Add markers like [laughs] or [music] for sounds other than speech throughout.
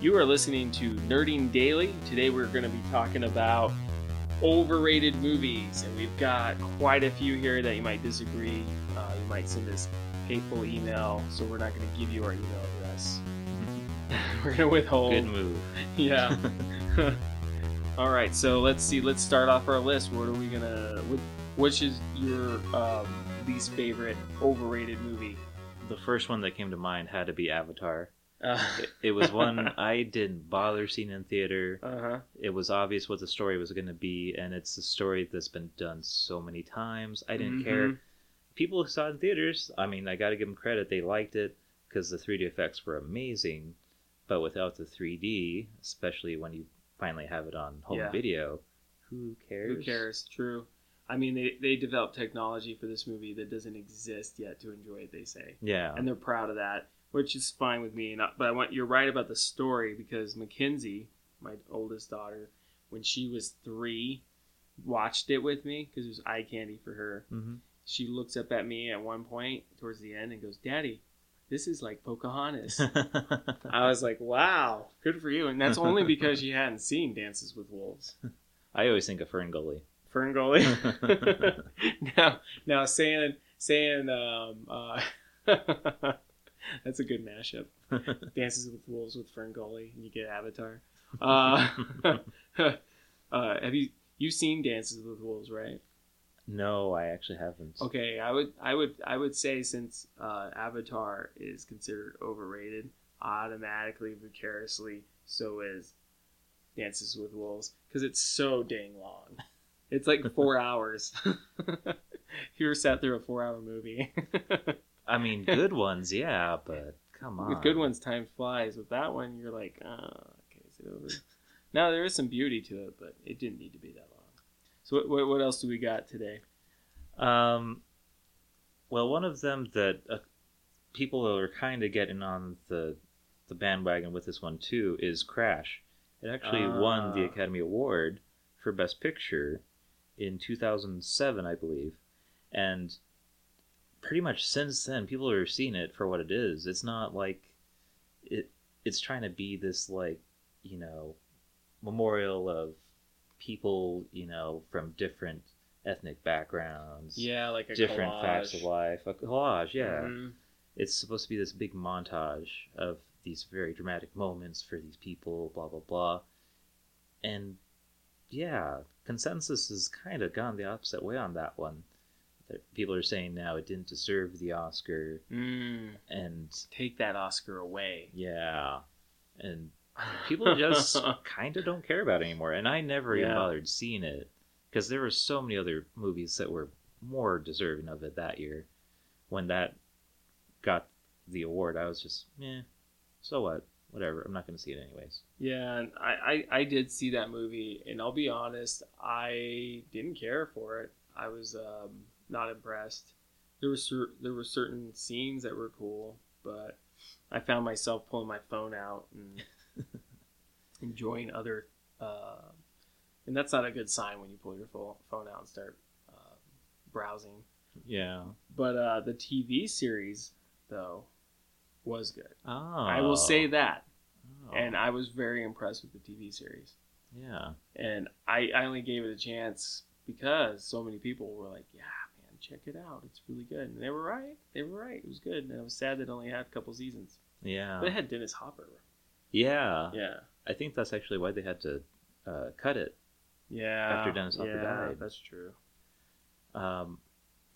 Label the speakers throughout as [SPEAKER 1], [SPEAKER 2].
[SPEAKER 1] You are listening to Nerding Daily. Today we're going to be talking about overrated movies, and we've got quite a few here that you might disagree. Uh, you might send us hateful email, so we're not going to give you our email address. [laughs] we're going to withhold.
[SPEAKER 2] Good move. [laughs]
[SPEAKER 1] Yeah. [laughs] All right, so let's see. Let's start off our list. What are we gonna? Which is your um, least favorite overrated movie?
[SPEAKER 2] The first one that came to mind had to be Avatar.
[SPEAKER 1] Uh
[SPEAKER 2] It, it was one [laughs] I didn't bother seeing in theater.
[SPEAKER 1] huh.
[SPEAKER 2] It was obvious what the story was going to be, and it's a story that's been done so many times. I didn't care.
[SPEAKER 1] Mhm.
[SPEAKER 2] People who saw it in theaters, I mean, I got to give them credit. They liked it because the 3D effects were amazing. But without the 3D, especially when you finally have it on home
[SPEAKER 1] Yeah.
[SPEAKER 2] video, who cares?
[SPEAKER 1] Who cares? True. I mean, they they developed technology for this movie that doesn't exist yet to enjoy it. They say.
[SPEAKER 2] Yeah.
[SPEAKER 1] and they're proud of that, which is fine with me. Not, but I want you're right about the story because Mackenzie, my oldest daughter, when she was three, watched it with me because it was eye candy for her.
[SPEAKER 2] hmm
[SPEAKER 1] She looks up at me at one point towards the end and goes, "Daddy, this is like Pocahontas." [laughs] I was like, "Wow, good for you!" And that's only because you hadn't seen Dances with Wolves.
[SPEAKER 2] I always think of FernGully.
[SPEAKER 1] Fern Gully. [laughs] [laughs] now, now saying saying um, uh, [laughs] that's a good mashup. [laughs] Dances with Wolves with FernGully, and you get Avatar. [laughs] Uh, uh, have you you've seen Dances with Wolves, right?
[SPEAKER 2] no, I actually haven't.
[SPEAKER 1] Okay, I would I would I would say since uh, Avatar is considered overrated, automatically vicariously so is Dances with Wolves because it's so dang long. It's like four hours. you ever sat through a four-hour movie?
[SPEAKER 2] I mean, good ones, yeah, but come on.
[SPEAKER 1] With good ones, time flies. With that one, you're like, oh, okay, is it over? Now there is some beauty to it, but it didn't need to be that long. So what what, else do we got today?
[SPEAKER 2] Um, well, one of them that uh, people are kind of getting on the the bandwagon with this one too is Crash. It actually won the
[SPEAKER 1] Ah.
[SPEAKER 2] Academy Award for Best Picture in 2007, I believe, and pretty much since then, people are seeing it for what it is. It's not like it. It's trying to be this like you know memorial of people you know from different ethnic backgrounds
[SPEAKER 1] Yeah, like a
[SPEAKER 2] different
[SPEAKER 1] collage.
[SPEAKER 2] facts of life. A collage, yeah.
[SPEAKER 1] Mhm.
[SPEAKER 2] It's supposed to be this big montage of these very dramatic moments for these people, blah blah blah. And yeah, consensus has kind of gone the opposite way on that one. People are saying now it didn't deserve the Oscar,
[SPEAKER 1] Mm,
[SPEAKER 2] and
[SPEAKER 1] take that Oscar away.
[SPEAKER 2] yeah, and people just [laughs] kind of don't care about it anymore. And I never even bothered seeing it because there were so many other movies that were more deserving of it that year. When that got the award, I was just, eh, so what? Whatever. I'm not going to see it anyways.
[SPEAKER 1] Yeah, and I, I, I did see that movie, and I'll be honest, I didn't care for it. I was um, not impressed. There were cer- there were certain scenes that were cool, but I found myself pulling my phone out and [laughs] enjoying other. Uh, and that's not a good sign when you pull your pho- phone out and start uh, browsing.
[SPEAKER 2] Yeah.
[SPEAKER 1] But uh, the TV series, though, was good.
[SPEAKER 2] Oh.
[SPEAKER 1] I will say that,
[SPEAKER 2] Oh.
[SPEAKER 1] and I was very impressed with the TV series.
[SPEAKER 2] yeah.
[SPEAKER 1] and I, I only gave it a chance because so many people were like, "Yeah, check it out. It's really good." And they were right. They were right. It was good. And I was sad that it only had a couple seasons,
[SPEAKER 2] Yeah.
[SPEAKER 1] but it had Dennis Hopper.
[SPEAKER 2] yeah.
[SPEAKER 1] Yeah,
[SPEAKER 2] I think that's actually why they had to uh, cut it.
[SPEAKER 1] yeah.
[SPEAKER 2] After Dennis Hopper
[SPEAKER 1] yeah,
[SPEAKER 2] died.
[SPEAKER 1] that's true.
[SPEAKER 2] Um,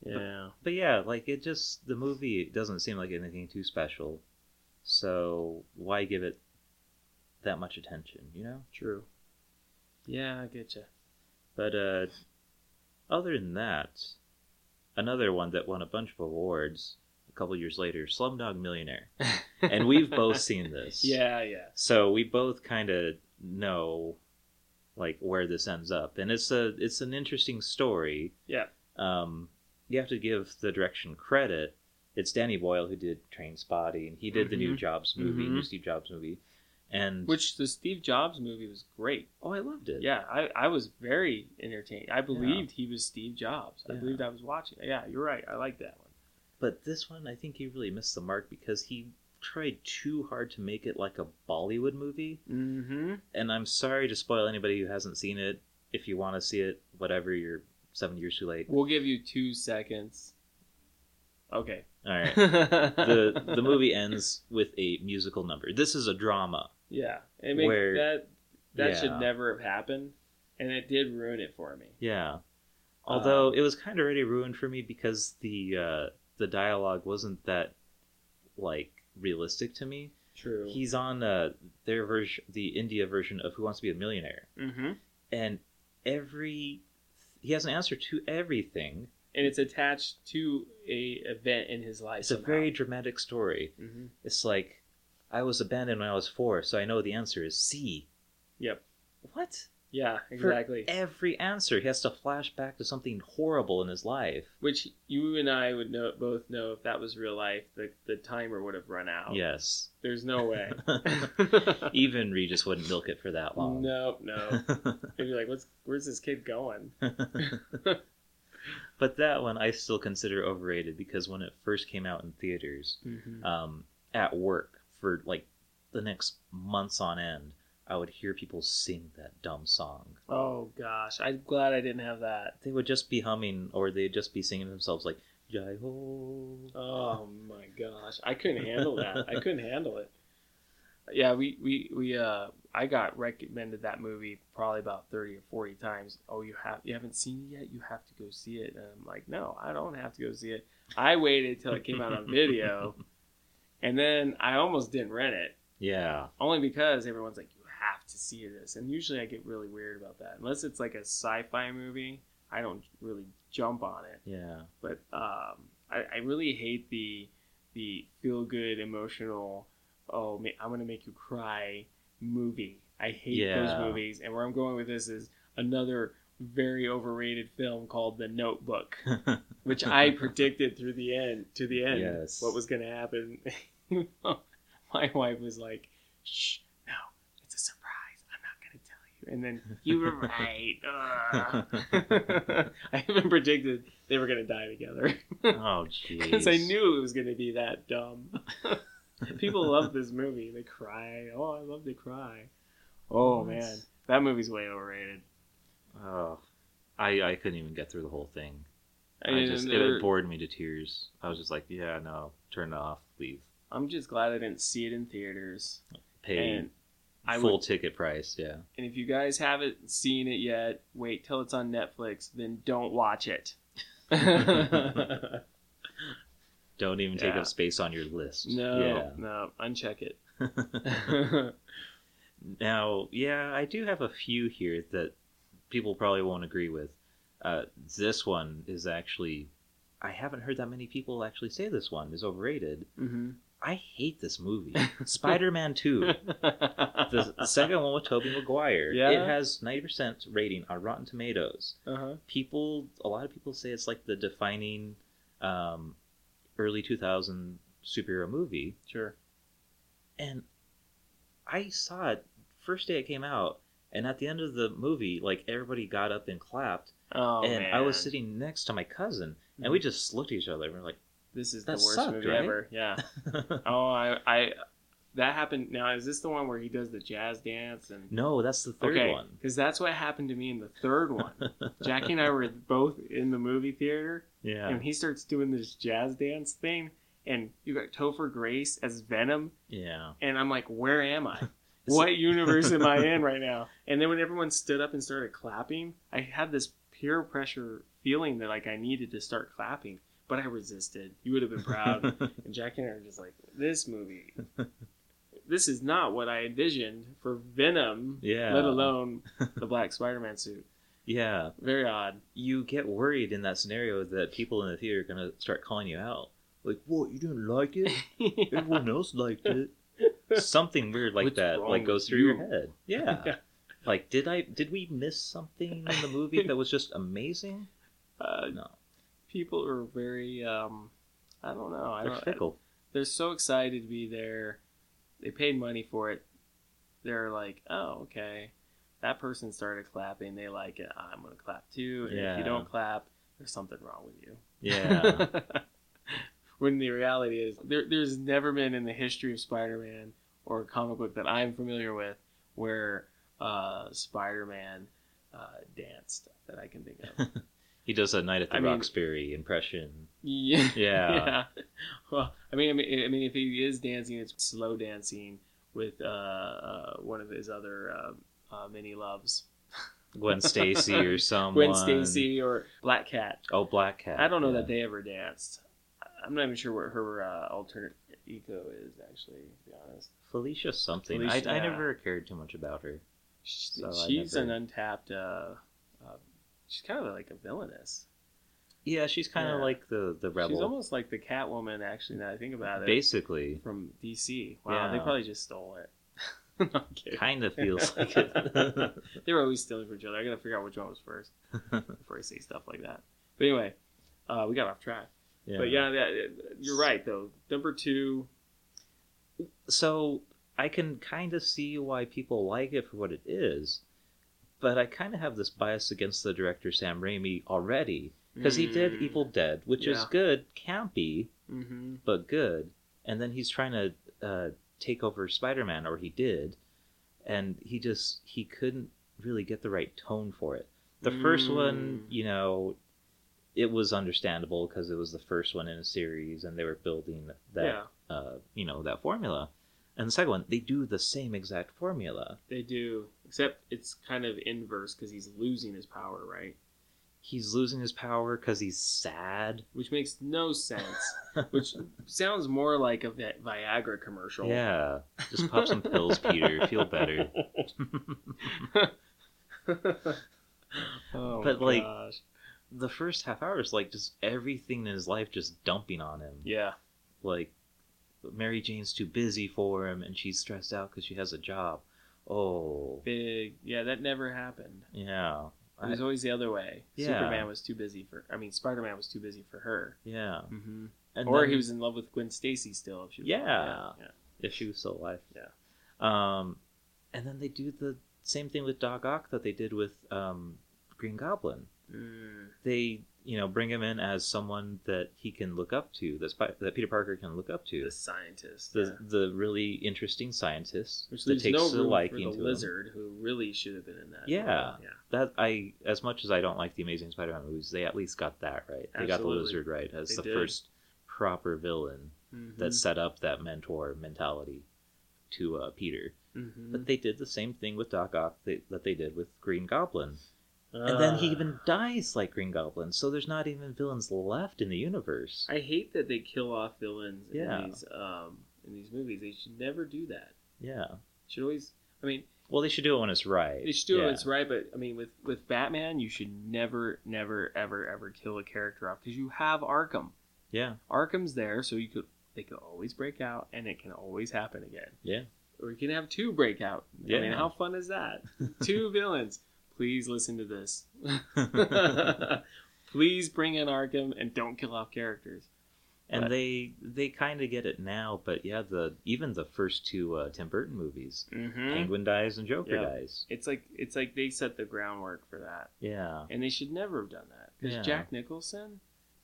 [SPEAKER 1] Yeah,
[SPEAKER 2] But yeah, like it just the movie doesn't seem like anything too special. So why give it that much attention, you know?
[SPEAKER 1] true. Yeah, I get you.
[SPEAKER 2] But uh other than that, another one that won a bunch of awards a couple years later, Slumdog Millionaire. [laughs] And we've both seen this. [laughs]
[SPEAKER 1] Yeah, yeah.
[SPEAKER 2] So we both kind of know like where this ends up. And it's a it's an interesting story.
[SPEAKER 1] Yeah.
[SPEAKER 2] Um you have to give the direction credit. It's Danny Boyle who did Trainspotting. He did the new
[SPEAKER 1] Mhm.
[SPEAKER 2] Jobs movie,
[SPEAKER 1] Mhm.
[SPEAKER 2] new Steve Jobs movie. And
[SPEAKER 1] Which the Steve Jobs movie was great.
[SPEAKER 2] oh, I loved it.
[SPEAKER 1] Yeah, I, I was very entertained. I believed he was Steve Jobs. I
[SPEAKER 2] Yeah.
[SPEAKER 1] believed I was watching. Yeah, you're right. I like that one.
[SPEAKER 2] But this one, I think he really missed the mark because he tried too hard to make it like a Bollywood movie.
[SPEAKER 1] Mm-hmm.
[SPEAKER 2] And I'm sorry to spoil anybody who hasn't seen it. If you want to see it, whatever, you're seven years too late.
[SPEAKER 1] We'll give you two seconds. Okay.
[SPEAKER 2] All right. [laughs] the the movie ends with a musical number. This is a drama.
[SPEAKER 1] Yeah. It make,
[SPEAKER 2] Where-
[SPEAKER 1] that that
[SPEAKER 2] yeah.
[SPEAKER 1] should never have happened, and it did ruin it for me.
[SPEAKER 2] Yeah. Although
[SPEAKER 1] Um,
[SPEAKER 2] it was kind of already ruined for me because the uh, the dialogue wasn't that like realistic to me.
[SPEAKER 1] True.
[SPEAKER 2] He's on uh, their version, the India version of Who Wants to Be a Millionaire,
[SPEAKER 1] mm-hmm.
[SPEAKER 2] and every he has an answer to everything.
[SPEAKER 1] And it's attached to a event in his life.
[SPEAKER 2] It's a very dramatic story.
[SPEAKER 1] hmm
[SPEAKER 2] It's like I was abandoned when I was four, so I know the answer is C.
[SPEAKER 1] Yep.
[SPEAKER 2] What?
[SPEAKER 1] Yeah.
[SPEAKER 2] For
[SPEAKER 1] Exactly.
[SPEAKER 2] every answer, he has to flash back to something horrible in his life.
[SPEAKER 1] Which you and I would know both know if that was real life, the the timer would have run out.
[SPEAKER 2] Yes.
[SPEAKER 1] There's no way. [laughs]
[SPEAKER 2] Even Regis wouldn't milk it for that long.
[SPEAKER 1] no, no. They'd [laughs] be like, "What's where's this kid going?" [laughs]
[SPEAKER 2] but that one I still consider overrated because when it first came out in theaters,
[SPEAKER 1] Mm-hmm.
[SPEAKER 2] um, at work for like the next months on end, I would hear people sing that dumb song.
[SPEAKER 1] Oh gosh, I'm glad I didn't have that.
[SPEAKER 2] They would just be humming, or they'd just be singing themselves like "Jai Ho."
[SPEAKER 1] Oh my gosh, I couldn't handle that. I [laughs] couldn't handle it. Yeah, we we we uh, I got recommended that movie probably about thirty or forty times. Oh, you have you haven't seen it yet? You have to go see it. And I'm like, no, I don't have to go see it. I waited till it came out on video, [laughs] and then I almost didn't rent it
[SPEAKER 2] Yeah,
[SPEAKER 1] only because everyone's like, you have to see this. And usually I get really weird about that. Unless it's like a sci-fi movie, I don't really jump on it
[SPEAKER 2] yeah,
[SPEAKER 1] but um, I, I really hate the the feel good emotional oh ma- I'm gonna make you cry movie. I hate those movies, and where I'm going with this is another very overrated film called The Notebook, [laughs] which I predicted through the end to the end
[SPEAKER 2] Yes.
[SPEAKER 1] what was gonna happen. [laughs] [laughs] My wife was like, "Shh, no, it's a surprise. I'm not gonna tell you." And then you were right. [laughs] [laughs] I even predicted they were gonna die together
[SPEAKER 2] oh jeez.
[SPEAKER 1] because I knew it was gonna be that dumb. People love this movie. They cry. Oh, I love to cry. Oh man, that movie's way overrated.
[SPEAKER 2] Oh, I I couldn't even get through the whole thing. I,
[SPEAKER 1] mean,
[SPEAKER 2] just it bored me to tears. I was just like, yeah, no, turn it off, leave.
[SPEAKER 1] I'm just glad I didn't see it in theaters.
[SPEAKER 2] Pay
[SPEAKER 1] And I
[SPEAKER 2] full
[SPEAKER 1] would,
[SPEAKER 2] ticket price. Yeah.
[SPEAKER 1] and if you guys haven't seen it yet, wait till it's on Netflix. Then don't watch it. [laughs]
[SPEAKER 2] Don't even take
[SPEAKER 1] Yeah.
[SPEAKER 2] up space on your list.
[SPEAKER 1] no, no, uncheck it. [laughs] [laughs]
[SPEAKER 2] Now, yeah, I do have a few here that people probably won't agree with. Uh, this one is actually, I haven't heard that many people actually say this one is overrated.
[SPEAKER 1] hmm
[SPEAKER 2] I hate this movie. [laughs] Spider-Man Two. the second one with Tobey Maguire.
[SPEAKER 1] Yeah?
[SPEAKER 2] It has 90% rating on Rotten Tomatoes.
[SPEAKER 1] uh-huh.
[SPEAKER 2] People, a lot of people say it's like the defining um, early 2000 superhero movie.
[SPEAKER 1] Sure.
[SPEAKER 2] And I saw it first day it came out, and at the end of the movie, like everybody got up and clapped,
[SPEAKER 1] Oh
[SPEAKER 2] and
[SPEAKER 1] man.
[SPEAKER 2] I was sitting next to my cousin, and we just looked at each other and we're like,
[SPEAKER 1] This is
[SPEAKER 2] That
[SPEAKER 1] the worst
[SPEAKER 2] sucked,
[SPEAKER 1] movie
[SPEAKER 2] right?
[SPEAKER 1] ever. Yeah. [laughs] Oh, I, I, that happened. Now, is this the one where he does the jazz dance and?
[SPEAKER 2] "No, that's the third
[SPEAKER 1] okay,
[SPEAKER 2] one."
[SPEAKER 1] because that's what happened to me in the third one. [laughs] Jackie and I were both in the movie theater,
[SPEAKER 2] yeah,
[SPEAKER 1] and he starts doing this jazz dance thing, and you got Topher Grace as Venom,
[SPEAKER 2] yeah.
[SPEAKER 1] and I'm like, where am I? [laughs] What universe am I in right now? And then when everyone stood up and started clapping, I had this peer pressure feeling that like I needed to start clapping, but I resisted. You would have been proud. [laughs] And Jackie and I were just like, this movie, this is not what I envisioned for Venom,
[SPEAKER 2] Yeah.
[SPEAKER 1] let alone the black Spider Man suit.
[SPEAKER 2] yeah.
[SPEAKER 1] Very odd.
[SPEAKER 2] You get worried in that scenario that people in the theater are gonna start calling you out, like, "What? You didn't like it? [laughs] Everyone else liked it." Something weird like
[SPEAKER 1] What's
[SPEAKER 2] that, like goes through
[SPEAKER 1] you?
[SPEAKER 2] your head. Yeah. [laughs]
[SPEAKER 1] Yeah.
[SPEAKER 2] Like, did I did we miss something in the movie that was just amazing?
[SPEAKER 1] Uh,
[SPEAKER 2] No.
[SPEAKER 1] People are very, um, I don't know. I
[SPEAKER 2] They're
[SPEAKER 1] don't,
[SPEAKER 2] fickle.
[SPEAKER 1] they're so excited to be there. They paid money for it. They're like, oh, okay. That person started clapping. They like it. I'm going to clap too. And if you don't clap, there's something wrong with you.
[SPEAKER 2] Yeah. [laughs]
[SPEAKER 1] when the reality is there, there's never been in the history of Spider-Man or a comic book that I'm familiar with where uh, Spider-Man uh, danced that I can think of. [laughs]
[SPEAKER 2] He does a Night at the
[SPEAKER 1] I mean-
[SPEAKER 2] Roxbury impression. [laughs]
[SPEAKER 1] Yeah.
[SPEAKER 2] Yeah.
[SPEAKER 1] Well, I mean, I mean, I mean, if he is dancing, it's slow dancing with uh, uh, one of his other uh, uh, mini loves,
[SPEAKER 2] Gwen [laughs] Stacy or someone.
[SPEAKER 1] Gwen Stacy or Black Cat.
[SPEAKER 2] Oh, Black Cat.
[SPEAKER 1] I don't know
[SPEAKER 2] yeah.
[SPEAKER 1] that they ever danced. I'm not even sure what her uh, alternate ego is, actually, to be honest.
[SPEAKER 2] Felicia something.
[SPEAKER 1] Felicia,
[SPEAKER 2] I, I never cared too much about her.
[SPEAKER 1] She's,
[SPEAKER 2] So
[SPEAKER 1] she's
[SPEAKER 2] never-
[SPEAKER 1] an untapped. She's kind of like a villainess.
[SPEAKER 2] Yeah, she's kind of
[SPEAKER 1] Yeah.
[SPEAKER 2] like the the rebel.
[SPEAKER 1] She's almost like the Catwoman. Actually, now that I think about it,
[SPEAKER 2] Basically,
[SPEAKER 1] from DC. Wow, they probably just stole it. [laughs] No,
[SPEAKER 2] kind of feels [laughs] like it.
[SPEAKER 1] they were always stealing from each other. I gotta figure out which one was first [laughs] before I say stuff like that. But anyway, uh, we got off track.
[SPEAKER 2] yeah.
[SPEAKER 1] But yeah, yeah, you're right though. Number two,
[SPEAKER 2] So I can kind of see why people like it for what it is, but I kind of have this bias against the director Sam Raimi already because he did
[SPEAKER 1] Mm.
[SPEAKER 2] Evil Dead, which is good, campy,
[SPEAKER 1] Mm-hmm.
[SPEAKER 2] but good. And then he's trying to uh, take over Spider-Man, or he did, and he just he couldn't really get the right tone for it. The first one,
[SPEAKER 1] Mm.
[SPEAKER 2] you know, it was understandable because it was the first one in a series, and they were building that
[SPEAKER 1] Yeah,
[SPEAKER 2] uh, you know that formula. And the second one, they do the same exact formula.
[SPEAKER 1] they do. Except it's kind of inverse because he's losing his power, right?
[SPEAKER 2] He's losing his power because he's sad.
[SPEAKER 1] Which makes no sense. [laughs] Which sounds more like a Vi- Viagra commercial.
[SPEAKER 2] Yeah, just pop some pills, Peter. Feel better. [laughs]
[SPEAKER 1] oh,
[SPEAKER 2] But, like,
[SPEAKER 1] gosh.
[SPEAKER 2] the first half hour is like just everything in his life just dumping on him.
[SPEAKER 1] yeah,
[SPEAKER 2] Like Mary Jane's too busy for him, and she's stressed out because she has a job. Oh,
[SPEAKER 1] big. Yeah, that never happened.
[SPEAKER 2] yeah,
[SPEAKER 1] It was
[SPEAKER 2] I-
[SPEAKER 1] always the other way.
[SPEAKER 2] Yeah.
[SPEAKER 1] Superman was too busy for. I mean, Spider Man was too busy for her.
[SPEAKER 2] yeah.
[SPEAKER 1] Mm-hmm.
[SPEAKER 2] And
[SPEAKER 1] Or he was in love with Gwen Stacy still. If she was
[SPEAKER 2] Yeah.
[SPEAKER 1] yeah.
[SPEAKER 2] if she was still alive.
[SPEAKER 1] Yeah.
[SPEAKER 2] Um, and then they do the same thing with Doc Ock that they did with um, Green Goblin.
[SPEAKER 1] Mm.
[SPEAKER 2] They, you know, bring him in as someone that he can look up to, that Spi- that Peter Parker can look up to.
[SPEAKER 1] The scientist.
[SPEAKER 2] The
[SPEAKER 1] yeah.
[SPEAKER 2] the really interesting scientist
[SPEAKER 1] Which
[SPEAKER 2] that takes
[SPEAKER 1] no
[SPEAKER 2] a
[SPEAKER 1] room for the
[SPEAKER 2] to him.
[SPEAKER 1] lizard, who really should have been in that.
[SPEAKER 2] Yeah.
[SPEAKER 1] yeah.
[SPEAKER 2] That I, as much as I don't like the Amazing Spider-Man movies, they at least got that right. They got the lizard right as
[SPEAKER 1] They
[SPEAKER 2] the
[SPEAKER 1] did.
[SPEAKER 2] first proper villain
[SPEAKER 1] Mhm.
[SPEAKER 2] that set up that mentor mentality to uh, Peter.
[SPEAKER 1] Mhm.
[SPEAKER 2] But they did the same thing with Doc Ock that, that they did with Green Goblin. And then he
[SPEAKER 1] Ah.
[SPEAKER 2] even dies like Green Goblin, so there's not even villains left in the universe.
[SPEAKER 1] I hate that they kill off villains
[SPEAKER 2] Yeah.
[SPEAKER 1] in these um in these movies. They should never do that.
[SPEAKER 2] Yeah.
[SPEAKER 1] Should always. I mean,
[SPEAKER 2] Well, they should do it when it's right.
[SPEAKER 1] they should do
[SPEAKER 2] yeah.
[SPEAKER 1] it. It's right, but I mean, with with Batman, you should never, never, ever, ever kill a character off because you have Arkham.
[SPEAKER 2] Yeah.
[SPEAKER 1] Arkham's there, so you could they could always break out, and it can always happen again.
[SPEAKER 2] Yeah.
[SPEAKER 1] Or you can have two break out. I mean,
[SPEAKER 2] Yeah.
[SPEAKER 1] how fun is that? [laughs] two villains. Please listen to this. [laughs] Please bring in Arkham and don't kill off characters.
[SPEAKER 2] and
[SPEAKER 1] But-
[SPEAKER 2] they they kind of get it now, but yeah, the even the first two uh, Tim Burton movies,
[SPEAKER 1] Mm-hmm.
[SPEAKER 2] Penguin dies and Joker
[SPEAKER 1] Yeah.
[SPEAKER 2] dies.
[SPEAKER 1] It's like it's like they set the groundwork for that,
[SPEAKER 2] Yeah.
[SPEAKER 1] and they should never have done that. Because
[SPEAKER 2] Yeah.
[SPEAKER 1] Jack Nicholson,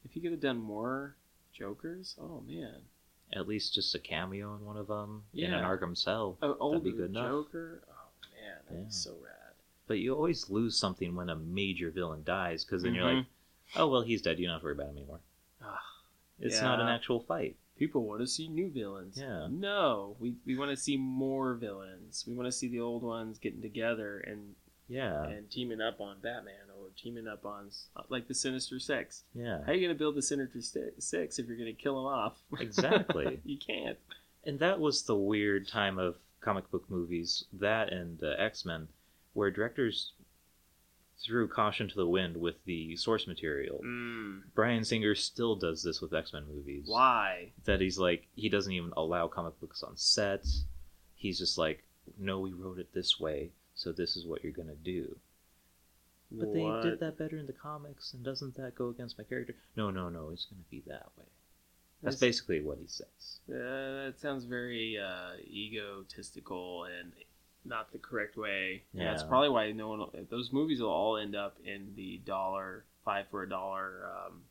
[SPEAKER 1] if he could have done more Jokers, oh man,
[SPEAKER 2] At least just a cameo in one of them in
[SPEAKER 1] Yeah.
[SPEAKER 2] an Arkham cell.
[SPEAKER 1] an old
[SPEAKER 2] be good enough.
[SPEAKER 1] Joker, oh man, that'd
[SPEAKER 2] Yeah.
[SPEAKER 1] be so rad.
[SPEAKER 2] But you always lose something when a major villain dies, because then you're
[SPEAKER 1] Mhm.
[SPEAKER 2] like, oh well, he's dead. You don't have to worry about him anymore.
[SPEAKER 1] Ugh.
[SPEAKER 2] It's not an actual fight.
[SPEAKER 1] People want to see new villains.
[SPEAKER 2] Yeah.
[SPEAKER 1] No, we, we want to see more villains. We want to see the old ones getting together and
[SPEAKER 2] Yeah.
[SPEAKER 1] and teaming up on Batman or teaming up on like the Sinister Six.
[SPEAKER 2] Yeah.
[SPEAKER 1] How are you going to build the Sinister Six if you're going to kill them off? [laughs]
[SPEAKER 2] Exactly.
[SPEAKER 1] you can't.
[SPEAKER 2] and that was the weird time of comic book movies that and uh, x-men where directors threw caution to the wind with the source material
[SPEAKER 1] Mm,
[SPEAKER 2] bryan singer still does this with x-men movies.
[SPEAKER 1] Why?
[SPEAKER 2] that he's like he doesn't even allow comic books on set. He's just like no we wrote it this way so this is what you're going to do. But they did that better in the comics and doesn't that go against my character? No no no it's going to be that way. That's
[SPEAKER 1] That's-
[SPEAKER 2] basically what he says.
[SPEAKER 1] Uh, that sounds very uh, egotistical and not the correct way. And that's probably why no one. Those movies will all end up in the dollar five for a dollar um,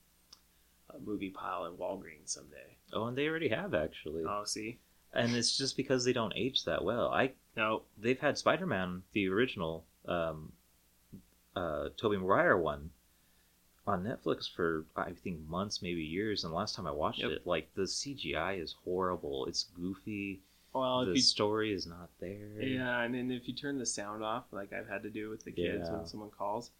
[SPEAKER 1] a movie pile in Walgreens someday.
[SPEAKER 2] Oh, and they already have actually,
[SPEAKER 1] Oh, see,
[SPEAKER 2] and it's just because they don't age that well. I
[SPEAKER 1] no,
[SPEAKER 2] they've had Spider-Man, the original, um, uh, Tobey Maguire one, on Netflix for I think months, maybe years. And the last time I watched
[SPEAKER 1] Yep.
[SPEAKER 2] it, like the CGI is horrible. It's goofy.
[SPEAKER 1] Well,
[SPEAKER 2] the
[SPEAKER 1] if you
[SPEAKER 2] story is not there.
[SPEAKER 1] Yeah, and then if you turn the sound off, like I've had to do with the kids
[SPEAKER 2] Yeah.
[SPEAKER 1] when someone calls,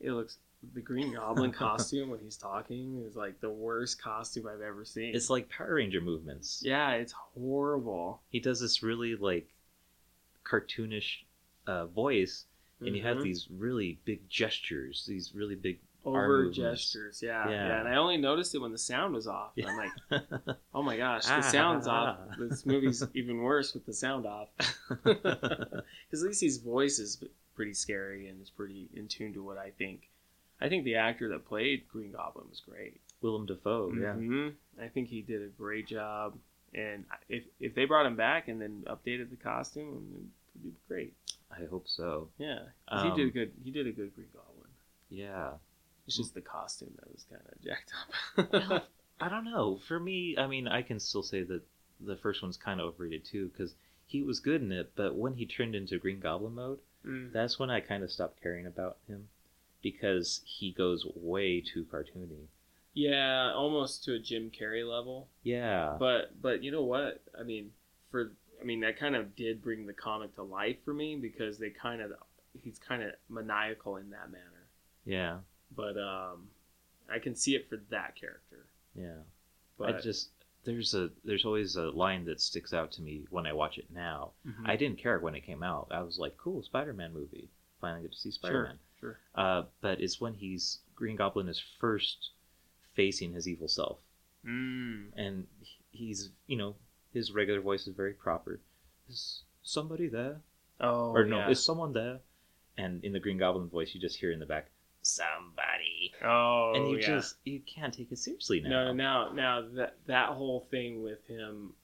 [SPEAKER 1] it looks the Green Goblin [laughs] costume when he's talking is like the worst costume I've ever seen.
[SPEAKER 2] It's like Power Ranger movements.
[SPEAKER 1] yeah, it's horrible.
[SPEAKER 2] He does this really like cartoonish uh, voice, and you have these really big gestures, these really big.
[SPEAKER 1] Over gestures. Yeah, yeah,
[SPEAKER 2] Yeah.
[SPEAKER 1] And I only noticed it when the sound was off. And I'm like, [laughs] oh my gosh, the
[SPEAKER 2] Ah.
[SPEAKER 1] sound's off. [laughs] This movie's even worse with the sound off. [laughs] Because at least his voice is pretty scary and is pretty in tune to what I think. I think the actor that played Green Goblin was great.
[SPEAKER 2] Willem Dafoe, yeah.
[SPEAKER 1] hmm I think he did a great job. And if if they brought him back and then updated the costume, it'd be great.
[SPEAKER 2] I hope so.
[SPEAKER 1] Yeah, 'Cause he
[SPEAKER 2] Um,
[SPEAKER 1] did a good. He did a good Green Goblin.
[SPEAKER 2] Yeah.
[SPEAKER 1] It's just the costume that was kind of jacked up.
[SPEAKER 2] Well, [laughs] I don't know. For me, I mean, I can still say that the first one's kind of overrated too, because he was good in it, but when he turned into Green Goblin mode,
[SPEAKER 1] Mm.
[SPEAKER 2] that's when I kind of stopped caring about him, because he goes way too cartoony.
[SPEAKER 1] Yeah, almost to a Jim Carrey level.
[SPEAKER 2] Yeah.
[SPEAKER 1] But but you know what? I mean, for I mean that kind of did bring the comic to life for me because they kind of he's kind of maniacal in that manner.
[SPEAKER 2] yeah.
[SPEAKER 1] But um, I can see it for that character.
[SPEAKER 2] Yeah.
[SPEAKER 1] But
[SPEAKER 2] I just there's a there's always a line that sticks out to me when I watch it now.
[SPEAKER 1] Mhm.
[SPEAKER 2] I didn't care when it came out. I was like, cool, Spider-Man movie. Finally get to see Spider-Man.
[SPEAKER 1] sure.
[SPEAKER 2] Uh, but it's when he's Green Goblin is first facing his evil self,
[SPEAKER 1] Mm.
[SPEAKER 2] and he's you know his regular voice is very proper. Is somebody there?
[SPEAKER 1] Oh,
[SPEAKER 2] or no,
[SPEAKER 1] yeah.
[SPEAKER 2] is someone there? And in the Green Goblin voice, you just hear in the back, somebody,
[SPEAKER 1] oh,
[SPEAKER 2] and you
[SPEAKER 1] yeah.
[SPEAKER 2] just you can't take it seriously now.
[SPEAKER 1] No, now now that that whole thing with him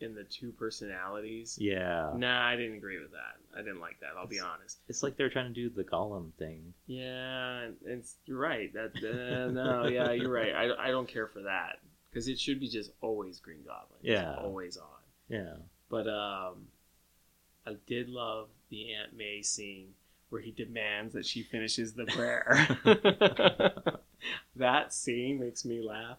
[SPEAKER 1] in the two personalities.
[SPEAKER 2] Yeah,
[SPEAKER 1] Nah, I didn't agree with that. I didn't like that. I'll be honest.
[SPEAKER 2] it's like they're trying to do the Gollum thing.
[SPEAKER 1] Yeah, and it's you're right. That uh, no, yeah, you're right. I, I don't care for that because it should be just always Green Goblin. It's
[SPEAKER 2] Yeah.
[SPEAKER 1] always on.
[SPEAKER 2] Yeah,
[SPEAKER 1] But um, I did love the Aunt May scene where he demands that she finishes the prayer. [laughs] that scene makes me laugh,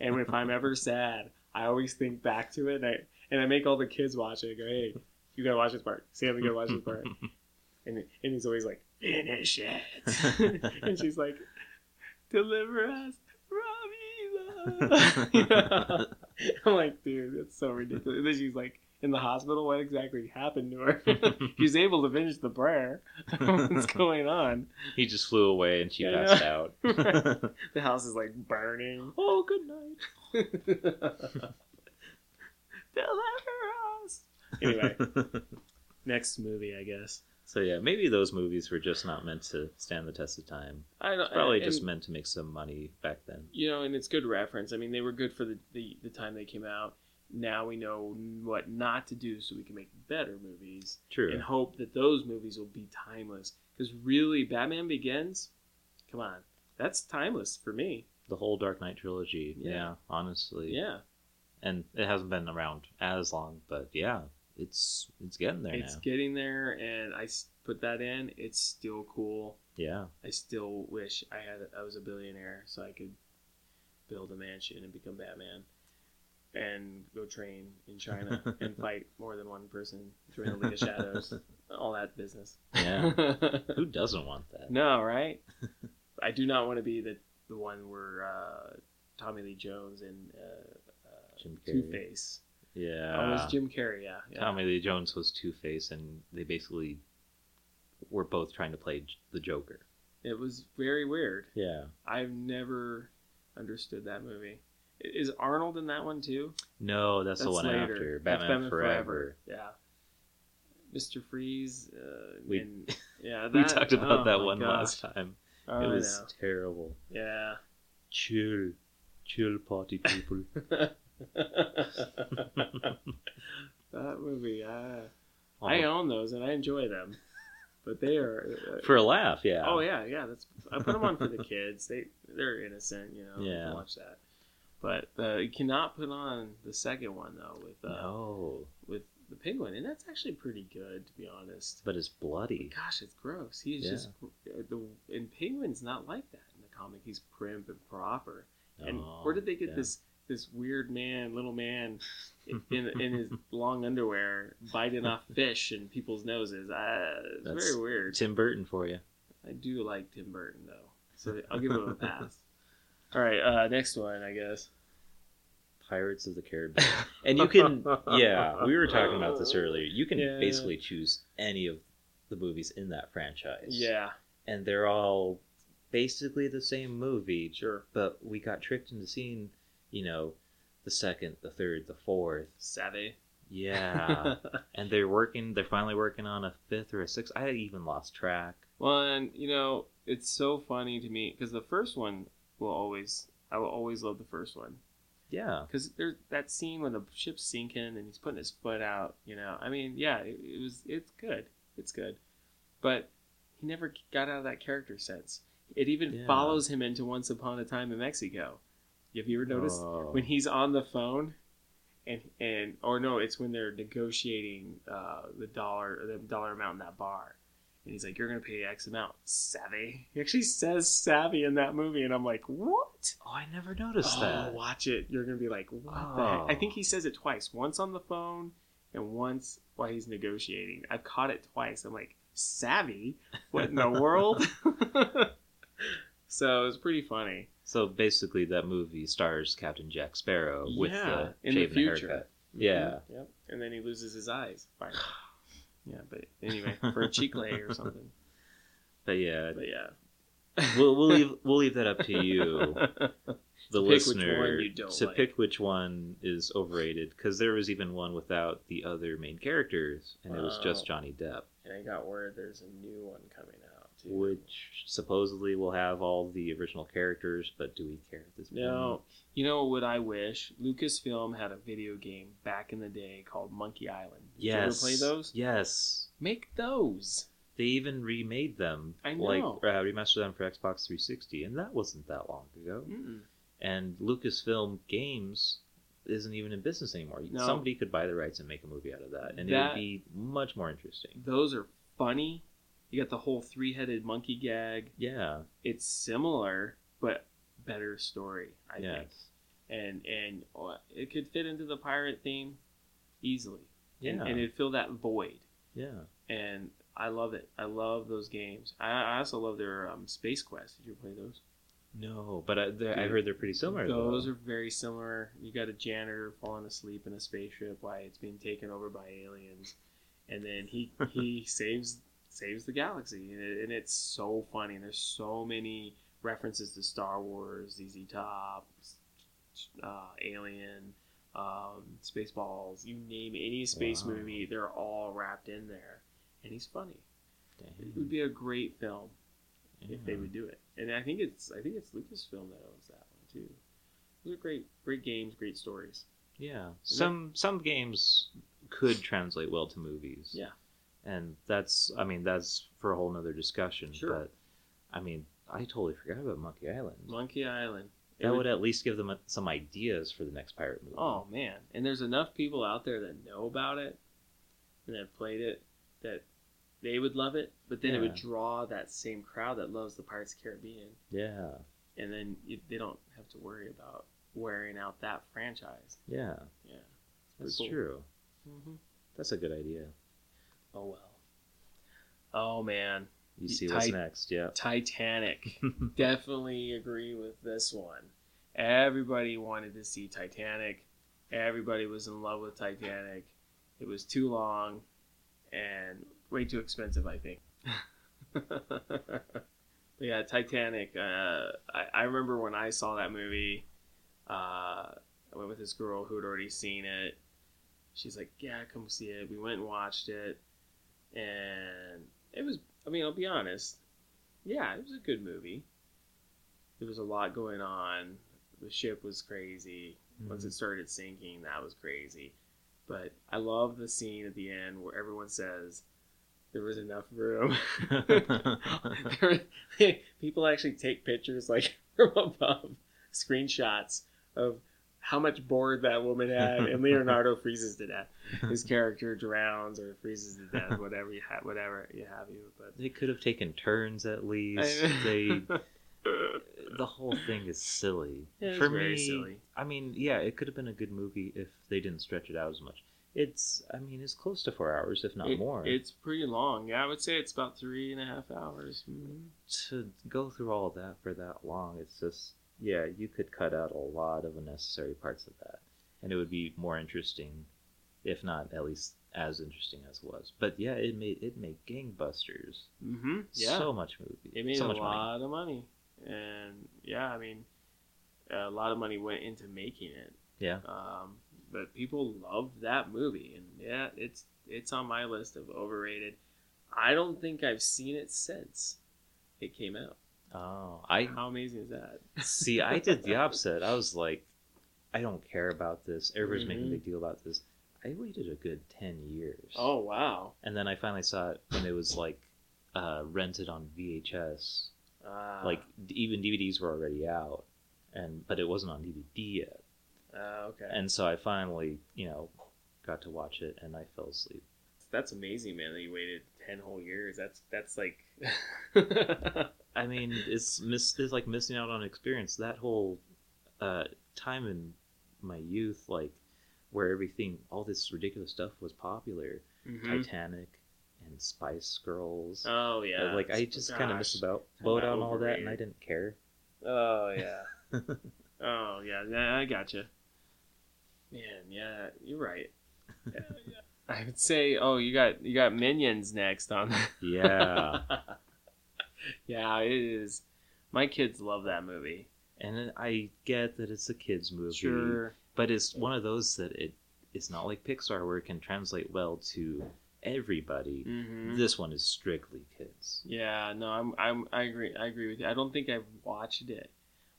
[SPEAKER 1] and if I'm ever sad, I always think back to it, and I and I make all the kids watch it. I go, hey, you gotta watch this part. Sam, you gotta watch this part. [laughs] And and he's always like, finish it. [laughs] and she's like, deliver us from evil. Know? I'm like, dude, that's so ridiculous. And then she's like, in the hospital, what exactly happened to her? [laughs] she's able to finish the prayer. [laughs] What's going on?
[SPEAKER 2] he just flew away and she
[SPEAKER 1] Yeah.
[SPEAKER 2] passed out. [laughs]
[SPEAKER 1] Right. The house is like burning. Oh, good night. Deliver us. Anyway, next movie, I guess.
[SPEAKER 2] so yeah, maybe those movies were just not meant to stand the test of time.
[SPEAKER 1] I don't,
[SPEAKER 2] probably
[SPEAKER 1] and-
[SPEAKER 2] just meant to make some money back then.
[SPEAKER 1] you know, and it's good reference. I mean, they were good for the, the, the time they came out. Now we know what not to do so we can make better movies
[SPEAKER 2] True.
[SPEAKER 1] and hope that those movies will be timeless. Because really, Batman Begins, come on, that's timeless for me.
[SPEAKER 2] the whole Dark Knight trilogy.
[SPEAKER 1] Yeah.
[SPEAKER 2] Yeah. honestly.
[SPEAKER 1] Yeah,
[SPEAKER 2] And it hasn't been around as long, but yeah, it's it's getting there
[SPEAKER 1] it's
[SPEAKER 2] now.
[SPEAKER 1] getting there, and i put that in. It's still cool.
[SPEAKER 2] yeah.
[SPEAKER 1] I still wish I had I was a billionaire so I could build a mansion and become Batman and go train in China and [laughs] fight more than one person, join the League of Shadows, [laughs] all that business.
[SPEAKER 2] Yeah. [laughs] Who doesn't want that?
[SPEAKER 1] no, right? I do not want to be the the one where uh, Tommy Lee Jones and uh, uh,
[SPEAKER 2] Jim
[SPEAKER 1] Two Face.
[SPEAKER 2] Yeah.
[SPEAKER 1] Oh, it was Jim Carrey. Yeah, yeah.
[SPEAKER 2] Tommy Lee Jones was Two Face, and they basically were both trying to play the Joker.
[SPEAKER 1] It was very weird.
[SPEAKER 2] Yeah.
[SPEAKER 1] I've never understood that movie. Is Arnold in that one too?
[SPEAKER 2] No, that's, the one
[SPEAKER 1] later.
[SPEAKER 2] after
[SPEAKER 1] That's
[SPEAKER 2] Batman, Forever.
[SPEAKER 1] Yeah. Mr. Freeze. Uh,
[SPEAKER 2] We-
[SPEAKER 1] and, [laughs] yeah,
[SPEAKER 2] We talked about
[SPEAKER 1] oh
[SPEAKER 2] that one
[SPEAKER 1] gosh.
[SPEAKER 2] last time.
[SPEAKER 1] Oh,
[SPEAKER 2] it was terrible.
[SPEAKER 1] Yeah.
[SPEAKER 2] Chill, chill, party people. [laughs]
[SPEAKER 1] that movie. Uh, I own those and I enjoy them, but they are uh,
[SPEAKER 2] For a laugh, yeah.
[SPEAKER 1] Oh yeah, yeah. That's I put them on for the kids. They they're innocent, you know.
[SPEAKER 2] Yeah.
[SPEAKER 1] Watch that. But uh, you cannot put on the second one though with uh,
[SPEAKER 2] No,
[SPEAKER 1] with the penguin, and that's actually pretty good to be honest.
[SPEAKER 2] but it's bloody.
[SPEAKER 1] Gosh, it's gross. He's
[SPEAKER 2] Yeah.
[SPEAKER 1] just uh, the and penguin's not like that in the comic. He's primp and proper. And
[SPEAKER 2] Oh,
[SPEAKER 1] where did they get
[SPEAKER 2] yeah.
[SPEAKER 1] this this weird man, little man, in in his [laughs] long underwear biting off fish in people's noses? Uh, it's
[SPEAKER 2] That's-
[SPEAKER 1] very weird.
[SPEAKER 2] Tim Burton for you.
[SPEAKER 1] I do like Tim Burton though, so I'll give him a pass. All right, uh, next one, I guess.
[SPEAKER 2] Pirates of the Caribbean. [laughs] And you can, yeah, we were talking about this earlier. You can
[SPEAKER 1] Yeah.
[SPEAKER 2] basically choose any of the movies in that franchise.
[SPEAKER 1] Yeah,
[SPEAKER 2] And they're all basically the same movie,
[SPEAKER 1] sure.
[SPEAKER 2] but we got tricked into seeing, you know, the second, the third, the fourth.
[SPEAKER 1] Savvy.
[SPEAKER 2] Yeah. [laughs] and they're working, they're finally working on a fifth or a sixth. I even lost track.
[SPEAKER 1] well, and you know, it's so funny to me because the first one will always, I will always love the first one
[SPEAKER 2] Yeah.
[SPEAKER 1] because there's that scene when the ship's sinking and he's putting his foot out. You know, I mean, yeah, it, it was, it's good, it's good, but he never got out of that character sense. It even
[SPEAKER 2] Yeah.
[SPEAKER 1] follows him into Once Upon a Time in Mexico. Have you ever noticed?
[SPEAKER 2] Oh.
[SPEAKER 1] when he's on the phone and and or no it's when they're negotiating uh, the dollar the dollar amount in that bar and he's like you're gonna pay x amount savvy he actually says savvy in that movie and i'm like what
[SPEAKER 2] Oh, I never noticed
[SPEAKER 1] oh,
[SPEAKER 2] that.
[SPEAKER 1] watch it you're gonna be like what the heck?
[SPEAKER 2] Oh.
[SPEAKER 1] i think he says it twice once on the phone and once while he's negotiating i've caught it twice i'm like savvy what in the world [laughs] [laughs] so it's pretty funny
[SPEAKER 2] So basically, that movie stars Captain Jack Sparrow with
[SPEAKER 1] Yeah,
[SPEAKER 2] the
[SPEAKER 1] in the future.
[SPEAKER 2] haircut. Mm-hmm, yeah.
[SPEAKER 1] Yep. And then he loses his eyes. Fine. [sighs] [sighs] [sighs] Yeah, but anyway, for a cheek lay or something. [laughs]
[SPEAKER 2] But yeah,
[SPEAKER 1] But yeah.
[SPEAKER 2] we'll we'll leave [laughs] we'll leave that up to you, the
[SPEAKER 1] which
[SPEAKER 2] listener,
[SPEAKER 1] you
[SPEAKER 2] to
[SPEAKER 1] like.
[SPEAKER 2] pick which one is overrated. Because there was even one without the other main characters, and it was just
[SPEAKER 1] oh.
[SPEAKER 2] Johnny Depp,
[SPEAKER 1] and I got word there's a new one coming.
[SPEAKER 2] Which supposedly will have all the original characters. But do we care at this point?
[SPEAKER 1] No, you know what I wish? Lucasfilm had a video game back in the day called Monkey Island. Did
[SPEAKER 2] Yes.
[SPEAKER 1] you ever play those?
[SPEAKER 2] Yes.
[SPEAKER 1] Make those.
[SPEAKER 2] They even remade them.
[SPEAKER 1] I
[SPEAKER 2] Like
[SPEAKER 1] know.
[SPEAKER 2] uh, remastered them for Xbox 360, and that wasn't that long ago.
[SPEAKER 1] Mm-mm.
[SPEAKER 2] and Lucasfilm Games isn't even in business anymore.
[SPEAKER 1] No.
[SPEAKER 2] Somebody could buy the rights and make a movie out of that, and it would be much more interesting.
[SPEAKER 1] Those are funny. You got the whole three-headed monkey gag.
[SPEAKER 2] Yeah.
[SPEAKER 1] It's similar, but better story. I think.
[SPEAKER 2] yes.
[SPEAKER 1] and and uh, it could fit into the pirate theme easily.
[SPEAKER 2] Yeah.
[SPEAKER 1] and, and it fill that void.
[SPEAKER 2] yeah.
[SPEAKER 1] And I love it. I love those games. I, I also love their um, Space Quest. Did you play those?
[SPEAKER 2] No, but I, I heard they're pretty similar.
[SPEAKER 1] Those
[SPEAKER 2] though.
[SPEAKER 1] are very similar. You got a janitor falling asleep in a spaceship while it's being taken over by aliens, and then he he [laughs] saves saves the galaxy, and, it, and it's so funny. And there's so many references to Star Wars, ZZ Top, uh, Alien, um, Spaceballs. You name any space
[SPEAKER 2] Wow.
[SPEAKER 1] movie, they're all wrapped in there. And he's funny. It would be a great film if they would do it. And I think it's I think it's Lucasfilm that owns that one too. Those are great great games, great stories.
[SPEAKER 2] Yeah. Some some games could translate well to movies.
[SPEAKER 1] Yeah.
[SPEAKER 2] And that's I mean that's for a whole nother discussion.
[SPEAKER 1] Sure.
[SPEAKER 2] But I mean I totally forgot about Monkey Island.
[SPEAKER 1] Monkey Island. It
[SPEAKER 2] that
[SPEAKER 1] would-
[SPEAKER 2] would at least give them some ideas for the next pirate movie.
[SPEAKER 1] oh man, and there's enough people out there that know about it and that played it that they would love it, but then it would draw that same crowd that loves the Pirates of the Caribbean,
[SPEAKER 2] Yeah.
[SPEAKER 1] and then you, they don't have to worry about wearing out that franchise.
[SPEAKER 2] Yeah.
[SPEAKER 1] Yeah,
[SPEAKER 2] That's
[SPEAKER 1] cool.
[SPEAKER 2] true.
[SPEAKER 1] mm-hmm.
[SPEAKER 2] That's a good idea.
[SPEAKER 1] Oh well. Oh man,
[SPEAKER 2] You see what's
[SPEAKER 1] tight-
[SPEAKER 2] next, yeah.
[SPEAKER 1] Titanic. [laughs] Definitely agree with this one. Everybody wanted to see Titanic. Everybody was in love with Titanic. It was too long and way too expensive, I think. [laughs] but yeah, Titanic. Uh, I, I remember when I saw that movie. Uh, I went with this girl who had already seen it. She's like, "Yeah, come see it." We went and watched it, and it was. I mean, I'll be honest. Yeah, it was a good movie. There was a lot going on. The ship was crazy. Once
[SPEAKER 2] Mm-hmm.
[SPEAKER 1] it started sinking, that was crazy. But I love the scene at the end where everyone says there was enough room. [laughs] [laughs] Were- [laughs] people actually take pictures like from above, screenshots of how much board that woman had, and Leonardo freezes to death. His [laughs] character drowns or freezes to death, whatever you have, whatever you have you. But
[SPEAKER 2] they could have taken turns at least. they [laughs] the whole thing is silly.
[SPEAKER 1] Yeah,
[SPEAKER 2] For me,
[SPEAKER 1] silly.
[SPEAKER 2] I mean, yeah, it could have been a good movie if they didn't stretch it out as much. It's, I mean, it's close to four hours, if not
[SPEAKER 1] It-
[SPEAKER 2] more.
[SPEAKER 1] It's pretty long. Yeah, I would say it's about three and a half hours. Mhm.
[SPEAKER 2] to go through all that for that long, it's just, yeah, you could cut out a lot of unnecessary parts of that, and it would be more interesting, if not at least as interesting as it was. But yeah, it made it made gangbusters.
[SPEAKER 1] Mm-hmm. Yeah.
[SPEAKER 2] So much movie.
[SPEAKER 1] It made
[SPEAKER 2] so
[SPEAKER 1] a
[SPEAKER 2] much money.
[SPEAKER 1] lot of money, and yeah, I mean, a lot of money went into making it.
[SPEAKER 2] Yeah.
[SPEAKER 1] Um, but people love that movie, and yeah, it's it's on my list of overrated. I don't think I've seen it since it came out.
[SPEAKER 2] Oh, I
[SPEAKER 1] How amazing is that?
[SPEAKER 2] See, I did the opposite. I was like, I don't care about this. Everybody's making a
[SPEAKER 1] Mhm.
[SPEAKER 2] big deal about this. I waited a good 10 years.
[SPEAKER 1] Oh wow!
[SPEAKER 2] And then I finally saw it when it was like uh, rented on VHS.
[SPEAKER 1] Ah,
[SPEAKER 2] Like d- even DVDs were already out, and but it wasn't on DVD yet.
[SPEAKER 1] ah, okay.
[SPEAKER 2] And so I finally, you know, got to watch it, and I fell asleep.
[SPEAKER 1] that's amazing, man. That you waited ten whole years. That's that's like. [laughs]
[SPEAKER 2] I mean, it's miss it's like missing out on experience. That whole uh, time in my youth, like where everything, all this ridiculous stuff was popular.
[SPEAKER 1] Mhm.
[SPEAKER 2] Titanic and Spice Girls.
[SPEAKER 1] Oh yeah.
[SPEAKER 2] like I just kind of missed about boat on all that, and I didn't care.
[SPEAKER 1] Oh yeah. [laughs] oh yeah. Yeah, I gotcha. Man, yeah, you're right. Yeah, [laughs] yeah. I would say, oh, you got you got minions next on.
[SPEAKER 2] Yeah, [laughs] [laughs]
[SPEAKER 1] yeah, it is. My kids love that movie.
[SPEAKER 2] and I get that it's a kids movie,
[SPEAKER 1] Sure.
[SPEAKER 2] but it's one of those that it it's not like Pixar where it can translate well to everybody.
[SPEAKER 1] hmm
[SPEAKER 2] This one is strictly kids.
[SPEAKER 1] Yeah, no, I'm, I'm, I agree. I agree with you. I don't think I've watched it.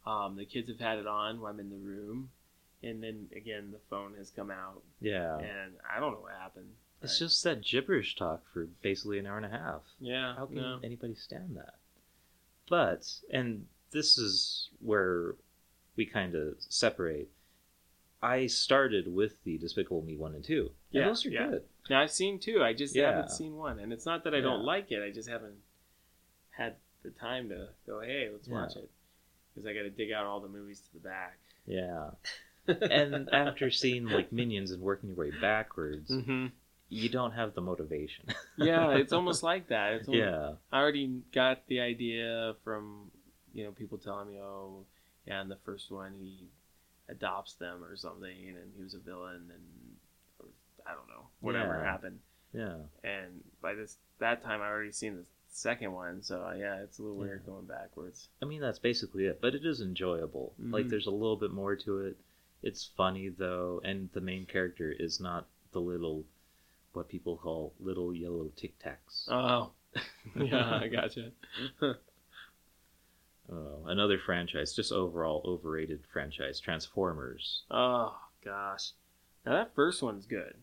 [SPEAKER 1] Um, the kids have had it on when I'm in the room, and then again, the phone has come out,
[SPEAKER 2] Yeah,
[SPEAKER 1] and I don't know what happened.
[SPEAKER 2] It's
[SPEAKER 1] I-
[SPEAKER 2] just that gibberish talk for basically an hour and a half.
[SPEAKER 1] yeah.
[SPEAKER 2] How can
[SPEAKER 1] no.
[SPEAKER 2] anybody stand that? But, and this is where we kind of separate. I started with the Despicable Me 1 and 2. And
[SPEAKER 1] Yeah,
[SPEAKER 2] those are
[SPEAKER 1] yeah.
[SPEAKER 2] good.
[SPEAKER 1] Now I've seen two. I just
[SPEAKER 2] Yeah.
[SPEAKER 1] haven't seen one, and it's not that I don't like it. I just haven't had the time to go. Hey, let's watch it because I got to dig out all the movies to the back.
[SPEAKER 2] Yeah. [laughs] And after seeing like Minions and working your way backwards,
[SPEAKER 1] hmm
[SPEAKER 2] you don't have the motivation. [laughs]
[SPEAKER 1] yeah, it's [laughs] almost like that. It's almost,
[SPEAKER 2] yeah.
[SPEAKER 1] I already got the idea from you know people telling me, oh, yeah, in the first one he adopts them or something, and he was a villain, and or, I don't know whatever
[SPEAKER 2] Yeah.
[SPEAKER 1] happened.
[SPEAKER 2] Yeah.
[SPEAKER 1] And by this that time, I already seen the second one, so uh, yeah, it's a little weird
[SPEAKER 2] Yeah.
[SPEAKER 1] going backwards.
[SPEAKER 2] I mean, that's basically it, but it is enjoyable. Like,
[SPEAKER 1] Mhm.
[SPEAKER 2] there's a little bit more to it. It's funny, though, and the main character is not the little, what people call little yellow tic tacs.
[SPEAKER 1] Oh, [laughs] yeah, I [laughs] gotcha. [laughs]
[SPEAKER 2] Oh, another franchise, just overall overrated franchise, Transformers.
[SPEAKER 1] Oh gosh, now that first one's good.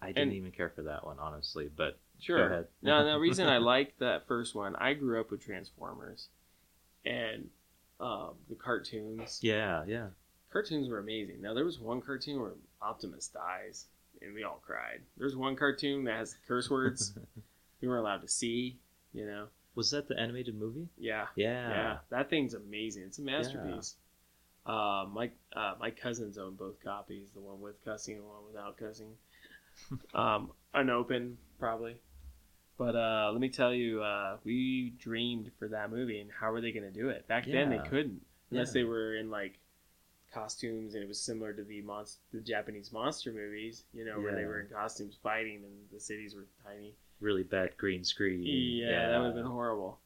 [SPEAKER 2] I didn't
[SPEAKER 1] And-
[SPEAKER 2] even care for that one, honestly, but
[SPEAKER 1] Sure.
[SPEAKER 2] ahead.
[SPEAKER 1] now, the reason I like that first one, I grew up with Transformers, and um, the cartoons.
[SPEAKER 2] yeah, yeah.
[SPEAKER 1] Cartoons were amazing. Now there was one cartoon where Optimus dies, and we all cried. There's one cartoon that has curse words [laughs] we weren't allowed to see. You know.
[SPEAKER 2] Was that the animated movie?
[SPEAKER 1] Yeah.
[SPEAKER 2] Yeah.
[SPEAKER 1] Yeah, that thing's amazing. It's a masterpiece. Uh, my uh, my cousins own both copies, the one with cussing and the one without cussing. [laughs] um, unopened, probably. But uh, let me tell you, uh, we dreamed for that movie, and how were they going to do it? Back then, they couldn't, unless
[SPEAKER 2] Yeah.
[SPEAKER 1] they were in like costumes, and it was similar to the monst- the Japanese monster movies, you know, where they were in costumes fighting, and the cities were tiny.
[SPEAKER 2] Really bad green screen.
[SPEAKER 1] Yeah, that would have been horrible.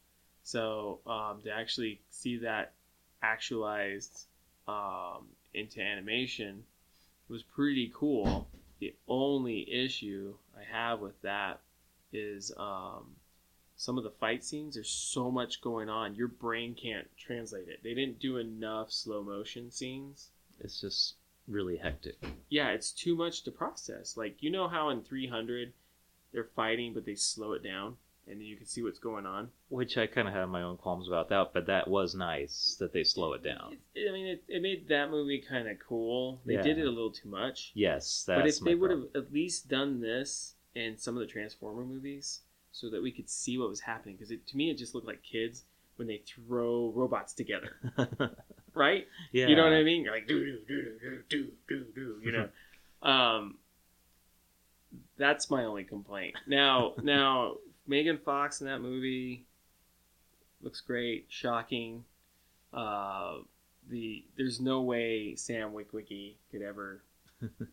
[SPEAKER 1] So um, to actually see that actualized um, into animation was pretty cool. The only issue I have with that is um, some of the fight scenes. There's so much going on, your brain can't translate it. They didn't do enough slow motion scenes.
[SPEAKER 2] It's just really hectic.
[SPEAKER 1] Yeah, it's too much to process. Like you know how in 300 they're fighting, but they slow it down, and you can see what's going on.
[SPEAKER 2] Which I kind of have my own qualms about that, but that was nice that they slow it down.
[SPEAKER 1] It, I mean, it, it made that movie kind of cool. They did it a little too much.
[SPEAKER 2] Yes, that's
[SPEAKER 1] but if they would have at least done this in some of the Transformer movies, so that we could see what was happening, because to me it just looked like kids when they throw robots together, [laughs] right?
[SPEAKER 2] yeah,
[SPEAKER 1] You know what I mean? You're like do do do do do do do. You know, [laughs] um, that's my only complaint. Now, [laughs] now Megan Fox in that movie looks great, shocking. Uh, the there's no way Sam Witwicky could ever.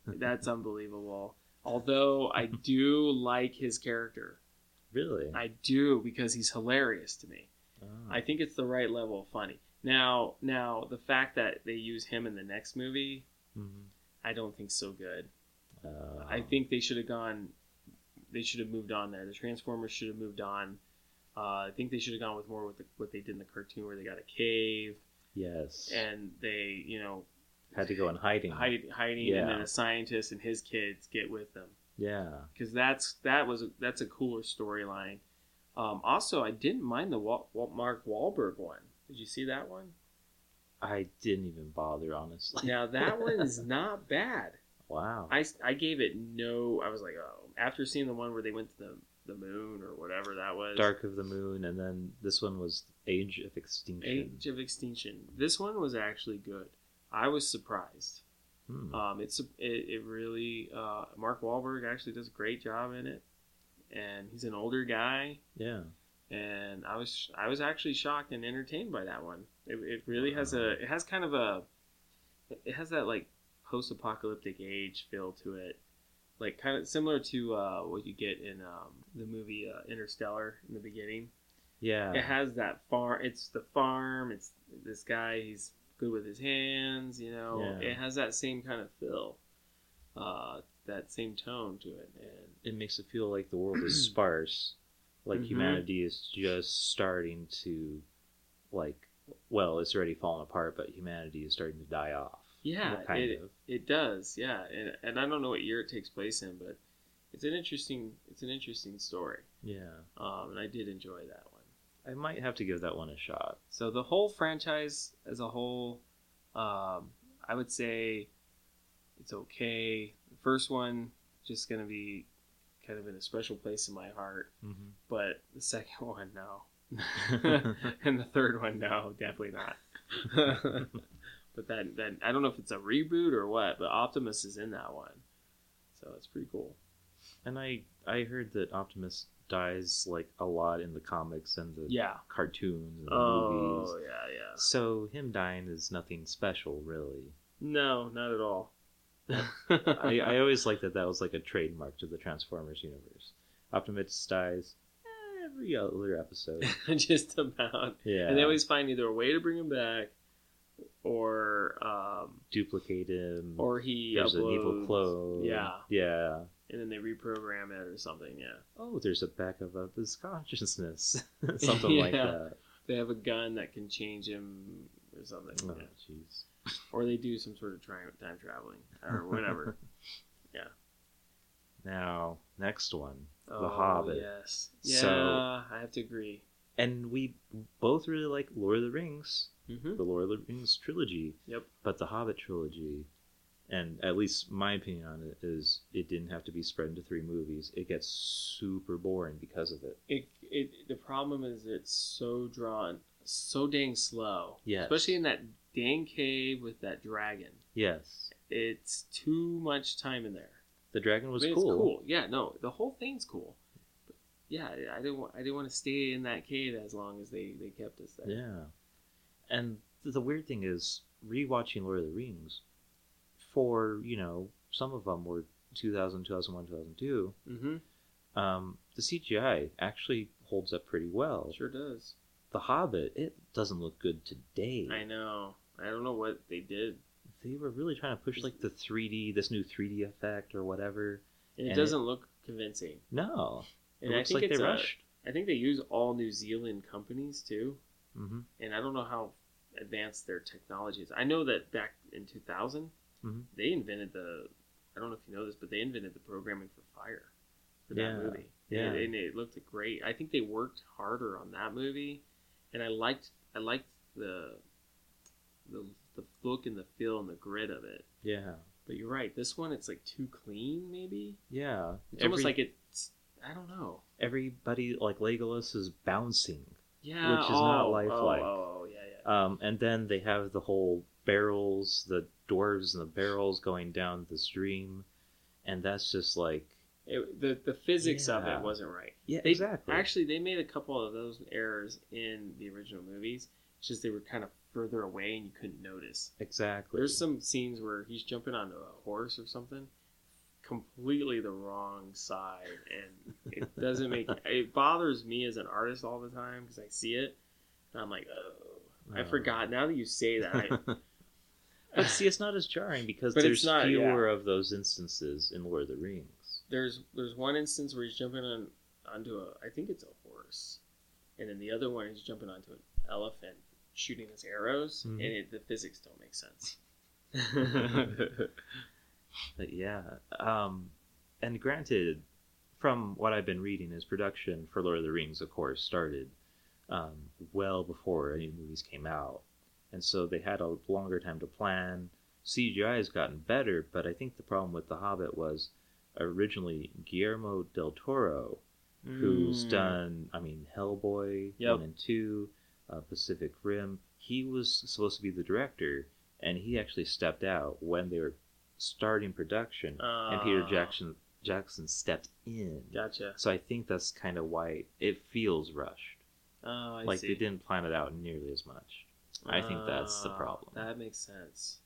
[SPEAKER 1] That's unbelievable. Although I do like his character,
[SPEAKER 2] Really?
[SPEAKER 1] I do because he's hilarious to me.
[SPEAKER 2] Oh.
[SPEAKER 1] I think it's the right level of funny. Now, now the fact that they use him in the next movie,
[SPEAKER 2] Mhm.
[SPEAKER 1] I don't think so good.
[SPEAKER 2] Oh.
[SPEAKER 1] I think they should have gone. They should have moved on there. The Transformers should have moved on. Uh, I think they should have gone with more with the, what they did in the cartoon, where they got a cave
[SPEAKER 2] yes,
[SPEAKER 1] and they, you know,
[SPEAKER 2] had to go in hiding.
[SPEAKER 1] hide, hiding,
[SPEAKER 2] Yeah.
[SPEAKER 1] and then a scientist and his kids get with them
[SPEAKER 2] Yeah,
[SPEAKER 1] because that's that was that's a cooler storyline. Um, also, I didn't mind the Wal- Wal- Mark Wahlberg one. Did you see that one?
[SPEAKER 2] I didn't even bother honestly.
[SPEAKER 1] Now that [laughs] one is not bad.
[SPEAKER 2] Wow.
[SPEAKER 1] I, I gave it no. I was like, oh, after seeing the one where they went to the the moon or whatever that was.
[SPEAKER 2] Dark of the Moon, and then this one was Age of Extinction.
[SPEAKER 1] Age of Extinction. This one was actually good. I was surprised.
[SPEAKER 2] Hmm.
[SPEAKER 1] Um, it's it, it really uh, Mark Wahlberg actually does a great job in it, and he's an older guy,
[SPEAKER 2] yeah.
[SPEAKER 1] and I was I was actually shocked and entertained by that one. It, it really has a it has kind of a it has that like post apocalyptic age feel to it, like kind of similar to uh, what you get in um, the movie uh, Interstellar in the beginning.
[SPEAKER 2] Yeah.
[SPEAKER 1] It has that farm. It's the farm. It's this guy. He's good with his hands. You know,
[SPEAKER 2] Yeah.
[SPEAKER 1] it has that same kind of feel, uh, that same tone to it, and
[SPEAKER 2] it makes it feel like the world is [clears throat] sparse, like
[SPEAKER 1] Mhm.
[SPEAKER 2] humanity is just starting to, like, well, it's already fallen apart, but humanity is starting to die off.
[SPEAKER 1] yeah,
[SPEAKER 2] kind
[SPEAKER 1] it,
[SPEAKER 2] of.
[SPEAKER 1] it does. Yeah, and, and I don't know what year it takes place in, but it's an interesting it's an interesting story.
[SPEAKER 2] Yeah,
[SPEAKER 1] Um, and I did enjoy that one.
[SPEAKER 2] I might have to give that one a shot.
[SPEAKER 1] So the whole franchise as a whole, um, I would say it's okay. The first one just gonna be kind of in a special place in my heart,
[SPEAKER 2] Mm-hmm.
[SPEAKER 1] but the second [laughs] one, no, [laughs] and the third one, no, definitely not. [laughs] but that that I don't know if it's a reboot or what, but Optimus is in that one, so it's pretty cool.
[SPEAKER 2] And I I heard that Optimus dies like a lot in the comics and the
[SPEAKER 1] Yeah.
[SPEAKER 2] cartoons and the
[SPEAKER 1] Oh
[SPEAKER 2] movies.
[SPEAKER 1] yeah, yeah.
[SPEAKER 2] So him dying is nothing special, really.
[SPEAKER 1] No, not at all. [laughs]
[SPEAKER 2] I, I [laughs] always liked that that was like a trademark to the Transformers universe. Optimus dies every other episode. [laughs]
[SPEAKER 1] just about.
[SPEAKER 2] Yeah,
[SPEAKER 1] And they always find either a way to bring him back, or um,
[SPEAKER 2] duplicate him.
[SPEAKER 1] or he
[SPEAKER 2] there's an evil
[SPEAKER 1] uploads-
[SPEAKER 2] clone.
[SPEAKER 1] Yeah,
[SPEAKER 2] yeah.
[SPEAKER 1] And then they reprogram it or something. Yeah,
[SPEAKER 2] Oh, there's a backup of his consciousness, [laughs] [laughs] something like that.
[SPEAKER 1] they have a gun that can change him or something.
[SPEAKER 2] Oh,
[SPEAKER 1] yeah.
[SPEAKER 2] jeez. [laughs]
[SPEAKER 1] Or they do some sort of tri- time traveling or whatever. Yeah.
[SPEAKER 2] Now, next one, The
[SPEAKER 1] oh,
[SPEAKER 2] Hobbit.
[SPEAKER 1] Yes. Yeah,
[SPEAKER 2] So-
[SPEAKER 1] I have to agree.
[SPEAKER 2] and we both really like Lord of the Rings,
[SPEAKER 1] hmm
[SPEAKER 2] the Lord of the Rings trilogy.
[SPEAKER 1] Yep.
[SPEAKER 2] But the Hobbit trilogy, and at least my opinion on it is, it didn't have to be spread into three movies. It gets super boring because of it.
[SPEAKER 1] It, it the problem is it's so drawn, so dang slow.
[SPEAKER 2] Yes.
[SPEAKER 1] Especially in that dang cave with that dragon.
[SPEAKER 2] Yes,
[SPEAKER 1] It's too much time in there.
[SPEAKER 2] the dragon was
[SPEAKER 1] I mean,
[SPEAKER 2] cool.
[SPEAKER 1] It's cool. Yeah, no, the whole thing's cool. But yeah, I didn't want I didn't want to stay in that cave as long as they they kept us there.
[SPEAKER 2] Yeah. And the weird thing is, rewatching Lord of the Rings, for, you know, some of them were 2000, 2001, 2002,
[SPEAKER 1] Mm-hmm.
[SPEAKER 2] um, the CGI actually holds up pretty well.
[SPEAKER 1] Sure does.
[SPEAKER 2] The Hobbit, it doesn't look good today.
[SPEAKER 1] I know. I don't know what they did.
[SPEAKER 2] They were really trying to push, like, the 3D, this new 3D effect or whatever.
[SPEAKER 1] And it
[SPEAKER 2] And
[SPEAKER 1] doesn't look convincing.
[SPEAKER 2] No. It
[SPEAKER 1] And I
[SPEAKER 2] looks
[SPEAKER 1] think
[SPEAKER 2] like
[SPEAKER 1] it's
[SPEAKER 2] they rushed.
[SPEAKER 1] I think they use all New Zealand companies too,
[SPEAKER 2] hmm
[SPEAKER 1] and I don't know how advanced their technology is. I know that back in 2000,
[SPEAKER 2] Mhm.
[SPEAKER 1] they invented the. I don't know if you know this, but they invented the programming for fire. for that
[SPEAKER 2] Yeah,
[SPEAKER 1] movie.
[SPEAKER 2] yeah.
[SPEAKER 1] and, and it looked great. I think they worked harder on that movie, and I liked I liked the the the look and the feel and the grit of it.
[SPEAKER 2] Yeah.
[SPEAKER 1] But you're right. This one, it's like too clean. Maybe
[SPEAKER 2] Yeah.
[SPEAKER 1] it's almost like it's. I don't know.
[SPEAKER 2] everybody like Legolas is bouncing.
[SPEAKER 1] Yeah,
[SPEAKER 2] Which is
[SPEAKER 1] oh,
[SPEAKER 2] not
[SPEAKER 1] oh,
[SPEAKER 2] lifelike.
[SPEAKER 1] Oh, oh, yeah, yeah.
[SPEAKER 2] Um, and then they have the whole barrels, the dwarves and the barrels going down the stream, and that's just like
[SPEAKER 1] It, the the physics of it wasn't right.
[SPEAKER 2] yeah,
[SPEAKER 1] They,
[SPEAKER 2] exactly.
[SPEAKER 1] Actually, they made a couple of those errors in the original movies. It's just they were kind of further away and you couldn't notice.
[SPEAKER 2] exactly.
[SPEAKER 1] There's some scenes where he's jumping onto a horse or something, completely the wrong side, and it doesn't make [laughs] it bothers me as an artist all the time because I see it and I'm like, oh, I
[SPEAKER 2] Oh.
[SPEAKER 1] forgot. Now that you say that, I, [laughs]
[SPEAKER 2] but [laughs] see, it's not as jarring because
[SPEAKER 1] But
[SPEAKER 2] there's
[SPEAKER 1] not-
[SPEAKER 2] fewer of those instances in Lord of the Rings.
[SPEAKER 1] there's there's one instance where he's jumping on onto a I think it's a horse, and then the other one he's jumping onto an elephant shooting his arrows,
[SPEAKER 2] Mhm.
[SPEAKER 1] and it, the physics don't make sense. [laughs] [laughs]
[SPEAKER 2] But yeah, um, and granted, from what I've been reading, his production for Lord of the Rings, of course, started um, well before any movies came out, and so they had a longer time to plan. CGI has gotten better, but I think the problem with The Hobbit was originally Guillermo del Toro, who's
[SPEAKER 1] Mm.
[SPEAKER 2] done, I mean, Hellboy
[SPEAKER 1] Yep.
[SPEAKER 2] one and two, uh, Pacific Rim. He was supposed to be the director, and he actually stepped out when they were starting production, and Peter
[SPEAKER 1] Ah.
[SPEAKER 2] Jackson Jackson stepped in.
[SPEAKER 1] Gotcha.
[SPEAKER 2] So I think that's kind of why it feels rushed.
[SPEAKER 1] Oh, I
[SPEAKER 2] like
[SPEAKER 1] see.
[SPEAKER 2] they didn't plan it out nearly as much. I think that's the
[SPEAKER 1] Ah,
[SPEAKER 2] problem.
[SPEAKER 1] That makes sense.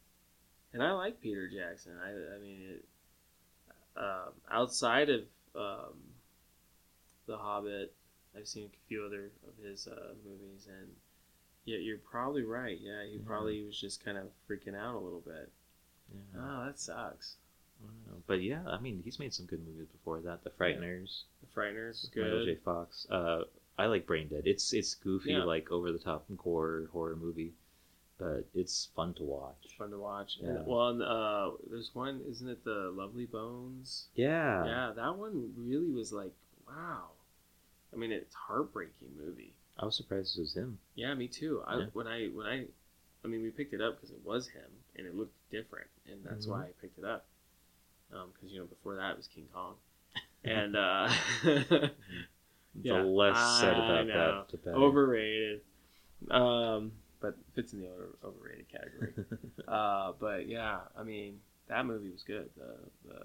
[SPEAKER 1] And I like Peter Jackson. I, I mean, it, um, outside of um, The Hobbit, I've seen a few other of his uh, movies, and yeah, you're probably right. Yeah, he
[SPEAKER 2] Yeah.
[SPEAKER 1] probably was just kind of freaking out a little bit.
[SPEAKER 2] Yeah.
[SPEAKER 1] Oh, that sucks.
[SPEAKER 2] I don't know. But yeah, I mean, he's made some good movies before that. The Frighteners,
[SPEAKER 1] The Frighteners is
[SPEAKER 2] Michael J. Fox. Uh, I like Brain Dead. It's it's goofy,
[SPEAKER 1] Yeah.
[SPEAKER 2] like over the top gore horror movie, but it's fun to watch.
[SPEAKER 1] It's fun to watch.
[SPEAKER 2] Yeah.
[SPEAKER 1] And, well, and, uh, there's one, isn't it the Lovely Bones?
[SPEAKER 2] Yeah.
[SPEAKER 1] yeah, that one really was like, wow. I mean, it's heartbreaking movie.
[SPEAKER 2] I was surprised it was him.
[SPEAKER 1] Yeah, me too. I
[SPEAKER 2] Yeah.
[SPEAKER 1] when I when I, I mean, we picked it up because it was him and it looked different, and that's
[SPEAKER 2] Mhm.
[SPEAKER 1] why I picked it up. Because you know before that it was King Kong, [laughs] and uh, [laughs] Yeah,
[SPEAKER 2] the less said about that, the better.
[SPEAKER 1] overrated. Um, but fits in the over, overrated category. [laughs] uh, but yeah, I mean that movie was good. The the,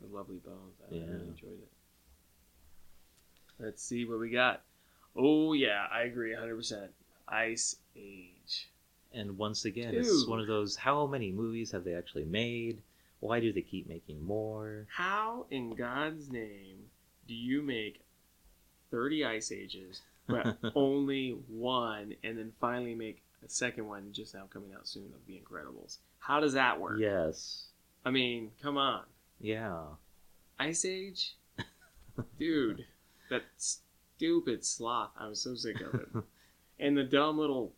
[SPEAKER 1] the Lovely Bones. I
[SPEAKER 2] Yeah.
[SPEAKER 1] really enjoyed it. Let's see what we got. Oh yeah, I agree 100. percent Ice Age.
[SPEAKER 2] and once again, it's one of those. How many movies have they actually made? Why do they keep making more?
[SPEAKER 1] How in God's name do you make 30 Ice Ages, but [laughs] only one, and then finally make a second one just now coming out soon of The Incredibles? How does that work?
[SPEAKER 2] Yes.
[SPEAKER 1] I mean, come on.
[SPEAKER 2] Yeah.
[SPEAKER 1] Ice Age? [laughs] Dude, that stupid sloth. I was so sick of it. [laughs] and the dumb little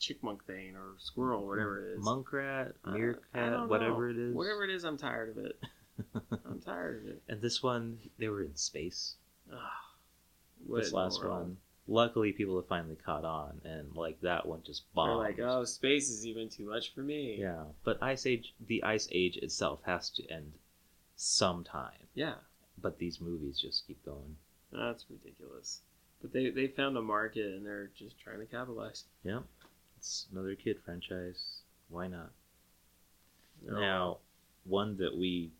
[SPEAKER 1] chickmunk thing or squirrel, whatever it is.
[SPEAKER 2] Monkrat,
[SPEAKER 1] Uh, I
[SPEAKER 2] meerkat,
[SPEAKER 1] don't
[SPEAKER 2] whatever it is.
[SPEAKER 1] Whatever it is, I'm tired of it. I'm tired of it.
[SPEAKER 2] and this one, they were in space.
[SPEAKER 1] What
[SPEAKER 2] this last one. Luckily, people have finally caught on, and like that one just
[SPEAKER 1] They're
[SPEAKER 2] bombed.
[SPEAKER 1] like, oh, space is even too much for me.
[SPEAKER 2] Yeah, but Ice Age, the Ice Age itself has to end sometime.
[SPEAKER 1] Yeah,
[SPEAKER 2] But these movies just keep going.
[SPEAKER 1] that's ridiculous. But they, they found a market and they're just trying to capitalize.
[SPEAKER 2] Yep, it's another kid franchise. Why not?
[SPEAKER 1] No.
[SPEAKER 2] Now, one that we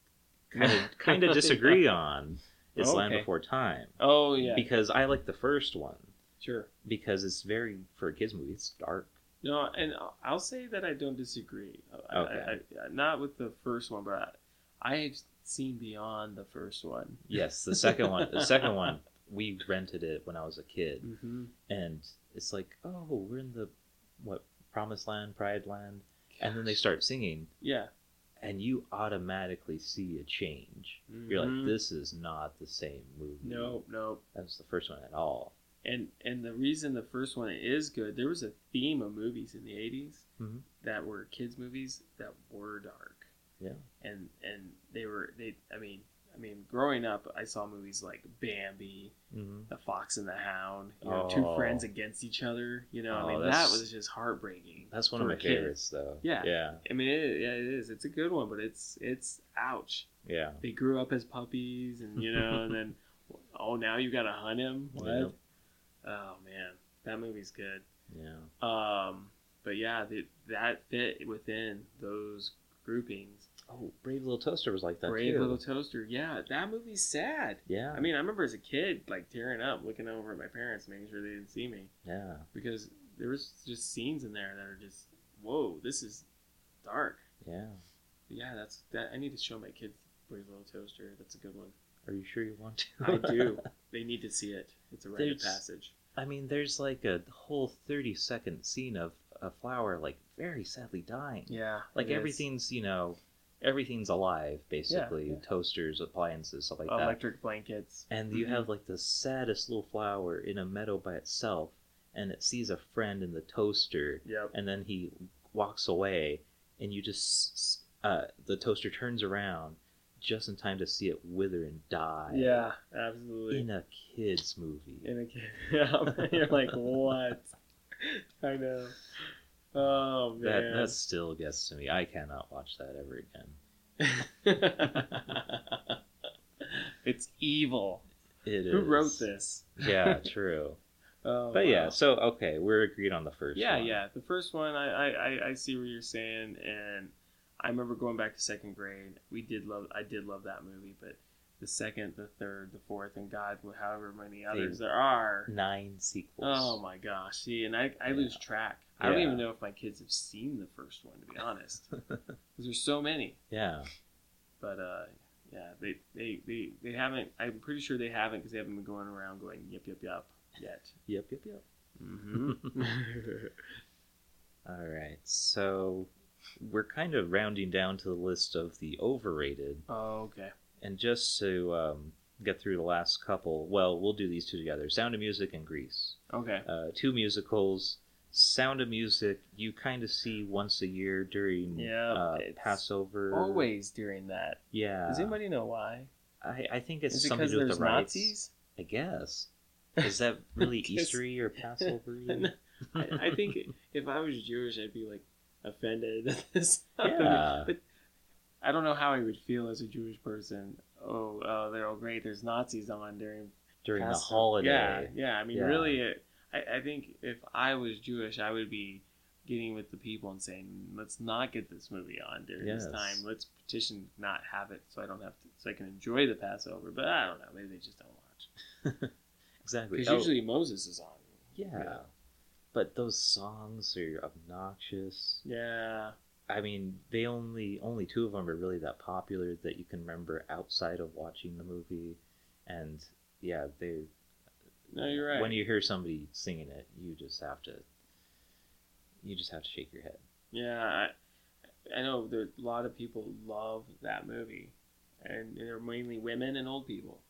[SPEAKER 2] kind of kind of disagree on is Land
[SPEAKER 1] Okay.
[SPEAKER 2] Before Time
[SPEAKER 1] Oh, yeah.
[SPEAKER 2] because I like the first one
[SPEAKER 1] sure.
[SPEAKER 2] because it's very for a kids movie. It's dark.
[SPEAKER 1] No, and I'll- say that I don't disagree. I-
[SPEAKER 2] Okay.
[SPEAKER 1] I, I, not with the first one, but I, I've seen beyond the first one.
[SPEAKER 2] Yes, the second one. The second one we rented it when I was a kid,
[SPEAKER 1] Mm-hmm.
[SPEAKER 2] and it's like, oh, we're in the what Promised Land, Pride Land, and then they start singing,
[SPEAKER 1] Yeah.
[SPEAKER 2] And you automatically see a change. You're
[SPEAKER 1] Mhm.
[SPEAKER 2] like, this is not the same movie.
[SPEAKER 1] No, no,
[SPEAKER 2] that's the first one at all.
[SPEAKER 1] And and the reason the first one is good, there was a theme of movies in the 80s
[SPEAKER 2] Mhm.
[SPEAKER 1] that were kids movies that were dark.
[SPEAKER 2] Yeah.
[SPEAKER 1] And and they were they I mean, I mean, growing up, I saw movies like Bambi,
[SPEAKER 2] hmm
[SPEAKER 1] The Fox and the Hound, you know, two
[SPEAKER 2] Oh.
[SPEAKER 1] friends against each other. You know, I
[SPEAKER 2] Oh,
[SPEAKER 1] mean, that was just heartbreaking.
[SPEAKER 2] That's one of my favorites, though.
[SPEAKER 1] Yeah.
[SPEAKER 2] Yeah.
[SPEAKER 1] I mean, it, yeah, it is. It's a good one, but it's it's ouch.
[SPEAKER 2] Yeah.
[SPEAKER 1] They grew up as puppies, and you know, and then [laughs] oh, now you got to hunt him. What?
[SPEAKER 2] Yep.
[SPEAKER 1] Oh man, that movie's good.
[SPEAKER 2] Yeah.
[SPEAKER 1] Um, but yeah, the, that fit within those groupings.
[SPEAKER 2] Oh, Brave Little Toaster was like that
[SPEAKER 1] Brave
[SPEAKER 2] too.
[SPEAKER 1] Little Toaster. Yeah, that movie's sad.
[SPEAKER 2] yeah.
[SPEAKER 1] I mean, I remember as a kid, like tearing up, looking over at my parents, making sure they didn't see me,
[SPEAKER 2] yeah.
[SPEAKER 1] because there was just scenes in there that are just, whoa, this is dark.
[SPEAKER 2] Yeah.
[SPEAKER 1] Yeah, that's that. I need to show my kids Brave Little Toaster. That's a good one.
[SPEAKER 2] Are you sure you want to?
[SPEAKER 1] I do. [laughs] they need to see it. It's a rite of passage.
[SPEAKER 2] I mean, there's like a whole 30 second scene of a flower, like, very sadly dying.
[SPEAKER 1] Yeah,
[SPEAKER 2] Like,
[SPEAKER 1] it is.
[SPEAKER 2] everything's, you know, everything's alive, basically.
[SPEAKER 1] yeah.
[SPEAKER 2] Toasters, appliances, stuff like that.
[SPEAKER 1] electric blankets.
[SPEAKER 2] And you
[SPEAKER 1] Mhm.
[SPEAKER 2] have, like, the saddest little flower in a meadow by itself, and it sees a friend in the toaster,
[SPEAKER 1] Yep.
[SPEAKER 2] and then he walks away, and you just, uh, the toaster turns around just in time to see it wither and die.
[SPEAKER 1] Yeah, absolutely.
[SPEAKER 2] In a kid's movie.
[SPEAKER 1] in a kid. [laughs] Yeah, you're like, what? I know. Oh
[SPEAKER 2] That
[SPEAKER 1] man.
[SPEAKER 2] that still gets to me. I cannot watch that ever again. [laughs]
[SPEAKER 1] it's evil.
[SPEAKER 2] It
[SPEAKER 1] Who
[SPEAKER 2] is.
[SPEAKER 1] wrote this?
[SPEAKER 2] Yeah, true. [laughs]
[SPEAKER 1] Oh,
[SPEAKER 2] but yeah, so okay, we're agreed on the first.
[SPEAKER 1] yeah,
[SPEAKER 2] one.
[SPEAKER 1] yeah. Yeah. The first one, I, I, I, I see what you're saying, and I remember going back to second grade. We did love, I did love that movie, but the second, the third, the fourth, and God, however many others there are.
[SPEAKER 2] Nine sequels.
[SPEAKER 1] Oh my gosh! See, and I, I lose track. I don't even know if my kids have seen the first one, to be [laughs] honest, because there's so many.
[SPEAKER 2] Yeah.
[SPEAKER 1] But uh, yeah, they, they, they, they haven't. I'm pretty sure they haven't because they haven't been going around going yip yip yip yet. [laughs]
[SPEAKER 2] Yep, yep, yep.
[SPEAKER 1] Mm-hmm. [laughs]
[SPEAKER 2] All right, so we're kind of rounding down to the list of the overrated,
[SPEAKER 1] oh, okay.
[SPEAKER 2] And just to um, get through the last couple, well, we'll do these two together: Sound of Music and Grease.
[SPEAKER 1] Okay.
[SPEAKER 2] uh, two musicals. Sound of Music, you kind of see once a year during
[SPEAKER 1] Yeah,
[SPEAKER 2] uh,
[SPEAKER 1] it's
[SPEAKER 2] Passover.
[SPEAKER 1] Always during that.
[SPEAKER 2] Yeah.
[SPEAKER 1] Does anybody know why?
[SPEAKER 2] I, I think it's
[SPEAKER 1] Is
[SPEAKER 2] something
[SPEAKER 1] because
[SPEAKER 2] to do with the rights.
[SPEAKER 1] Nazis?
[SPEAKER 2] I guess. [laughs] Is that really Eastery or [laughs] Passover?
[SPEAKER 1] I, I think [laughs] if I was Jewish, I'd be like offended at this.
[SPEAKER 2] Yeah.
[SPEAKER 1] but I don't know how I would feel as a Jewish person. Oh, oh, they're all great. There's Nazis on during
[SPEAKER 2] during the holiday.
[SPEAKER 1] Yeah, yeah. I mean,
[SPEAKER 2] Yeah.
[SPEAKER 1] really, it, I, I think if I was Jewish, I would be getting with the people and saying, "Let's not get this movie on during
[SPEAKER 2] Yes.
[SPEAKER 1] this time. Let's petition not have it, so I don't have to, so I can enjoy the Passover." But I don't know. Maybe they just don't watch [laughs]
[SPEAKER 2] Exactly.
[SPEAKER 1] because
[SPEAKER 2] Oh,
[SPEAKER 1] usually Moses is on.
[SPEAKER 2] yeah. But those songs are obnoxious.
[SPEAKER 1] Yeah.
[SPEAKER 2] I mean, they only only two of them are really that popular that you can remember outside of watching the movie, and yeah, they
[SPEAKER 1] No, you're right.
[SPEAKER 2] when you hear somebody singing it, you just have to you just have to shake your head.
[SPEAKER 1] Yeah, I, I know there a lot of people love that movie, and they're mainly women and old people.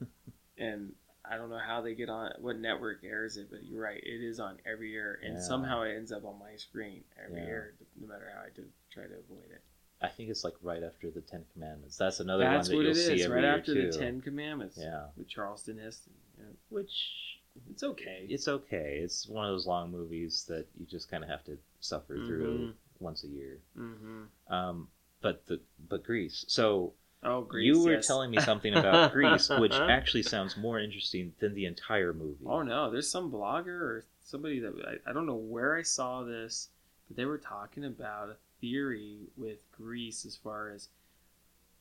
[SPEAKER 1] [laughs] and I don't know how they get on what network airs it, but you're right, it is on every year, and
[SPEAKER 2] Yeah.
[SPEAKER 1] somehow it ends up on my screen every
[SPEAKER 2] Yeah.
[SPEAKER 1] year, no matter how I do try to avoid it.
[SPEAKER 2] I think it's like right after the Ten Commandments. That's another
[SPEAKER 1] That's
[SPEAKER 2] one that you'll
[SPEAKER 1] it
[SPEAKER 2] see
[SPEAKER 1] is,
[SPEAKER 2] every
[SPEAKER 1] right
[SPEAKER 2] year
[SPEAKER 1] after
[SPEAKER 2] too.
[SPEAKER 1] the Ten Commandments.
[SPEAKER 2] Yeah,
[SPEAKER 1] with Charleston Heston. Yeah.
[SPEAKER 2] which
[SPEAKER 1] It's okay.
[SPEAKER 2] it's okay. It's one of those long movies that you just kind of have to suffer through
[SPEAKER 1] Mhm.
[SPEAKER 2] once a year.
[SPEAKER 1] hmm
[SPEAKER 2] Um, but the but Grease. So
[SPEAKER 1] Oh, Grease.
[SPEAKER 2] you were
[SPEAKER 1] yes.
[SPEAKER 2] telling me [laughs] something about Grease, which actually sounds more interesting than the entire movie.
[SPEAKER 1] Oh no, there's some blogger or somebody that I, I don't know where I saw this, but they were talking about a theory with Grease as far as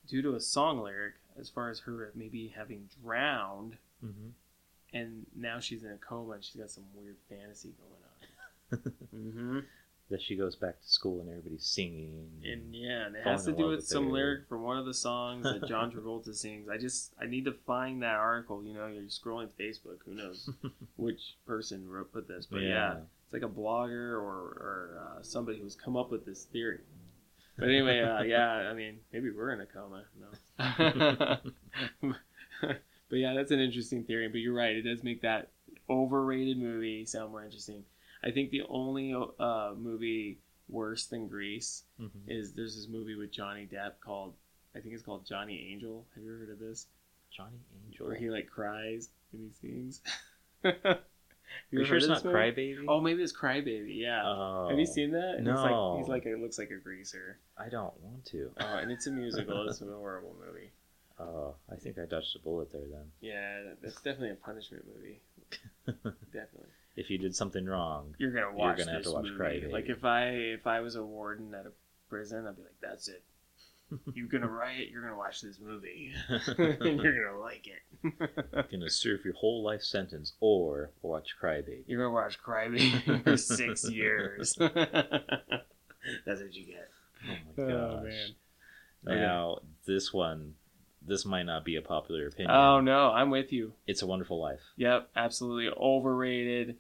[SPEAKER 1] due to a song lyric, as far as her maybe having drowned,
[SPEAKER 2] hmm
[SPEAKER 1] and now she's in a coma and she's got some weird fantasy going on. mm-hmm.
[SPEAKER 2] That she goes back to school and everybody's singing.
[SPEAKER 1] And yeah, and it has to do with
[SPEAKER 2] with
[SPEAKER 1] some
[SPEAKER 2] her.
[SPEAKER 1] lyric from one of the songs that John [laughs] Travolta sings. I just I need to find that article. You know, you're scrolling Facebook. Who knows [laughs] which person wrote put this? But yeah, it's like a blogger or or uh, somebody who's come up with this theory. But anyway, uh, [laughs] yeah, I mean, maybe we're in a coma. No. but yeah, that's an interesting theory. But you're right; it does make that overrated movie sound more interesting. I think the only uh, movie worse than Grease
[SPEAKER 2] Mhm.
[SPEAKER 1] is there's this movie with Johnny Depp called I think it's called Johnny Angel. Have you ever heard of this?
[SPEAKER 2] Johnny Angel.
[SPEAKER 1] Where he like cries and he sings.
[SPEAKER 2] you sure it's not Crybaby?
[SPEAKER 1] Oh, maybe it's Crybaby. Yeah.
[SPEAKER 2] Oh.
[SPEAKER 1] Have you seen that? And
[SPEAKER 2] No.
[SPEAKER 1] He's like, he's like, it looks like a greaser.
[SPEAKER 2] I don't want to.
[SPEAKER 1] Oh, and it's a musical. it's a horrible movie. [laughs]
[SPEAKER 2] Oh, I think I dodged a bullet there then.
[SPEAKER 1] Yeah, that's definitely a punishment movie. [laughs] Definitely.
[SPEAKER 2] If you did something wrong,
[SPEAKER 1] You're gonna watch.
[SPEAKER 2] You're gonna have to watch
[SPEAKER 1] movie.
[SPEAKER 2] Crybaby.
[SPEAKER 1] Like if I if I was a warden at a prison, I'd be like, "That's it. [laughs] You're gonna riot. You're gonna watch this movie, and [laughs] [laughs] you're gonna like it.
[SPEAKER 2] You're gonna serve your whole life sentence or watch Crybaby.
[SPEAKER 1] you're gonna watch Crybaby for six years. That's what you get.
[SPEAKER 2] Oh my oh, gosh.
[SPEAKER 1] Oh man. Okay.
[SPEAKER 2] Now, this one, this might not be a popular opinion.
[SPEAKER 1] Oh no, I'm with you.
[SPEAKER 2] It's a Wonderful Life.
[SPEAKER 1] Yep, absolutely overrated.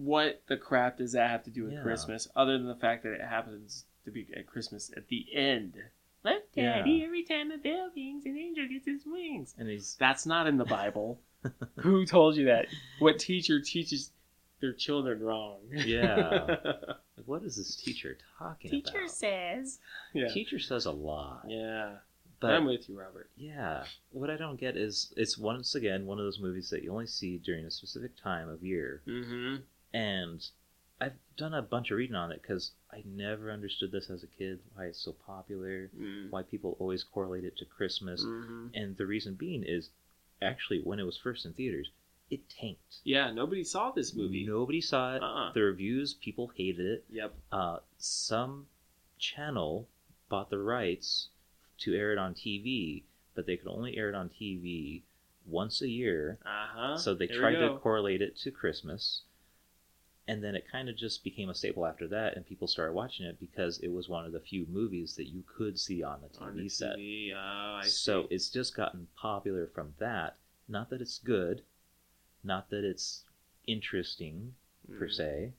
[SPEAKER 1] What the crap does that have to do with
[SPEAKER 2] Yeah.
[SPEAKER 1] Christmas, other than the fact that it happens to be at Christmas at the end? Let
[SPEAKER 2] Yeah.
[SPEAKER 1] Daddy every time a bell rings, an angel gets his wings.
[SPEAKER 2] And he's
[SPEAKER 1] That's not in the [laughs] Bible. [laughs] Who told you that? What teacher teaches their children wrong?
[SPEAKER 2] Yeah. [laughs] what is this teacher talking
[SPEAKER 1] teacher
[SPEAKER 2] about?
[SPEAKER 1] Teacher says. Yeah.
[SPEAKER 2] Teacher says a lot.
[SPEAKER 1] Yeah.
[SPEAKER 2] But
[SPEAKER 1] I'm with you, Robert.
[SPEAKER 2] yeah, what I don't get is it's once again one of those movies that you only see during a specific time of year.
[SPEAKER 1] Mm-hmm.
[SPEAKER 2] And I've done a bunch of reading on it because I never understood this as a kid, why it's so popular,
[SPEAKER 1] Mm.
[SPEAKER 2] why people always correlate it to Christmas.
[SPEAKER 1] hmm
[SPEAKER 2] And the reason being is actually when it was first in theaters, it tanked.
[SPEAKER 1] Yeah, nobody saw this movie.
[SPEAKER 2] Nobody saw it.
[SPEAKER 1] Uh-uh.
[SPEAKER 2] The reviews, people hated it.
[SPEAKER 1] Yep.
[SPEAKER 2] Uh, some channel bought the rights to air it on TV, but they could only air it on TV once a year.
[SPEAKER 1] Uh-huh.
[SPEAKER 2] So they
[SPEAKER 1] There
[SPEAKER 2] tried to correlate it to Christmas. And then it kind of just became a staple after that, and people started watching it because it was one of the few movies that you could see on the TV
[SPEAKER 1] on the
[SPEAKER 2] set.
[SPEAKER 1] TV. Oh, I
[SPEAKER 2] so
[SPEAKER 1] see.
[SPEAKER 2] it's just gotten popular from that. Not that it's good, not that it's interesting per
[SPEAKER 1] Mhm.
[SPEAKER 2] se,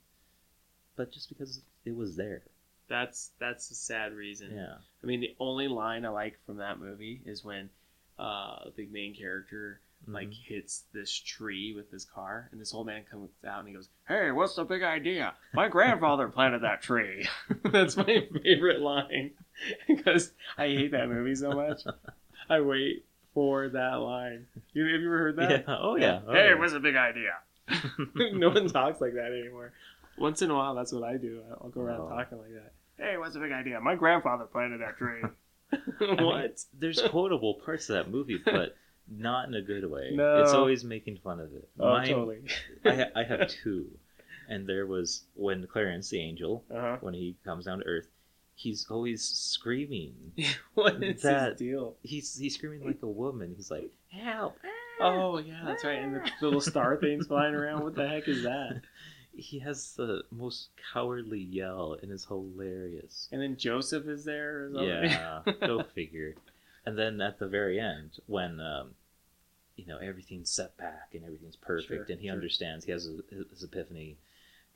[SPEAKER 2] but just because it was there.
[SPEAKER 1] That's that's a sad reason.
[SPEAKER 2] Yeah.
[SPEAKER 1] I mean, the only line I like from that movie is when uh, the main character like
[SPEAKER 2] Mhm.
[SPEAKER 1] hits this tree with his car, and this old man comes out and he goes, "Hey, what's the big idea? My grandfather [laughs] planted that tree." [laughs] That's my favorite line [laughs] because I hate that movie so much. I wait for that line. You have you ever heard that?
[SPEAKER 2] Yeah. Oh yeah. Oh,
[SPEAKER 1] hey,
[SPEAKER 2] yeah.
[SPEAKER 1] what's the big idea? no one talks like that anymore. Once in a while, that's what I do. I'll go around
[SPEAKER 2] Oh.
[SPEAKER 1] talking like that. Hey, what's the big idea? My grandfather planted that tree.
[SPEAKER 2] I mean,
[SPEAKER 1] what?
[SPEAKER 2] there's quotable parts of that movie, but not in a good way.
[SPEAKER 1] No.
[SPEAKER 2] It's always making fun of it.
[SPEAKER 1] Oh,
[SPEAKER 2] Mine-
[SPEAKER 1] totally.
[SPEAKER 2] I, ha- I have [laughs] two, and there was when Clarence the angel,
[SPEAKER 1] Uh-huh.
[SPEAKER 2] when he comes down to Earth, he's always screaming. [laughs]
[SPEAKER 1] what is
[SPEAKER 2] That-
[SPEAKER 1] his deal?
[SPEAKER 2] He's he's screaming like a woman. He's like, "Help!"
[SPEAKER 1] Oh yeah, that's right. And the little star [laughs] things flying around. What the heck is that?
[SPEAKER 2] He has the most cowardly yell, and it's hilarious.
[SPEAKER 1] And then Joseph is there. Or.
[SPEAKER 2] Yeah, go figure. And then at the very end, when um, you know everything's set back and everything's perfect,
[SPEAKER 1] Sure,
[SPEAKER 2] and he
[SPEAKER 1] sure.
[SPEAKER 2] understands, he has a, his epiphany,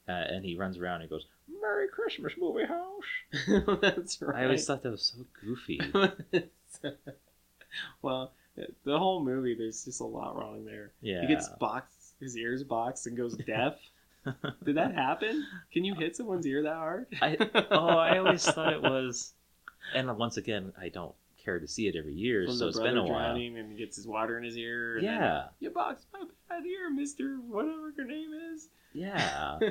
[SPEAKER 2] uh, and he runs around and goes, "Merry Christmas, movie house." [laughs]
[SPEAKER 1] that's right.
[SPEAKER 2] I always thought that was so goofy. [laughs]
[SPEAKER 1] well, the whole movie, there's just a lot wrong there.
[SPEAKER 2] Yeah,
[SPEAKER 1] He gets boxed, his ears boxed, and goes deaf. [laughs] Did that happen? Can you hit someone's ear that hard?
[SPEAKER 2] I oh, I always thought it was, and once again, I don't care to see it every year,
[SPEAKER 1] From
[SPEAKER 2] so it's been a while.
[SPEAKER 1] drowning and he gets his water in his ear. And then,
[SPEAKER 2] Yeah,
[SPEAKER 1] you boxed my bad ear, Mister. Whatever your name is.
[SPEAKER 2] yeah. [laughs]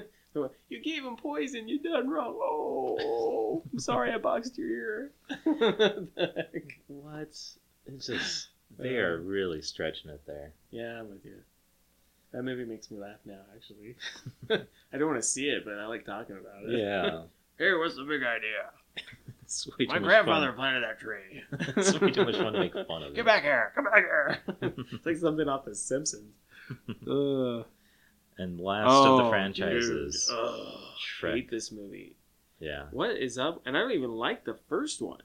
[SPEAKER 1] You gave him poison. You done wrong. Oh, I'm sorry. I boxed your ear. The [laughs] heck?
[SPEAKER 2] what? It's just they are really stretching it there.
[SPEAKER 1] yeah, I'm with you. That movie makes me laugh now. Actually, [laughs] I don't want to see it, but I like talking about it.
[SPEAKER 2] Yeah,
[SPEAKER 1] Hey, what's the big idea?
[SPEAKER 2] It's way too
[SPEAKER 1] My
[SPEAKER 2] much
[SPEAKER 1] grandfather
[SPEAKER 2] fun.
[SPEAKER 1] planted that tree. [laughs]
[SPEAKER 2] it's way too much fun to make fun of [laughs]
[SPEAKER 1] Get
[SPEAKER 2] it.
[SPEAKER 1] back here! Come back here! [laughs] it's like something off The Simpsons. Ugh.
[SPEAKER 2] And last of the
[SPEAKER 1] Oh,
[SPEAKER 2] franchises,
[SPEAKER 1] dude. Ugh,
[SPEAKER 2] Shrek.
[SPEAKER 1] hate this movie.
[SPEAKER 2] yeah,
[SPEAKER 1] What is up? And I don't even like the first one.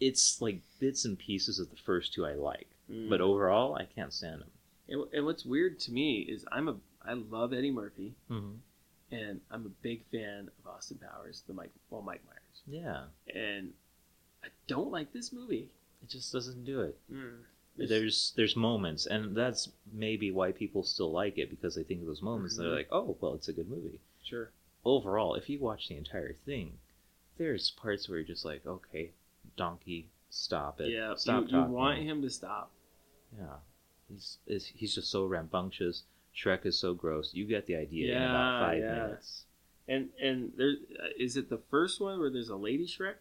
[SPEAKER 2] it's like bits and pieces of the first two I like,
[SPEAKER 1] Mm.
[SPEAKER 2] but overall I can't stand them.
[SPEAKER 1] and, and what's weird to me is I'm a I love Eddie Murphy
[SPEAKER 2] Mm-hmm.
[SPEAKER 1] and I'm a big fan of Austin Powers, the Mike well Mike Myers,
[SPEAKER 2] Yeah,
[SPEAKER 1] and I don't like this movie.
[SPEAKER 2] it just doesn't do it.
[SPEAKER 1] Mm.
[SPEAKER 2] There's there's moments, and that's maybe why people still like it because they think of those moments. and
[SPEAKER 1] Mhm.
[SPEAKER 2] They're like, oh, well, it's a good movie.
[SPEAKER 1] sure.
[SPEAKER 2] Overall, if you watch the entire thing, there's parts where you're just like, okay, donkey, stop it.
[SPEAKER 1] yeah,
[SPEAKER 2] stop
[SPEAKER 1] you, you want him to stop.
[SPEAKER 2] Yeah, he's is he's just so rambunctious. Shrek is so gross. You get the idea in
[SPEAKER 1] Yeah,
[SPEAKER 2] about five
[SPEAKER 1] yeah.
[SPEAKER 2] minutes.
[SPEAKER 1] And and there uh, is it the first one where there's a lady Shrek?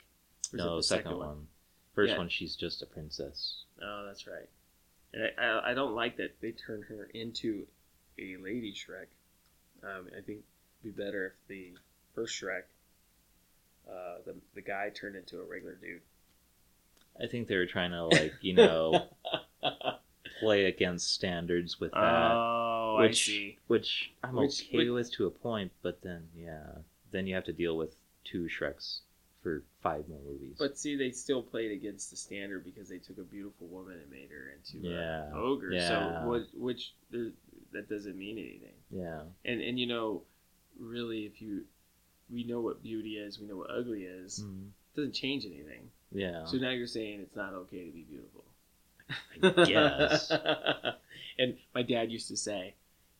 [SPEAKER 1] Or is it
[SPEAKER 2] No,
[SPEAKER 1] the
[SPEAKER 2] second, one. First
[SPEAKER 1] Yeah.
[SPEAKER 2] one, she's just a princess.
[SPEAKER 1] Oh, that's right. And I, I, I don't like that they turned her into a lady Shrek. Um, I think it'd be better if the first Shrek, uh, the the guy turned into a regular dude.
[SPEAKER 2] I think they were trying to like you know [laughs] play against standards with that,
[SPEAKER 1] oh, I
[SPEAKER 2] which
[SPEAKER 1] see.
[SPEAKER 2] which I'm
[SPEAKER 1] Which-
[SPEAKER 2] okay
[SPEAKER 1] which-
[SPEAKER 2] with to a point, but then yeah, then you have to deal with two Shreks for five more movies.
[SPEAKER 1] But see, they still played against the standard because they took a beautiful woman and made her into
[SPEAKER 2] Yeah,
[SPEAKER 1] an ogre.
[SPEAKER 2] yeah.
[SPEAKER 1] So what? Which that doesn't mean anything.
[SPEAKER 2] yeah,
[SPEAKER 1] And and you know, really, if you we know what beauty is, we know what ugly is.
[SPEAKER 2] Mhm.
[SPEAKER 1] It doesn't change anything.
[SPEAKER 2] yeah.
[SPEAKER 1] So now you're saying it's not okay to be beautiful.
[SPEAKER 2] I guess. [laughs]
[SPEAKER 1] and my dad used to say,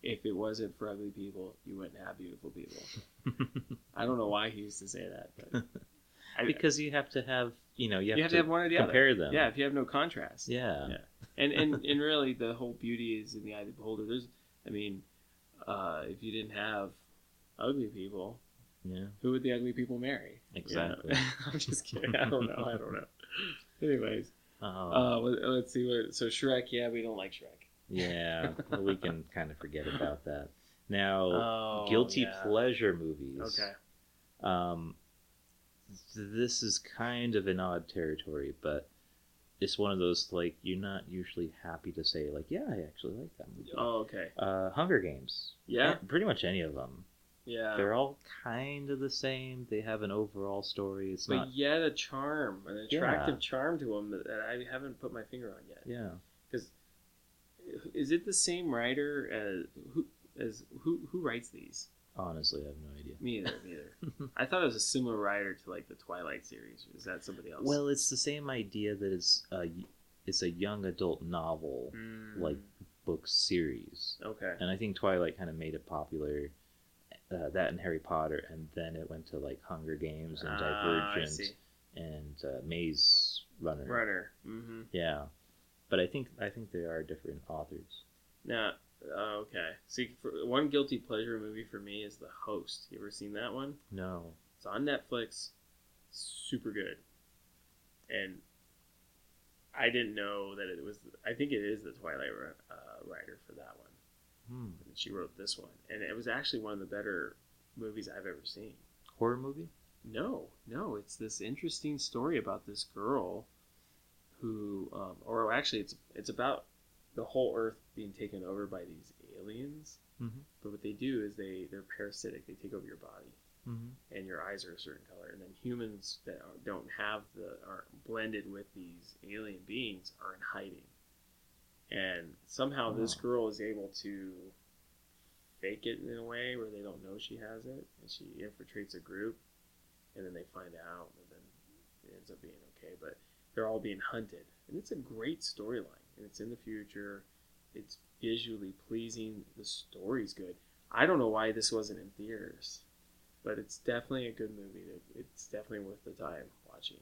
[SPEAKER 1] if it wasn't for ugly people, you wouldn't have beautiful people. [laughs] I don't know why he used to say that, but [laughs] I,
[SPEAKER 2] because you have to have you know you have,
[SPEAKER 1] you have to have one or the other.
[SPEAKER 2] compare them.
[SPEAKER 1] Yeah, if you have no contrast.
[SPEAKER 2] yeah,
[SPEAKER 1] Yeah. And and and really, the whole beauty is in the eye of the beholder. There's, I mean, uh, if you didn't have ugly people,
[SPEAKER 2] yeah.
[SPEAKER 1] who would the ugly people marry? You know?
[SPEAKER 2] Exactly. [laughs]
[SPEAKER 1] I'm just kidding. I don't know. I don't know. Anyways,
[SPEAKER 2] Oh,
[SPEAKER 1] uh, let's see what. So Shrek, yeah, we don't like Shrek.
[SPEAKER 2] Yeah. Well, we can kind of forget about that. Now,
[SPEAKER 1] Oh,
[SPEAKER 2] guilty
[SPEAKER 1] yeah.
[SPEAKER 2] pleasure movies.
[SPEAKER 1] Okay.
[SPEAKER 2] Um, this is kind of an odd territory, but it's one of those like you're not usually happy to say like, yeah, I actually like that movie.
[SPEAKER 1] Oh, okay.
[SPEAKER 2] Uh, Hunger Games.
[SPEAKER 1] Yeah.
[SPEAKER 2] Pretty much any of them.
[SPEAKER 1] Yeah.
[SPEAKER 2] They're all kind of the same. They have an overall story. It's
[SPEAKER 1] but
[SPEAKER 2] not.
[SPEAKER 1] yet a charm, an
[SPEAKER 2] Yeah.
[SPEAKER 1] attractive charm to them that I haven't put my finger on yet.
[SPEAKER 2] Yeah.
[SPEAKER 1] Is it the same writer as who as who who writes these?
[SPEAKER 2] Honestly, I have no idea.
[SPEAKER 1] Me either. Me either. [laughs] I thought it was a similar writer to like the Twilight series. Is that somebody else?
[SPEAKER 2] Well, it's the same idea that it's a it's a young adult novel
[SPEAKER 1] Mm,
[SPEAKER 2] like book series,
[SPEAKER 1] okay.
[SPEAKER 2] and I think Twilight kind of made it popular. Uh, that and Harry Potter, and then it went to like Hunger Games and
[SPEAKER 1] Ah,
[SPEAKER 2] Divergent and uh, Maze Runner.
[SPEAKER 1] Runner. Mm-hmm.
[SPEAKER 2] Yeah, but I think I think they are different authors.
[SPEAKER 1] Now, uh, okay. See, one guilty pleasure movie for me is The Host. You ever seen that one?
[SPEAKER 2] No.
[SPEAKER 1] It's on Netflix. Super good. And I didn't know that it was. I think it is the Twilight uh, writer for that one.
[SPEAKER 2] Hmm.
[SPEAKER 1] And she wrote this one, and it was actually one of the better movies I've ever seen.
[SPEAKER 2] Horror movie?
[SPEAKER 1] No, no, it's this interesting story about this girl who, um, or actually, it's it's about the whole Earth being taken over by these aliens.
[SPEAKER 2] Mm-hmm.
[SPEAKER 1] But what they do is they they're parasitic. They take over your body,
[SPEAKER 2] Mm-hmm.
[SPEAKER 1] and your eyes are a certain color. And then humans that are, don't have the are blended with these alien beings are in hiding. And somehow this girl is able to fake it in a way where they don't know she has it, and she infiltrates a group, and then they find out, and then it ends up being okay. But they're all being hunted, and it's a great storyline, and it's in the future. It's visually pleasing. The story's good. I don't know why this wasn't in theaters, but it's definitely a good movie. It- It's definitely worth the time watching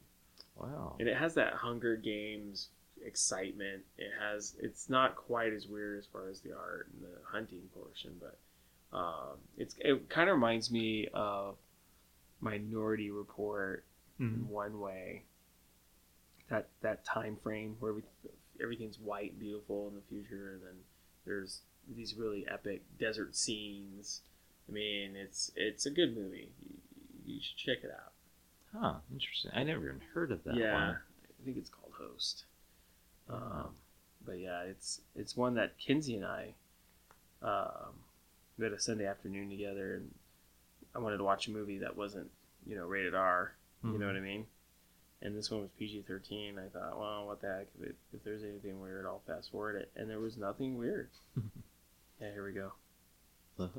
[SPEAKER 2] Wow.
[SPEAKER 1] and it has that Hunger Games excitement. It has it's not quite as weird as far as the art and the hunting portion, but um, it's it kind of reminds me of Minority Report
[SPEAKER 2] Mm-hmm.
[SPEAKER 1] in one way. That that time frame where we, everything's white and beautiful in the future, and then there's these really epic desert scenes. I mean, it's it's a good movie. You, you should check it out.
[SPEAKER 2] Huh. Interesting. I never even heard of that
[SPEAKER 1] yeah,
[SPEAKER 2] one.
[SPEAKER 1] I think it's called Host.
[SPEAKER 2] Oh.
[SPEAKER 1] Um, but yeah, it's it's one that Kinsey and I um, we had a Sunday afternoon together, and I wanted to watch a movie that wasn't you know rated R. You know
[SPEAKER 2] Mhm.
[SPEAKER 1] what I mean? And this one was PG thirteen. I thought, well, what the heck? If, it, if there's anything weird, I'll fast forward it. And there was nothing weird. [laughs] yeah, here we go.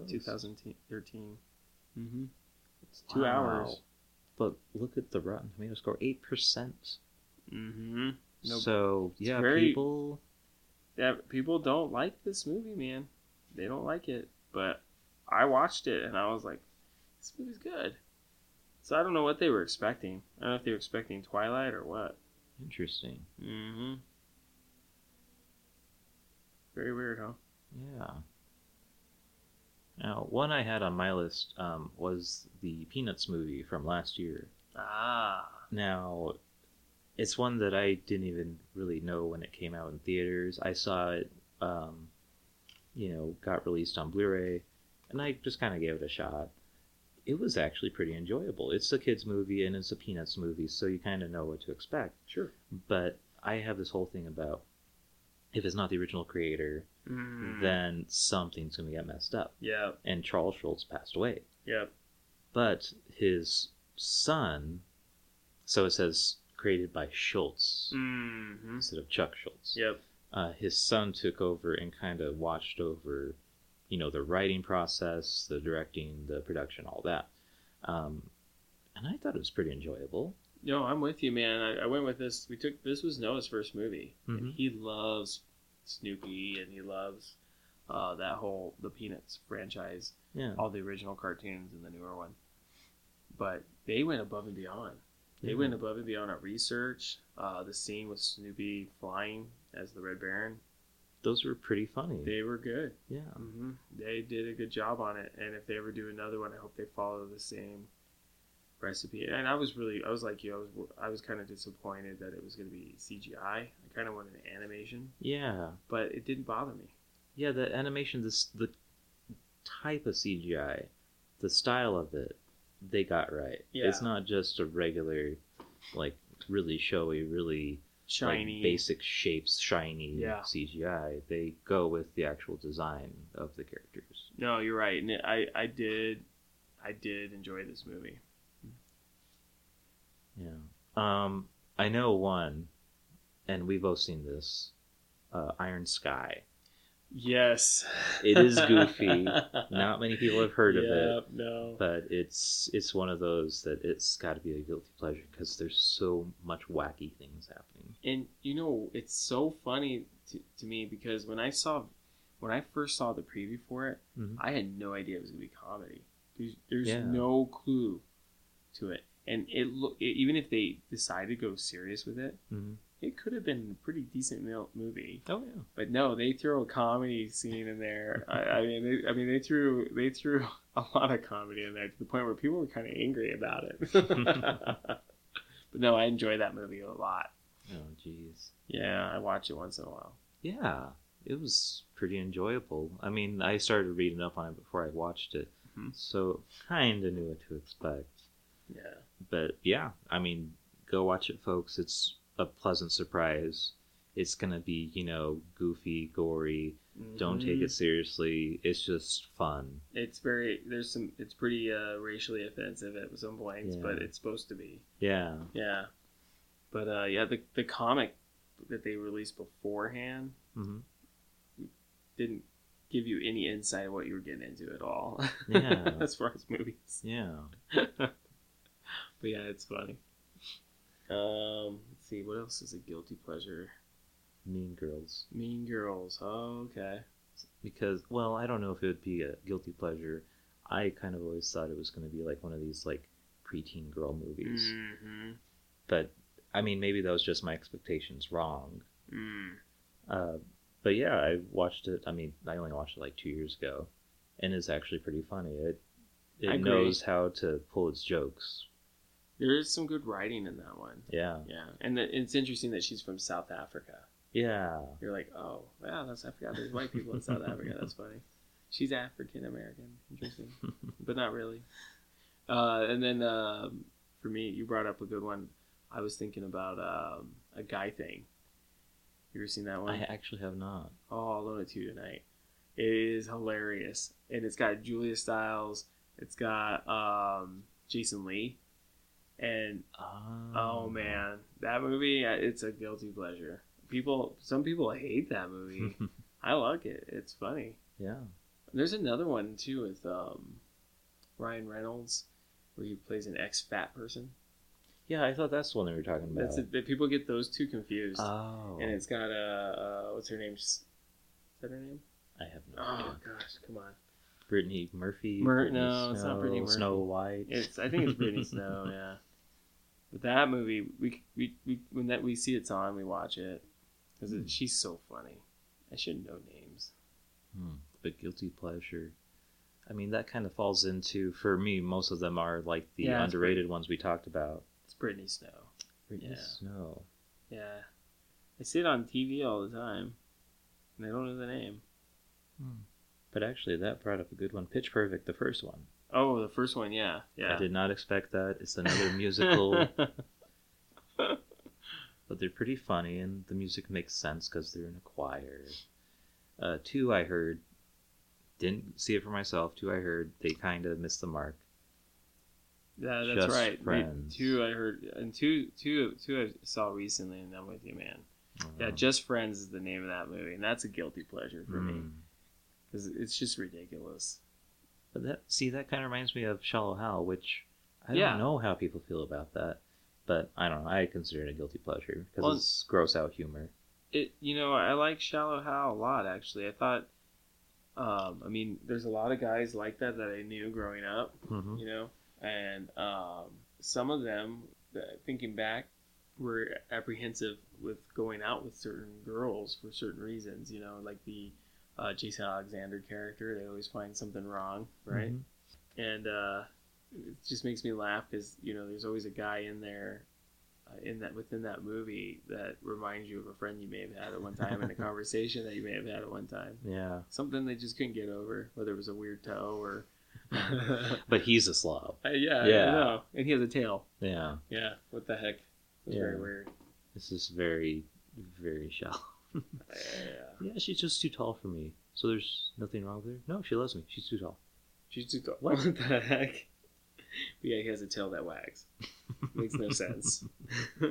[SPEAKER 1] 2013. Mm-hmm. It's two
[SPEAKER 2] Wow.
[SPEAKER 1] hours.
[SPEAKER 2] But look at the Rotten Tomato score, eight percent.
[SPEAKER 1] Mm-hmm. Nope.
[SPEAKER 2] So
[SPEAKER 1] It's
[SPEAKER 2] yeah,
[SPEAKER 1] very-
[SPEAKER 2] people.
[SPEAKER 1] Yeah, people don't like this movie, man. They don't like it. But I watched it and I was like, this movie's good. So I don't know what they were expecting. I don't know if they were expecting Twilight or what.
[SPEAKER 2] Interesting.
[SPEAKER 1] Mm-hmm. Very weird, huh?
[SPEAKER 2] Yeah. Now, one I had on my list um, was the Peanuts movie from last year.
[SPEAKER 1] Ah.
[SPEAKER 2] Now, it's one that I didn't even really know when it came out in theaters. I saw it, um, you know, got released on Blu-ray, and I just kind of gave it a shot. It was actually pretty enjoyable. It's a kids' movie and it's a Peanuts movie, so you kind of know what to expect.
[SPEAKER 1] Sure.
[SPEAKER 2] But I have this whole thing about if it's not the original creator,
[SPEAKER 1] Mm.
[SPEAKER 2] then something's gonna get messed up.
[SPEAKER 1] Yeah.
[SPEAKER 2] And Charles Schulz passed away
[SPEAKER 1] Yep.
[SPEAKER 2] but his son so it says created by schulz
[SPEAKER 1] Mm-hmm.
[SPEAKER 2] instead of chuck schulz
[SPEAKER 1] Yep.
[SPEAKER 2] uh, his son took over and kind of watched over you know the writing process the directing the production all that um, and i thought it was pretty enjoyable
[SPEAKER 1] No, I'm with you, man. I, I went with this. We took this was Noah's first movie, and
[SPEAKER 2] Mhm.
[SPEAKER 1] he loves Snoopy, and he loves uh, that whole the Peanuts franchise,
[SPEAKER 2] yeah
[SPEAKER 1] all the original cartoons and the newer one. But they went above and beyond. They
[SPEAKER 2] Yeah.
[SPEAKER 1] went above and beyond our research. Uh, the scene with Snoopy flying as the Red Baron,
[SPEAKER 2] those were pretty funny
[SPEAKER 1] they were good.
[SPEAKER 2] yeah
[SPEAKER 1] hmm They did a good job on it, and if they ever do another one, I hope they follow the same recipe. And I was really, I was like you, I was, I was kind of disappointed that it was going to be CGI. I kind of wanted an animation,
[SPEAKER 2] yeah
[SPEAKER 1] but it didn't bother me.
[SPEAKER 2] yeah the animation this the type of cgi the style of it they got right
[SPEAKER 1] Yeah.
[SPEAKER 2] it's not just a regular like really showy really
[SPEAKER 1] Shiny,
[SPEAKER 2] like, basic shapes shiny
[SPEAKER 1] Yeah.
[SPEAKER 2] cgi they go with the actual design of the characters
[SPEAKER 1] No, you're right, and I, I did, I did enjoy this movie.
[SPEAKER 2] yeah um i know one and we've both seen this uh, iron sky
[SPEAKER 1] Yes,
[SPEAKER 2] It is goofy. [laughs] not many people have heard of it
[SPEAKER 1] No,
[SPEAKER 2] but it's it's one of those that it's got to be a guilty pleasure because there's so much wacky things happening.
[SPEAKER 1] and you know it's so funny to, to me because when I saw, when I first saw the preview for it,
[SPEAKER 2] Mhm.
[SPEAKER 1] I had no idea it was gonna be comedy. There's, there's
[SPEAKER 2] Yeah.
[SPEAKER 1] no clue to it, and it look even if they decided to go serious with it,
[SPEAKER 2] Mm-hmm.
[SPEAKER 1] It could have been a pretty decent movie.
[SPEAKER 2] Oh yeah,
[SPEAKER 1] But no, they threw a comedy scene in there. I, I mean, they, I mean, they threw they threw [laughs] a lot of comedy in there to the point where people were kind of angry about it. [laughs] but no, I enjoy that movie a lot.
[SPEAKER 2] oh jeez,
[SPEAKER 1] Yeah, I watch it once in a while.
[SPEAKER 2] yeah, it was pretty enjoyable. I mean, I started reading up on it before I watched it,
[SPEAKER 1] Mhm.
[SPEAKER 2] so kind of knew what to expect.
[SPEAKER 1] Yeah.
[SPEAKER 2] But yeah, I mean, go watch it, folks. It's a pleasant surprise. It's gonna be, you know, goofy, gory. Don't take it seriously. It's just fun.
[SPEAKER 1] It's very there's some. It's pretty uh, racially offensive at some points,
[SPEAKER 2] Yeah.
[SPEAKER 1] but it's supposed to be.
[SPEAKER 2] Yeah.
[SPEAKER 1] Yeah. But uh, yeah, the the comic that they released beforehand
[SPEAKER 2] hmm
[SPEAKER 1] didn't give you any insight of what you were getting into at all.
[SPEAKER 2] Yeah. [laughs]
[SPEAKER 1] as far as movies.
[SPEAKER 2] Yeah. [laughs]
[SPEAKER 1] but yeah, it's funny. Um, let's see, what else is a guilty pleasure?
[SPEAKER 2] Mean Girls.
[SPEAKER 1] Mean Girls. Oh, okay.
[SPEAKER 2] Because, well, I don't know if it would be a guilty pleasure. I kind of always thought it was going to be like one of these like preteen girl movies.
[SPEAKER 1] Mm-hmm.
[SPEAKER 2] But I mean, maybe that was just my expectations wrong.
[SPEAKER 1] Mm.
[SPEAKER 2] Uh, but yeah, I watched it. I mean, I only watched it like two years ago, and it's actually pretty funny. It it knows how to pull its jokes.
[SPEAKER 1] There is some good writing in that one.
[SPEAKER 2] Yeah,
[SPEAKER 1] Yeah, and the, it's interesting that she's from South Africa.
[SPEAKER 2] yeah,
[SPEAKER 1] You're like, oh, wow, that's I forgot there's white people in South Africa. That's funny. She's African American. Interesting, [laughs] but not really. Uh, and then um, for me, you brought up a good one. I was thinking about um, a guy thing. You ever seen that one?
[SPEAKER 2] I actually have not.
[SPEAKER 1] Oh, I'll loan it to you tonight. It is hilarious, and it's got Julia Stiles. It's got um, Jason Lee, and oh man, that movie it's a guilty pleasure. People, some people hate that movie. [laughs] I like it. It's funny.
[SPEAKER 2] yeah.
[SPEAKER 1] There's another one too with um, Ryan Reynolds, where he plays an ex fat person.
[SPEAKER 2] Yeah, I thought that's the one they were talking about.
[SPEAKER 1] That's it. People get those two confused,
[SPEAKER 2] Oh,
[SPEAKER 1] and it's got a uh, uh, what's her name? Is that her name?
[SPEAKER 2] I have no
[SPEAKER 1] Oh
[SPEAKER 2] idea.
[SPEAKER 1] gosh, come on.
[SPEAKER 2] Brittany Murphy. Brittany
[SPEAKER 1] no, it's not Brittany Murphy.
[SPEAKER 2] Snow White.
[SPEAKER 1] It's I think it's Brittany [laughs] Snow. Yeah. But that movie, we we, we when that we see it's on, we watch it because
[SPEAKER 2] Hmm.
[SPEAKER 1] she's so funny. I shouldn't know names.
[SPEAKER 2] Hmm. But guilty pleasure. I mean, that kind of falls into for me. Most of them are like the
[SPEAKER 1] Yeah,
[SPEAKER 2] underrated ones we talked about.
[SPEAKER 1] It's Brittany Snow.
[SPEAKER 2] Brittany
[SPEAKER 1] Yeah.
[SPEAKER 2] Snow.
[SPEAKER 1] Yeah, I see it on TV all the time, and I don't know the name.
[SPEAKER 2] But actually, that brought up a good one. Pitch Perfect, the first one.
[SPEAKER 1] Oh, the first one, yeah, yeah.
[SPEAKER 2] I did not expect that. It's another [laughs] musical, [laughs] but they're pretty funny, and the music makes sense because they're in a choir. Uh, two, I heard, didn't see it for myself. Two, I heard they kind of missed the mark.
[SPEAKER 1] yeah, that's
[SPEAKER 2] Just
[SPEAKER 1] right. Me-
[SPEAKER 2] Friends.
[SPEAKER 1] Two, I heard, and two, two, two, I saw recently, and I'm with you, man. Yeah,
[SPEAKER 2] Uh,
[SPEAKER 1] Just Friends is the name of that movie, and that's a guilty pleasure for me
[SPEAKER 2] mm.
[SPEAKER 1] because it's just ridiculous.
[SPEAKER 2] But that see that kind of reminds me of Shallow Hal, which I
[SPEAKER 1] Yeah.
[SPEAKER 2] don't know how people feel about that, but I don't know. I consider it a guilty pleasure because
[SPEAKER 1] Well-
[SPEAKER 2] it's gross out humor.
[SPEAKER 1] It, you know, I like Shallow Hal a lot. Actually, I thought, um, I mean, there's a lot of guys like that that I knew growing up.
[SPEAKER 2] Mm-hmm.
[SPEAKER 1] you know and um, some of them uh, thinking back were apprehensive with going out with certain girls for certain reasons you know like the uh, jason alexander character they always find something wrong right and uh, it just makes me laugh because you know there's always a guy in there uh, in that within that movie that reminds you of a friend you may have had at one time and a [laughs] conversation that you may have had at one time
[SPEAKER 2] Yeah,
[SPEAKER 1] something they just couldn't get over whether it was a weird toe or [laughs] [laughs]
[SPEAKER 2] but he's a slob.
[SPEAKER 1] Uh, yeah,
[SPEAKER 2] Yeah.
[SPEAKER 1] And he has a tail.
[SPEAKER 2] Yeah,
[SPEAKER 1] Yeah. What the heck? It's
[SPEAKER 2] Yeah.
[SPEAKER 1] very weird.
[SPEAKER 2] this is very, very shallow.
[SPEAKER 1] Yeah.
[SPEAKER 2] She's just too tall for me. So there's nothing wrong with her. No, she loves me. She's too tall.
[SPEAKER 1] She's too tall. What the heck? But yeah, he has a tail that wags. Makes no sense. [laughs] I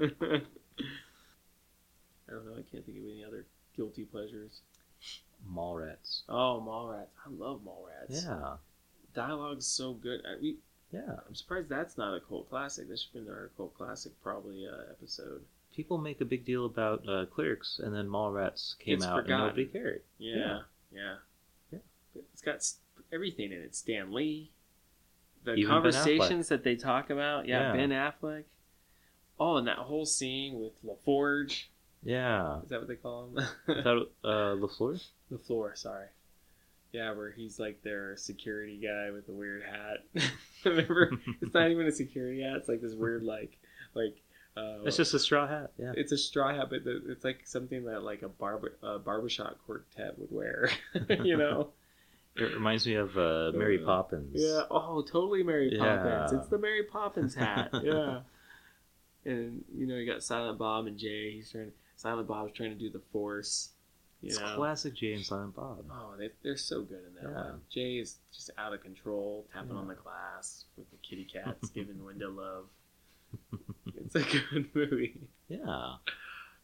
[SPEAKER 1] don't know. I can't think of any other guilty pleasures.
[SPEAKER 2] Mallrats.
[SPEAKER 1] Oh, Mallrats. I love Mallrats.
[SPEAKER 2] Yeah,
[SPEAKER 1] Dialogue's so good. I, we,
[SPEAKER 2] yeah.
[SPEAKER 1] I'm surprised that's not a cult classic. This should have been our cult classic probably uh, episode.
[SPEAKER 2] People make a big deal about uh, Clerks, and then Mallrats came
[SPEAKER 1] It's
[SPEAKER 2] out
[SPEAKER 1] forgotten.
[SPEAKER 2] and nobody cared.
[SPEAKER 1] Yeah, yeah,
[SPEAKER 2] Yeah.
[SPEAKER 1] But It's got s- everything in it. Stan Lee, the
[SPEAKER 2] Even Ben
[SPEAKER 1] conversations that they talk about. Yeah,
[SPEAKER 2] Yeah.
[SPEAKER 1] Ben Affleck. Oh, and that whole scene with LaForge.
[SPEAKER 2] Yeah.
[SPEAKER 1] Is that what they call him?
[SPEAKER 2] I thought uh, LaFleur? [laughs]
[SPEAKER 1] LaFleur, sorry. Yeah, where he's like their security guy with the weird hat. [laughs] Remember, [laughs] it's not even a security hat. It's like this weird, like, like. Uh,
[SPEAKER 2] It's just a straw hat. Yeah.
[SPEAKER 1] it's a straw hat, but it's like something that like a barber a barbershop quartet would wear. [laughs] you know. [laughs]
[SPEAKER 2] It reminds me of uh, Mary
[SPEAKER 1] Uh,
[SPEAKER 2] Poppins.
[SPEAKER 1] Yeah. Oh, totally Mary Poppins.
[SPEAKER 2] Yeah.
[SPEAKER 1] It's the Mary Poppins hat. [laughs] Yeah. and you know, you got Silent Bob and Jay. He's trying. Silent Bob's trying to do the Force. You
[SPEAKER 2] It's
[SPEAKER 1] know.
[SPEAKER 2] classic Jay and Silent Bob.
[SPEAKER 1] Oh, they, they're so good in that
[SPEAKER 2] Yeah.
[SPEAKER 1] one. Jay is just out of control, tapping
[SPEAKER 2] Yeah.
[SPEAKER 1] on the glass with the kitty cats, giving window love. It's a good [laughs] movie.
[SPEAKER 2] Yeah.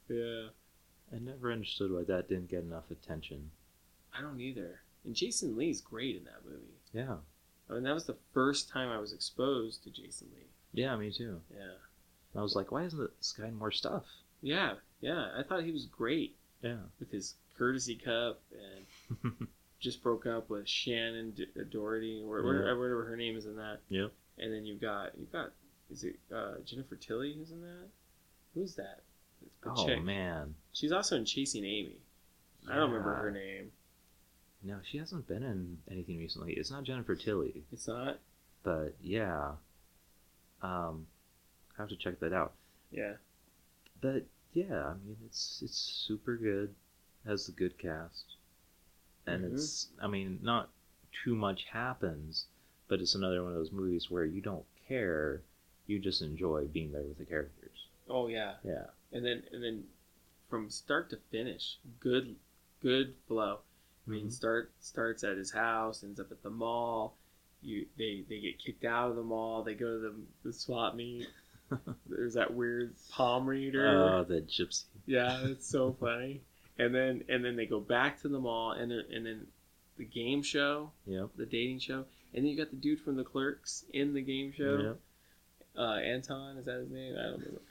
[SPEAKER 1] Yeah.
[SPEAKER 2] I never understood why that didn't get enough attention.
[SPEAKER 1] I don't either. And Jason Lee's great in that movie.
[SPEAKER 2] Yeah.
[SPEAKER 1] I mean, that was the first time I was exposed to Jason Lee.
[SPEAKER 2] Yeah, me too.
[SPEAKER 1] Yeah.
[SPEAKER 2] I was like, why isn't this guy in more stuff?
[SPEAKER 1] Yeah, yeah. I thought he was great
[SPEAKER 2] Yeah.
[SPEAKER 1] with his courtesy cup and [laughs] just broke up with Shannon D- uh, Doherty or whatever,
[SPEAKER 2] Yeah.
[SPEAKER 1] whatever her name is in that.
[SPEAKER 2] Yep.
[SPEAKER 1] And then you've got you've got is it uh, Jennifer Tilly who's in that? Who's that? The
[SPEAKER 2] oh
[SPEAKER 1] chick.
[SPEAKER 2] man.
[SPEAKER 1] She's also in Chasing Amy. I don't remember her name.
[SPEAKER 2] No, she hasn't been in anything recently. It's not Jennifer Tilly,
[SPEAKER 1] It's not.
[SPEAKER 2] but yeah. Um, I have to check that out.
[SPEAKER 1] Yeah.
[SPEAKER 2] But yeah, I mean, it's it's super good. Has a good cast, and
[SPEAKER 1] Mhm.
[SPEAKER 2] it's I mean, not too much happens, but it's another one of those movies where you don't care, you just enjoy being there with the characters.
[SPEAKER 1] Oh yeah.
[SPEAKER 2] Yeah.
[SPEAKER 1] And then and then from start to finish, good good flow. I mean,
[SPEAKER 2] Mhm.
[SPEAKER 1] start starts at his house, ends up at the mall. You they they get kicked out of the mall. They go to the, the swap meet. [laughs] There's that weird palm reader.
[SPEAKER 2] Oh, the gypsy.
[SPEAKER 1] yeah, it's so [laughs] funny. And then and then they go back to the mall, and then and then the game show,
[SPEAKER 2] Yep.
[SPEAKER 1] the dating show, and then you got the dude from the Clerks in the game show.
[SPEAKER 2] Yep.
[SPEAKER 1] Uh, Anton is that his name? I don't remember.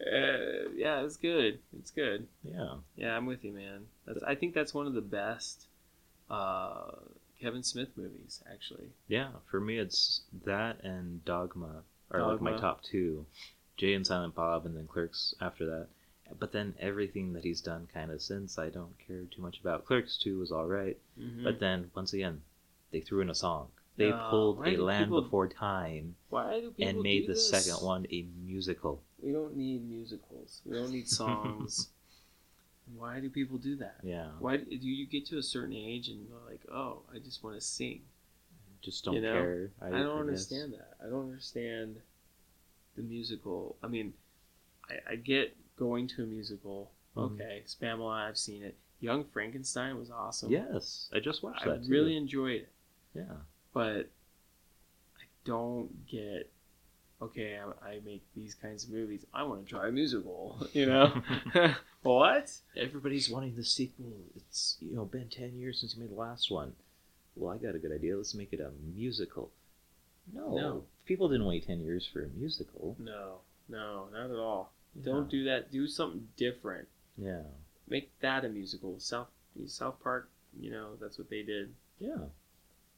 [SPEAKER 1] uh, yeah, it's good. It's good.
[SPEAKER 2] yeah.
[SPEAKER 1] Yeah, I'm with you, man. That's, I think that's one of the best uh, Kevin Smith movies, actually.
[SPEAKER 2] Yeah. For me, it's that and Dogma are like my top two. Jay and Silent Bob, and then Clerks after that. But then everything that he's done kind of since, I don't care too much about. Clerks two was all right,
[SPEAKER 1] Mhm.
[SPEAKER 2] but then once again, they threw in a song. They
[SPEAKER 1] No,
[SPEAKER 2] pulled a Land
[SPEAKER 1] people-
[SPEAKER 2] Before Time
[SPEAKER 1] why do people
[SPEAKER 2] and made the
[SPEAKER 1] this?
[SPEAKER 2] second one a musical.
[SPEAKER 1] We don't need musicals. We don't need [laughs] songs. why do people do that?
[SPEAKER 2] Yeah,
[SPEAKER 1] Why do you get to a certain age and you're like, oh, I just want to sing?
[SPEAKER 2] just don't
[SPEAKER 1] You know,
[SPEAKER 2] care.
[SPEAKER 1] I,
[SPEAKER 2] I,
[SPEAKER 1] don't
[SPEAKER 2] guess.
[SPEAKER 1] understand that. I don't understand the musical. I mean, I, I get going to a musical.
[SPEAKER 2] Mhm.
[SPEAKER 1] Okay, Spamalot, I've seen it. Young Frankenstein was awesome.
[SPEAKER 2] Yes, I just watched
[SPEAKER 1] I
[SPEAKER 2] that. too.
[SPEAKER 1] really enjoyed it,
[SPEAKER 2] Yeah.
[SPEAKER 1] But I don't get. Okay, I, I make these kinds of movies. I want to try a musical. [laughs] You know, [laughs] [laughs] what?
[SPEAKER 2] Everybody's wanting the sequel. It's you know been ten years since you made the last one. Well, I got a good idea. Let's make it a musical. No,
[SPEAKER 1] No.
[SPEAKER 2] people didn't wait ten years for a musical.
[SPEAKER 1] No, no, not at all. Don't do that. Do something different.
[SPEAKER 2] Yeah,
[SPEAKER 1] Make that a musical. South South Park. You know, that's what they did.
[SPEAKER 2] yeah.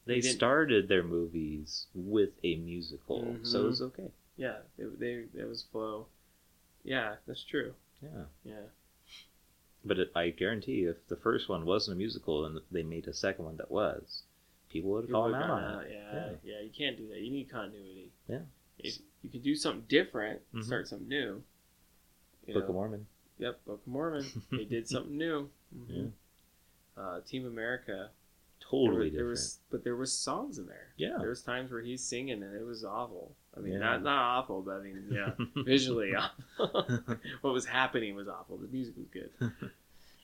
[SPEAKER 1] They
[SPEAKER 2] started their movies with a musical, so
[SPEAKER 1] Mhm.
[SPEAKER 2] it's okay.
[SPEAKER 1] Yeah, they they it was flow. Yeah, that's true.
[SPEAKER 2] Yeah,
[SPEAKER 1] Yeah,
[SPEAKER 2] but it, I guarantee, if the first one wasn't a musical and they made a second one that was, people would have them out on it.
[SPEAKER 1] Yeah, yeah, you can't do that. You need continuity.
[SPEAKER 2] Yeah.
[SPEAKER 1] If you can do something different,
[SPEAKER 2] Mhm.
[SPEAKER 1] start something new.
[SPEAKER 2] Book
[SPEAKER 1] know,
[SPEAKER 2] of Mormon.
[SPEAKER 1] Yep, Book of Mormon. they did [laughs] something new.
[SPEAKER 2] Yeah.
[SPEAKER 1] Mhm. Uh, Team America.
[SPEAKER 2] Totally
[SPEAKER 1] there,
[SPEAKER 2] different.
[SPEAKER 1] there was, but there was songs in there.
[SPEAKER 2] Yeah.
[SPEAKER 1] There was times where he's singing and it was awful. I mean,
[SPEAKER 2] Yeah.
[SPEAKER 1] not not awful, but I mean, yeah, [laughs] visually awful. [laughs] [laughs] what was happening was awful. The music was good,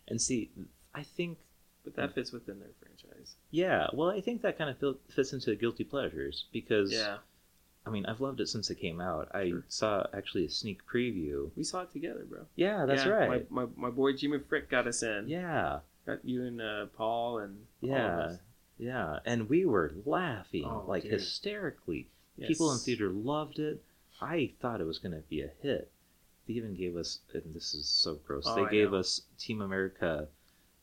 [SPEAKER 2] and see, I think
[SPEAKER 1] but that fits within their franchise.
[SPEAKER 2] Yeah, well, I think that kind of fits into guilty pleasures because
[SPEAKER 1] Yeah,
[SPEAKER 2] I mean, I've loved it since it came out. I
[SPEAKER 1] Sure.
[SPEAKER 2] saw actually a sneak preview.
[SPEAKER 1] we saw it together, bro.
[SPEAKER 2] Yeah, that's
[SPEAKER 1] Yeah,
[SPEAKER 2] right.
[SPEAKER 1] My, my my boy Jimmy Frick got us in.
[SPEAKER 2] Yeah,
[SPEAKER 1] Got you and uh, Paul and all of
[SPEAKER 2] yeah,
[SPEAKER 1] us.
[SPEAKER 2] yeah, and we were laughing
[SPEAKER 1] Oh,
[SPEAKER 2] like
[SPEAKER 1] dude.
[SPEAKER 2] hysterically. People in theater loved it. I thought it was going to be a hit. They even gave us, and this is so gross.
[SPEAKER 1] Oh,
[SPEAKER 2] they
[SPEAKER 1] I
[SPEAKER 2] gave
[SPEAKER 1] know.
[SPEAKER 2] us Team America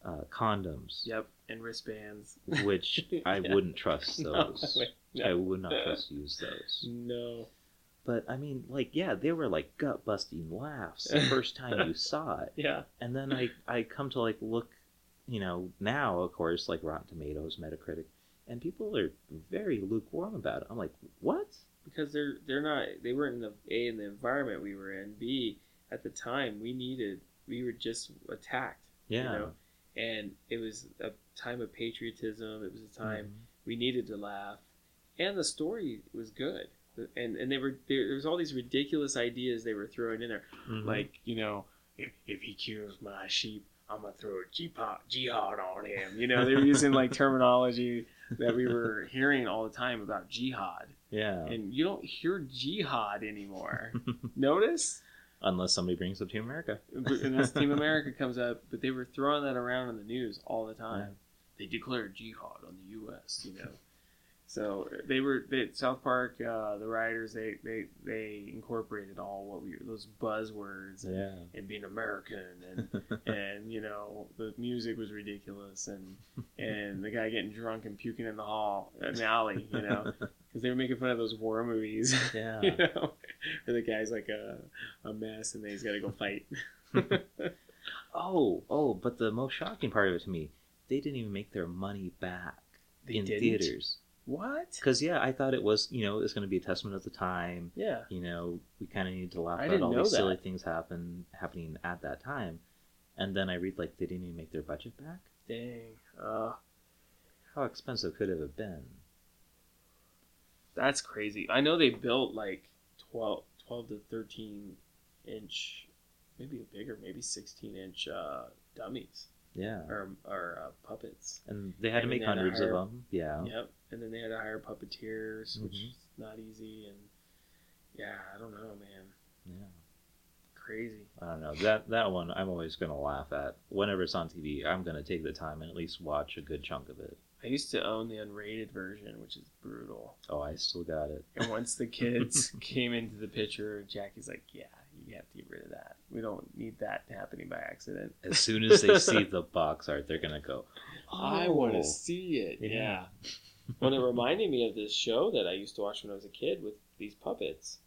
[SPEAKER 2] uh, condoms,
[SPEAKER 1] Yep, and wristbands.
[SPEAKER 2] which [laughs] I
[SPEAKER 1] Yeah.
[SPEAKER 2] wouldn't trust
[SPEAKER 1] No,
[SPEAKER 2] those.
[SPEAKER 1] wait, no.
[SPEAKER 2] I would not trust use those.
[SPEAKER 1] No.
[SPEAKER 2] But I mean, like, yeah, they were like gut busting laughs the [laughs] first time you saw it,
[SPEAKER 1] Yeah.
[SPEAKER 2] and then I I come to like look, you know, now of course like Rotten Tomatoes, Metacritic, and people are very lukewarm about it. I'm like, what?
[SPEAKER 1] because they're they're not they weren't in the a in the environment we were in b at the time we needed we were just attacked
[SPEAKER 2] Yeah,
[SPEAKER 1] you know and it was a time of patriotism it was a time
[SPEAKER 2] Mhm.
[SPEAKER 1] we needed to laugh and the story was good and and they were there, there was all these ridiculous ideas they were throwing in there
[SPEAKER 2] Mhm.
[SPEAKER 1] like you know if, if he kills my sheep i'm gonna throw a jihad, jihad on him you know they were using like terminology that we were hearing all the time about jihad
[SPEAKER 2] yeah,
[SPEAKER 1] and you don't hear jihad anymore. [laughs] Notice?
[SPEAKER 2] unless somebody brings up Team America.
[SPEAKER 1] Unless Team America comes up, but they were throwing that around in the news all the time. They declared jihad on the U.S. You know, so they were they, South Park. Uh, the writers they, they they incorporated all what we those buzzwords and,
[SPEAKER 2] Yeah,
[SPEAKER 1] and being American and [laughs] and you know the music was ridiculous and and the guy getting drunk and puking in the hall in the alley. You know, [laughs] because they were making fun of those war movies. [laughs]
[SPEAKER 2] yeah.
[SPEAKER 1] you know, where the guy's like a, a mess and then he's got to go fight.
[SPEAKER 2] Oh, oh, but the most shocking part of it to me, they didn't even make their money back
[SPEAKER 1] They
[SPEAKER 2] in
[SPEAKER 1] didn't?
[SPEAKER 2] theaters.
[SPEAKER 1] What?
[SPEAKER 2] Because yeah, I thought it was you know it's going to be a testament of the time.
[SPEAKER 1] Yeah.
[SPEAKER 2] You know, we kind of need to laugh
[SPEAKER 1] I
[SPEAKER 2] at all these silly things happen happening at that time, and then I read like they didn't even make their budget back.
[SPEAKER 1] Dang. Uh,
[SPEAKER 2] How expensive could it have been?
[SPEAKER 1] that's crazy. I know they built like 12, 12 to 13 inch, maybe bigger, maybe 16 inch uh, dummies
[SPEAKER 2] Yeah,
[SPEAKER 1] or, or uh, puppets.
[SPEAKER 2] and they had to make
[SPEAKER 1] they had to
[SPEAKER 2] hundreds
[SPEAKER 1] hire-
[SPEAKER 2] of them. Yeah,
[SPEAKER 1] Yep. And then they had to hire puppeteers, which
[SPEAKER 2] Mhm.
[SPEAKER 1] is not easy. And yeah, I don't know, man.
[SPEAKER 2] yeah.
[SPEAKER 1] Crazy.
[SPEAKER 2] I don't know that that one. I'm always going to laugh at whenever it's on TV. I'm going to take the time and at least watch a good chunk of it.
[SPEAKER 1] I used to own the unrated version, which is brutal.
[SPEAKER 2] Oh, I still got it.
[SPEAKER 1] And once the kids [laughs] came into the picture, Jackie's like, "Yeah, you have to get rid of that. We don't need that happening by accident."
[SPEAKER 2] As soon as they see [laughs] the box art, they're gonna go.
[SPEAKER 1] I want
[SPEAKER 2] "Oh."
[SPEAKER 1] to see it.
[SPEAKER 2] Yeah.
[SPEAKER 1] Yeah. Well, it reminded me of this show that I used to watch when I was a kid with these puppets.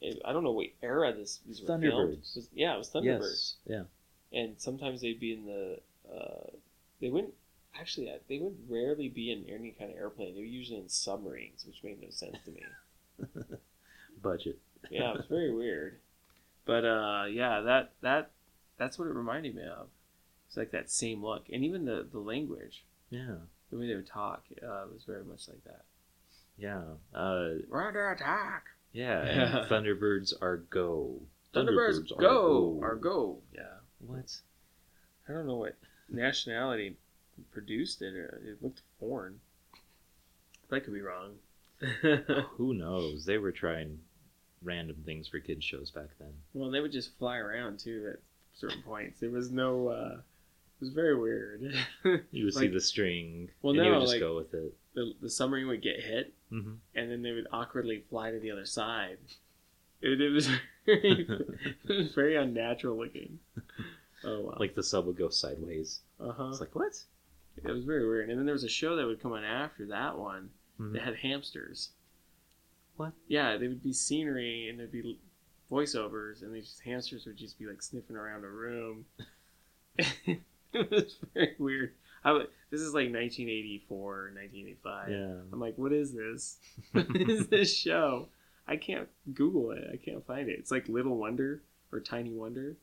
[SPEAKER 1] it- I don't know what era this these were filmed.
[SPEAKER 2] Thunderbirds.
[SPEAKER 1] Was- yeah, it was Thunderbirds.
[SPEAKER 2] Yes. Yeah.
[SPEAKER 1] And sometimes they'd be in the. Uh, they wouldn't actually. They would rarely be in any kind of airplane. They were usually in submarines, which made no sense to me. [laughs]
[SPEAKER 2] Budget.
[SPEAKER 1] yeah, it was very [laughs] weird. But uh, yeah, that that that's what it reminded me of. It's like that same look, and even the the language,
[SPEAKER 2] Yeah.
[SPEAKER 1] The way they would talk, uh, was very much like that.
[SPEAKER 2] Yeah. Uh,
[SPEAKER 1] We're under attack.
[SPEAKER 2] yeah. [laughs] And Thunderbirds are go.
[SPEAKER 1] Thunderbirds,
[SPEAKER 2] are
[SPEAKER 1] go Are go. Yeah,
[SPEAKER 2] What?
[SPEAKER 1] I don't know what nationality produced it. It looked foreign. That could be wrong. [laughs]
[SPEAKER 2] Who knows? They were trying random things for kids shows back then.
[SPEAKER 1] well, they would just fly around too at certain points. There was no. Uh, was very weird. [laughs]
[SPEAKER 2] You would see the string,
[SPEAKER 1] Well,
[SPEAKER 2] and you
[SPEAKER 1] no,
[SPEAKER 2] would just
[SPEAKER 1] like-
[SPEAKER 2] go with it.
[SPEAKER 1] the, the submarine would get hit,
[SPEAKER 2] hmm
[SPEAKER 1] and then they would awkwardly fly to the other side. It, it was [laughs] very, [laughs] it was very unnatural looking. Oh wow!
[SPEAKER 2] Like the sub would go sideways.
[SPEAKER 1] uh huh.
[SPEAKER 2] It's like what?
[SPEAKER 1] It was very weird. And then there was a show that would come on after that one
[SPEAKER 2] Mhm.
[SPEAKER 1] that had hamsters.
[SPEAKER 2] What?
[SPEAKER 1] Yeah, they would be scenery and there'd be voiceovers, and these hamsters would just be like sniffing around a room. [laughs] it was very weird. I this is like 1984, 1985.
[SPEAKER 2] Yeah.
[SPEAKER 1] I'm like, what is this? [laughs] what is this show? I can't Google it. I can't find it. It's like Little Wonder or Tiny Wonder.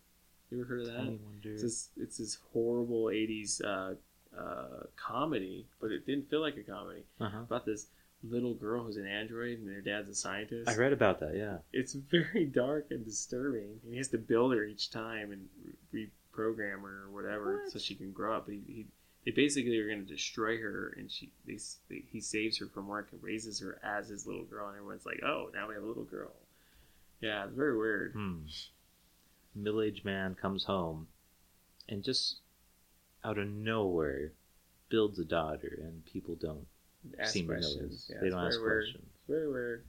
[SPEAKER 1] You ever heard of that?
[SPEAKER 2] Tiny Wonder.
[SPEAKER 1] It's this, it's this horrible 80s uh, uh, comedy, but it didn't feel like a comedy.
[SPEAKER 2] Uh-huh.
[SPEAKER 1] About this little girl who's an android and their dad's a scientist.
[SPEAKER 2] I read about that. Yeah.
[SPEAKER 1] It's [laughs] very dark and disturbing. And he has to build her each time and re- reprogram her or whatever
[SPEAKER 2] What?
[SPEAKER 1] so she can grow up. But he, he they basically are going to destroy her, and she they, they, he saves her from work and raises her as his little girl, and everyone's like, "Oh, now we have a little girl." Yeah, it's very weird.
[SPEAKER 2] Hmm. Middle-aged man comes home, and just out of nowhere, builds a daughter, and people don't
[SPEAKER 1] Ask
[SPEAKER 2] seem to notice.
[SPEAKER 1] Yeah,
[SPEAKER 2] they don't ask
[SPEAKER 1] weird.
[SPEAKER 2] questions.
[SPEAKER 1] It's very weird.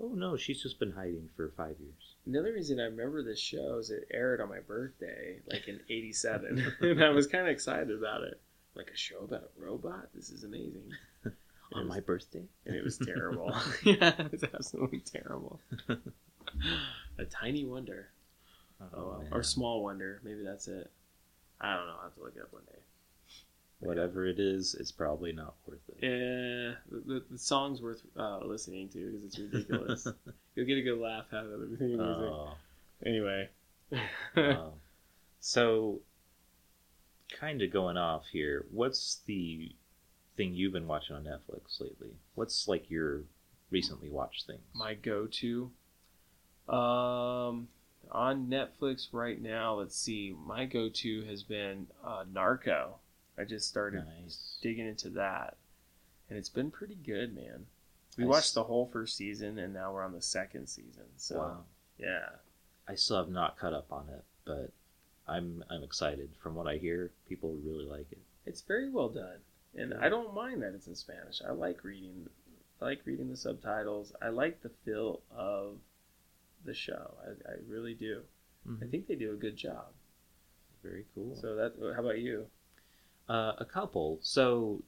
[SPEAKER 2] Oh no, she's just been hiding for five years.
[SPEAKER 1] Another reason I remember this show is it aired on my birthday, like in [laughs] '87, and I was kind of excited about it. Like a show about a robot. This is amazing. [laughs]
[SPEAKER 2] On
[SPEAKER 1] was-
[SPEAKER 2] my birthday.
[SPEAKER 1] and it was [laughs] terrible. yeah, it was absolutely terrible. a tiny wonder. Oh, oh
[SPEAKER 2] well.
[SPEAKER 1] or small wonder. Maybe that's it. I don't know. I'll have to look it up one day.
[SPEAKER 2] Whatever it is, it's probably not worth it.
[SPEAKER 1] Yeah, the, the, song's worth uh, listening to because it's ridiculous. [laughs] You'll get a good laugh out of it. Music.
[SPEAKER 2] Oh,
[SPEAKER 1] Anyway. [laughs]
[SPEAKER 2] So, kind of going off here. What's the thing you've been watching on Netflix lately? What's like your recently watched things?
[SPEAKER 1] my go-to um on netflix right now let's see my go-to has been uh, narco i just started
[SPEAKER 2] nice.
[SPEAKER 1] digging into that and it's been pretty good man we
[SPEAKER 2] I
[SPEAKER 1] watched
[SPEAKER 2] s-
[SPEAKER 1] the whole first season and now we're on the second season so
[SPEAKER 2] Wow.
[SPEAKER 1] yeah
[SPEAKER 2] I still have not caught up on it, but I'm I'm excited. From what I hear, people really like it.
[SPEAKER 1] it's very well done and i don't mind that it's in spanish i like reading i like reading the subtitles i like the feel of the show i, I really do i mm-hmm. think they do a good job
[SPEAKER 2] very cool.
[SPEAKER 1] So that. How about you?
[SPEAKER 2] Uh, a couple. So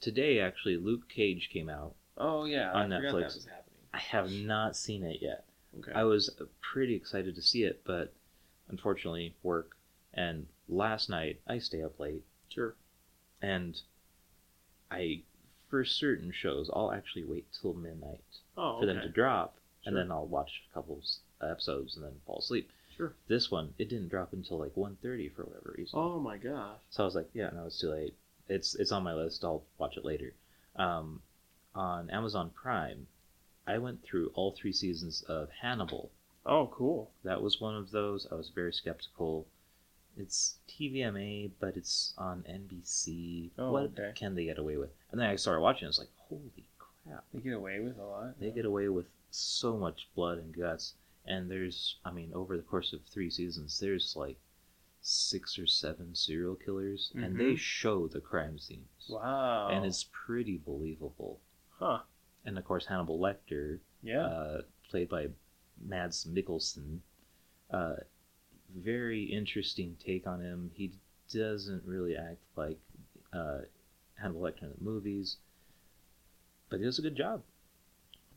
[SPEAKER 2] today, actually, Luke Cage came out.
[SPEAKER 1] Oh yeah,
[SPEAKER 2] On
[SPEAKER 1] I
[SPEAKER 2] Netflix.
[SPEAKER 1] that was happening.
[SPEAKER 2] I have not seen it yet.
[SPEAKER 1] Okay.
[SPEAKER 2] I was pretty excited to see it, but unfortunately, work. And last night, I stay up late,
[SPEAKER 1] sure.
[SPEAKER 2] and I, for certain shows, I'll actually wait till midnight
[SPEAKER 1] Oh,
[SPEAKER 2] for them to drop, and then I'll watch a couple episodes and then fall asleep.
[SPEAKER 1] Sure.
[SPEAKER 2] This one, it didn't drop until like 1.30 for whatever reason.
[SPEAKER 1] Oh my gosh.
[SPEAKER 2] So I was like, yeah, no, it's too late. It's it's on my list. I'll watch it later. Um, on Amazon Prime, I went through all three seasons of Hannibal.
[SPEAKER 1] Oh, cool.
[SPEAKER 2] That was one of those. I was very skeptical. It's TVMA, but it's on NBC.
[SPEAKER 1] Oh,
[SPEAKER 2] what
[SPEAKER 1] okay.
[SPEAKER 2] can they get away with? And then I started watching. It's like, holy crap!
[SPEAKER 1] They get away with a lot.
[SPEAKER 2] They get away with so much blood and guts. And there's, I mean, over the course of three seasons, there's like six or seven serial killers, and they
[SPEAKER 1] Mhm.
[SPEAKER 2] show the crime scenes,
[SPEAKER 1] Wow.
[SPEAKER 2] and it's pretty believable.
[SPEAKER 1] huh.
[SPEAKER 2] And of course, Hannibal Lecter,
[SPEAKER 1] Yeah.
[SPEAKER 2] uh, played by Mads Mikkelsen, uh, very interesting take on him. He doesn't really act like uh, Hannibal Lecter in the movies, but he does a good job.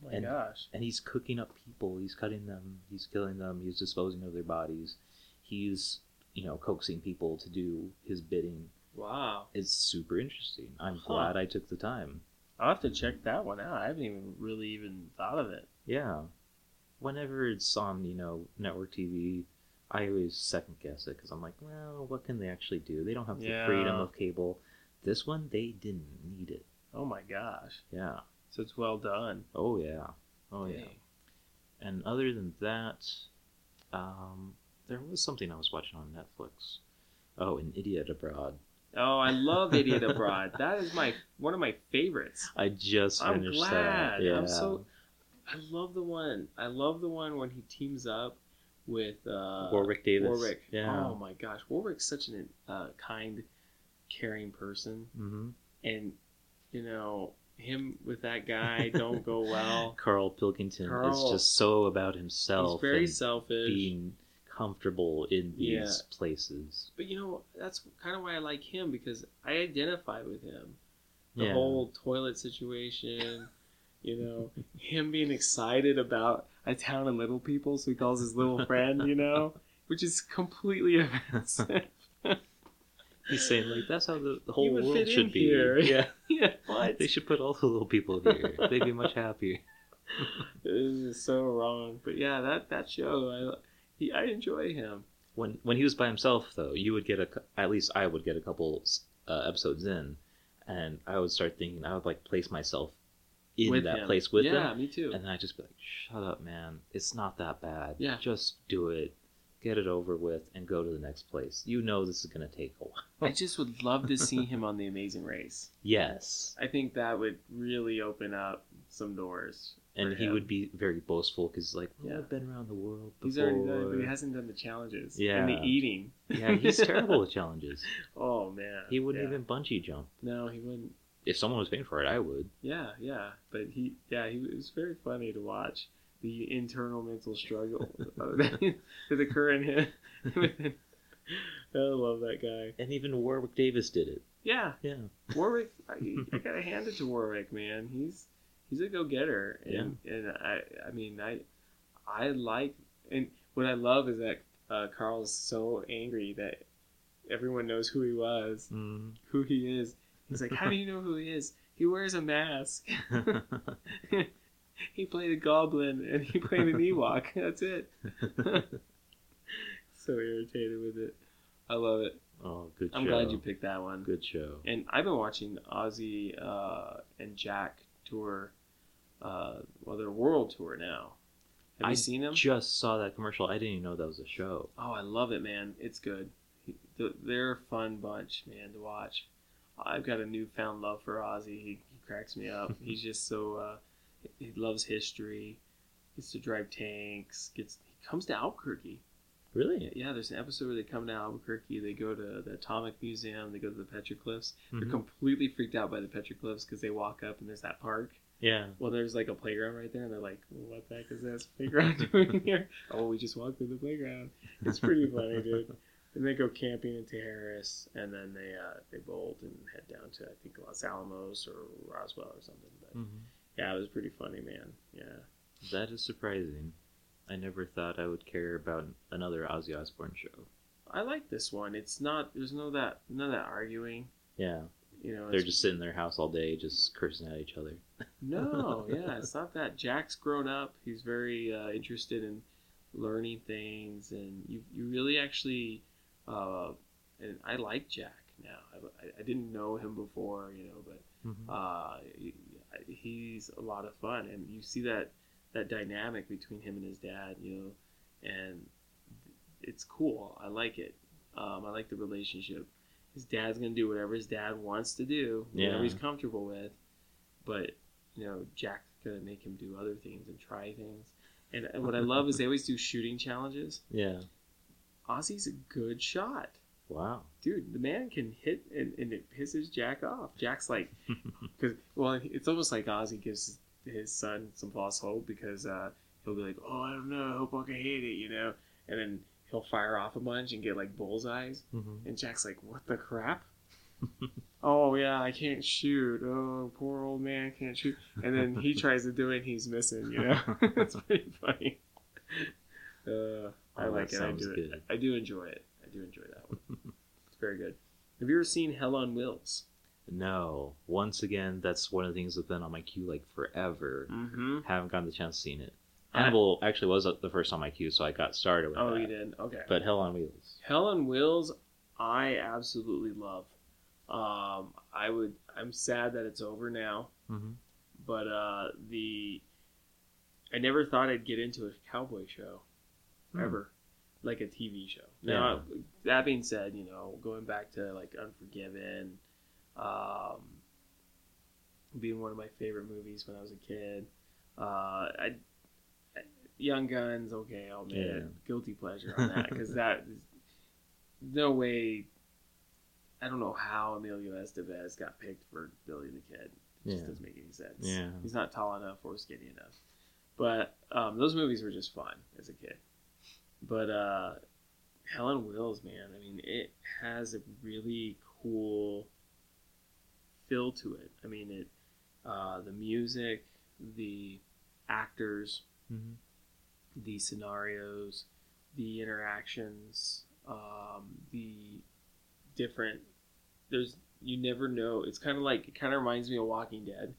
[SPEAKER 1] Oh my
[SPEAKER 2] And-
[SPEAKER 1] gosh.
[SPEAKER 2] and he's cooking up people. He's cutting them. He's killing them. He's disposing of their bodies. He's you know coaxing people to do his bidding.
[SPEAKER 1] Wow.
[SPEAKER 2] It's super interesting. I'm
[SPEAKER 1] Huh.
[SPEAKER 2] glad I took the time.
[SPEAKER 1] I'll have to check that one out. I haven't even really even thought of it.
[SPEAKER 2] Yeah, whenever it's on you know network TV, I always second guess it because I'm like, well, what can they actually do? They don't have the
[SPEAKER 1] Yeah.
[SPEAKER 2] freedom of cable. This one, they didn't need it.
[SPEAKER 1] Oh my gosh.
[SPEAKER 2] Yeah.
[SPEAKER 1] So it's well done.
[SPEAKER 2] Oh yeah. Oh yeah. And other than that, um, there was something I was watching on Netflix. Oh, an idiot abroad.
[SPEAKER 1] Oh, I love Idiot Abroad. [laughs] That is my one of my favorites.
[SPEAKER 2] I just
[SPEAKER 1] I'm
[SPEAKER 2] finished
[SPEAKER 1] glad.
[SPEAKER 2] that. Yeah.
[SPEAKER 1] I'm so. I love the one. I love the one when he teams up with uh,
[SPEAKER 2] Warwick Davis.
[SPEAKER 1] Warwick.
[SPEAKER 2] Yeah.
[SPEAKER 1] Oh my gosh, Warwick's such an uh, kind, caring person,
[SPEAKER 2] hmm
[SPEAKER 1] and you know him with that guy don't go well. [laughs]
[SPEAKER 2] Carl Pilkington is just so about himself.
[SPEAKER 1] He's very selfish.
[SPEAKER 2] being comfortable in these
[SPEAKER 1] Yeah.
[SPEAKER 2] places.
[SPEAKER 1] But you know, that's kind of why I like him because I identify with him. The
[SPEAKER 2] yeah.
[SPEAKER 1] whole toilet situation, you know, him being excited about a town of little people, so he calls his little friend, you know, [laughs] which is completely offensive. [laughs]
[SPEAKER 2] He's saying like that's how the, the whole world should be.
[SPEAKER 1] here. [laughs]
[SPEAKER 2] Yeah. [laughs]
[SPEAKER 1] yeah, what?
[SPEAKER 2] They should put all the little people here. They'd be much happier. [laughs]
[SPEAKER 1] This is so wrong. But yeah, that that show, I he, I enjoy him.
[SPEAKER 2] When when he was by himself though, you would get a at least I would get a couple uh, episodes in, and I would start thinking I would like place myself in
[SPEAKER 1] with
[SPEAKER 2] that
[SPEAKER 1] him.
[SPEAKER 2] place with
[SPEAKER 1] yeah,
[SPEAKER 2] them,
[SPEAKER 1] me too.
[SPEAKER 2] and then I'd just be like, "Shut up, man! It's not that bad.
[SPEAKER 1] Yeah.
[SPEAKER 2] just do it, get it over with, and go to the next place. You know this is gonna take a while."
[SPEAKER 1] I just would love to see [laughs] him on The Amazing Race.
[SPEAKER 2] Yes,
[SPEAKER 1] I think that would really open up some doors.
[SPEAKER 2] and he
[SPEAKER 1] him.
[SPEAKER 2] would be very boastful because like, well,
[SPEAKER 1] Yeah.
[SPEAKER 2] I've been around the world before.
[SPEAKER 1] He's already done, but he hasn't done the challenges.
[SPEAKER 2] Yeah.
[SPEAKER 1] And the eating.
[SPEAKER 2] yeah, he's [laughs] terrible with challenges.
[SPEAKER 1] Oh man.
[SPEAKER 2] He wouldn't
[SPEAKER 1] Yeah.
[SPEAKER 2] even bungee jump.
[SPEAKER 1] No, he wouldn't.
[SPEAKER 2] If someone was paying for it, I would.
[SPEAKER 1] Yeah, yeah. But he, yeah, he it was very funny to watch the internal mental struggle [laughs] that occur in him. [laughs] I love that guy.
[SPEAKER 2] And even Warwick Davis did it.
[SPEAKER 1] Yeah,
[SPEAKER 2] Yeah.
[SPEAKER 1] Warwick. I, I [laughs] gotta hand it to Warwick, man. He's he's a go getter, and and I I mean I I like and what I love is that uh, Carl's so angry that everyone knows who he was,
[SPEAKER 2] Mm.
[SPEAKER 1] who he is. He's like, how do you know who he is? He wears a mask. [laughs] he played a goblin and he played an Ewok. [laughs] That's it. [laughs] so irritated with it. I love it.
[SPEAKER 2] oh, good
[SPEAKER 1] I'm
[SPEAKER 2] show.
[SPEAKER 1] glad you picked that one.
[SPEAKER 2] Good show.
[SPEAKER 1] And I've been watching Ozzy uh, and Jack tour, uh, well, their world tour now. Have
[SPEAKER 2] I
[SPEAKER 1] you seen them?
[SPEAKER 2] Just saw that commercial. I didn't even know that was a show.
[SPEAKER 1] Oh, I love it, man. It's good. They're a fun bunch, man, to watch. I've got a newfound love for Ozzy. He, he cracks me up. He's just so uh, he loves history. Gets to drive tanks. Gets he comes to Albuquerque.
[SPEAKER 2] Really?
[SPEAKER 1] Yeah, there's an episode where they come to Albuquerque. They go to the Atomic Museum. They go to the petroglyphs. They're
[SPEAKER 2] Mhm.
[SPEAKER 1] completely freaked out by the petroglyphs because they walk up and there's that park.
[SPEAKER 2] Yeah.
[SPEAKER 1] Well, there's like a playground right there, and they're like, "What the heck is this playground [laughs] doing here?" Oh, we just walked through the playground. It's pretty funny, dude. [laughs] And they go camping in Harris, and then they uh, they bolt and head down to I think Los Alamos or Roswell or something. But
[SPEAKER 2] Mhm.
[SPEAKER 1] Yeah, it was pretty funny, man. Yeah,
[SPEAKER 2] That is surprising. I never thought I would care about another Ozzy Osbourne show.
[SPEAKER 1] I like this one. It's not there's no that none of that arguing.
[SPEAKER 2] Yeah.
[SPEAKER 1] You know,
[SPEAKER 2] They're just sitting in their house all day, just cursing at each other.
[SPEAKER 1] No, [laughs] yeah, it's not that. Jack's grown up. He's very uh, interested in learning things, and you you really actually, uh, and I like Jack now. I, I, didn't know him before, you know, but
[SPEAKER 2] Mhm.
[SPEAKER 1] uh, he's a lot of fun, and you see that that dynamic between him and his dad, you know, and it's cool. I like it. Um, I like the relationship. His dad's gonna do whatever his dad wants to do, whatever
[SPEAKER 2] Yeah.
[SPEAKER 1] he's comfortable with, but you know, Jack's gonna make him do other things and try things. And, and what I love is they always do shooting challenges. [laughs]
[SPEAKER 2] Yeah.
[SPEAKER 1] Ozzy's a good shot
[SPEAKER 2] Wow.
[SPEAKER 1] dude, the man can hit and, and it pisses Jack off. Jack's like, [laughs] because well, it's almost like Ozzy gives his son some false hope because uh, he'll be like, oh, I don't know, I hope I can hit it, you know, and then he'll fire off a bunch and get like bullseyes,
[SPEAKER 2] Mhm.
[SPEAKER 1] and Jack's like, what the crap? [laughs] oh yeah, I can't shoot. Oh, poor old man can't shoot. And then he [laughs] tries to do it, and he's missing. You know, it's pretty funny. Uh, I
[SPEAKER 2] Oh,
[SPEAKER 1] like it. I do it. I do enjoy it. I do enjoy that one. Very good. Have you ever seen Hell on Wheels?
[SPEAKER 2] No. Once again, that's one of the things that's been on my queue like forever.
[SPEAKER 1] Mm-hmm.
[SPEAKER 2] Haven't gotten the chance to see it.
[SPEAKER 1] I-
[SPEAKER 2] Hannibal actually was the first on my queue, so I got started with
[SPEAKER 1] Oh,
[SPEAKER 2] that.
[SPEAKER 1] you did. Okay.
[SPEAKER 2] But Hell on Wheels.
[SPEAKER 1] Hell on Wheels, I absolutely love. Um, I would. I'm sad that it's over now,
[SPEAKER 2] Mm-hmm.
[SPEAKER 1] but uh, the I never thought I'd get into a cowboy show
[SPEAKER 2] Hmm.
[SPEAKER 1] ever, like a TV show. Now that being said, you know, going back to like Unforgiven, um, being one of my favorite movies when I was a kid. Uh, I, I Young Guns, okay, I'll admit
[SPEAKER 2] Yeah.
[SPEAKER 1] it. guilty pleasure on that [laughs] because that is no way. I don't know how Emilio Estevez got picked for Billy the Kid. It just
[SPEAKER 2] Yeah.
[SPEAKER 1] doesn't make any sense.
[SPEAKER 2] Yeah.
[SPEAKER 1] He's not tall enough or skinny enough. But um, those movies were just fun as a kid. But uh, Hell on Wheels, man, I mean, it has a really cool feel to it. I mean, it uh, the music, the actors,
[SPEAKER 2] Mm-hmm.
[SPEAKER 1] the scenarios, the interactions, um, the different. There's you never know. It's kind of like it kind of reminds me of Walking Dead.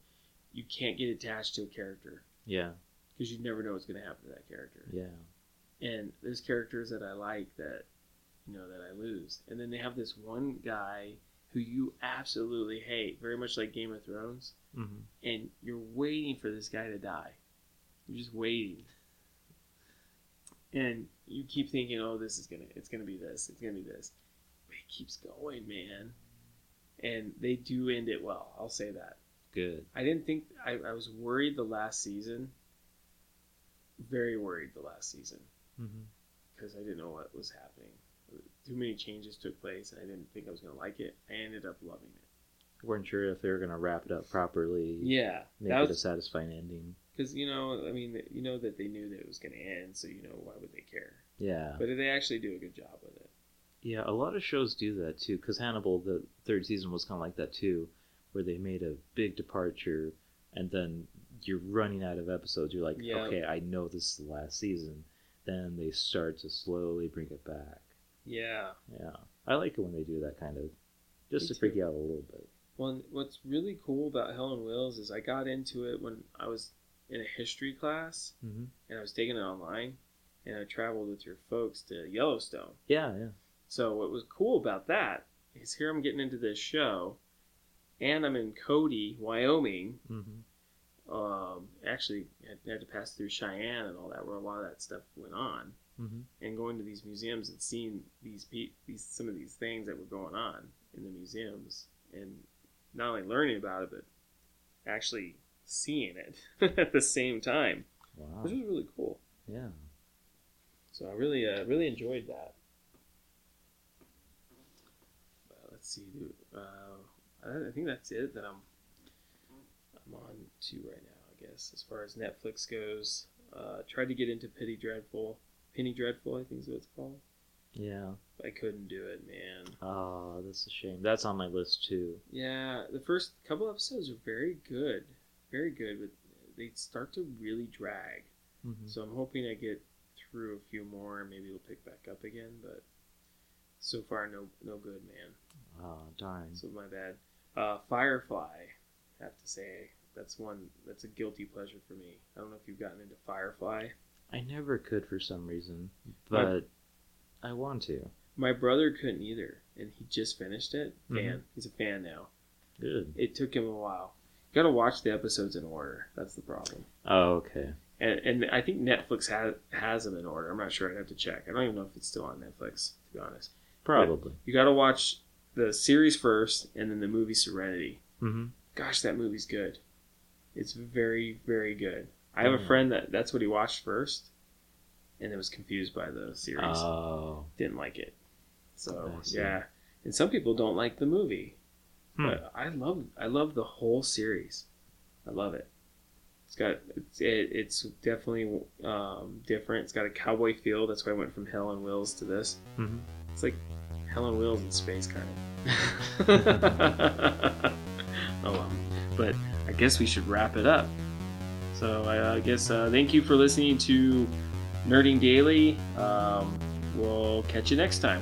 [SPEAKER 1] You can't get attached to a character
[SPEAKER 2] Yeah.
[SPEAKER 1] because you never know what's going to happen to that character.
[SPEAKER 2] Yeah.
[SPEAKER 1] And there's characters that I like that you know that I lose, and then they have this one guy who you absolutely hate, very much like Game of Thrones,
[SPEAKER 2] Mm-hmm.
[SPEAKER 1] and you're waiting for this guy to die. You're just waiting. And you keep thinking, oh, this is gonna, it's gonna be this, it's gonna be this. But it keeps going, man. And they do end it well. I'll say that.
[SPEAKER 2] Good.
[SPEAKER 1] I didn't think I, I was worried the last season. Very worried the last season
[SPEAKER 2] Mm-hmm.
[SPEAKER 1] because I didn't know what was happening. Too many changes took place, and I didn't think I was gonna like it. I ended up loving it.
[SPEAKER 2] weren't sure if they were gonna wrap it up properly.
[SPEAKER 1] Yeah,
[SPEAKER 2] Make
[SPEAKER 1] that
[SPEAKER 2] it a satisfying ending.
[SPEAKER 1] because you know, I mean, you know that they knew that it was gonna end, so you know why would they care?
[SPEAKER 2] Yeah.
[SPEAKER 1] But did they actually do a good job with it.
[SPEAKER 2] Yeah, a lot of shows do that too. Because Hannibal, the third season was kind of like that too, where they made a big departure, and then you're running out of episodes. You're like,
[SPEAKER 1] Yeah.
[SPEAKER 2] okay, I know this is the last season. Then they start to slowly bring it back.
[SPEAKER 1] Yeah.
[SPEAKER 2] Yeah, I like it when they do that kind of, just
[SPEAKER 1] Me
[SPEAKER 2] to freak you out a little bit.
[SPEAKER 1] Well, what's really cool about Hell on Wheels is I got into it when I was in a history class
[SPEAKER 2] Mm-hmm.
[SPEAKER 1] and I was taking it online, and I traveled with your folks to Yellowstone.
[SPEAKER 2] Yeah, yeah.
[SPEAKER 1] So what was cool about that is here I'm getting into this show, and I'm in Cody, Wyoming.
[SPEAKER 2] Mm-hmm.
[SPEAKER 1] Um, actually, had, had to pass through Cheyenne and all that, where a lot of that stuff went on.
[SPEAKER 2] Mm-hmm.
[SPEAKER 1] and going to these museums and seeing these pe- these some of these things that were going on in the museums and not only learning about it but actually seeing it [laughs] at the same time
[SPEAKER 2] Wow.
[SPEAKER 1] which was really cool
[SPEAKER 2] Yeah.
[SPEAKER 1] so i really uh, really enjoyed that uh, let's see dude. Uh, I, I think that's it that i'm i'm on to right now i guess as far as netflix goes uh, tried to get into Penny Dreadful. Penny Dreadful, I think is what it's called.
[SPEAKER 2] Yeah.
[SPEAKER 1] I couldn't do it, man.
[SPEAKER 2] Oh, that's a shame. That's on my list too.
[SPEAKER 1] Yeah, the first couple episodes are very good, very good, but they start to really drag.
[SPEAKER 2] Mm-hmm.
[SPEAKER 1] So I'm hoping I get through a few more, and maybe it'll pick back up again. But so far, no, no good, man.
[SPEAKER 2] Oh, darn.
[SPEAKER 1] So my bad. Uh, Firefly, I have to say that's one that's a guilty pleasure for me. I don't know if you've gotten into Firefly.
[SPEAKER 2] I never could for some reason,
[SPEAKER 1] My-
[SPEAKER 2] but I want to.
[SPEAKER 1] My brother couldn't either, and he just finished it. Fan,
[SPEAKER 2] Mhm.
[SPEAKER 1] he's a fan now.
[SPEAKER 2] Good.
[SPEAKER 1] It took him a while. You got to watch the episodes in order. That's the problem.
[SPEAKER 2] Oh, okay.
[SPEAKER 1] And, and I think Netflix has has them in order. I'm not sure. I'd have to check. I don't even know if it's still on Netflix. To be honest,
[SPEAKER 2] Probably.
[SPEAKER 1] you got to watch the series first, and then the movie Serenity.
[SPEAKER 2] Mm-hmm.
[SPEAKER 1] Gosh, that movie's good. It's very very good. I have a
[SPEAKER 2] Mm.
[SPEAKER 1] friend that that's what he watched first, and it was confused by the series.
[SPEAKER 2] Oh.
[SPEAKER 1] Didn't like it. So yeah, and some people don't like the movie,
[SPEAKER 2] Hmm.
[SPEAKER 1] but I love I love the whole series. I love it. It's got it's, it, it's definitely um, different. It's got a cowboy feel. That's why I went from Hell on Wheels to this.
[SPEAKER 2] Mm-hmm.
[SPEAKER 1] It's like Hell on Wheels in space, kind of. [laughs] [laughs] oh well. But I guess we should wrap it up. So I, guess uh, thank you for listening to Nerding Daily. Um, we'll catch you next time.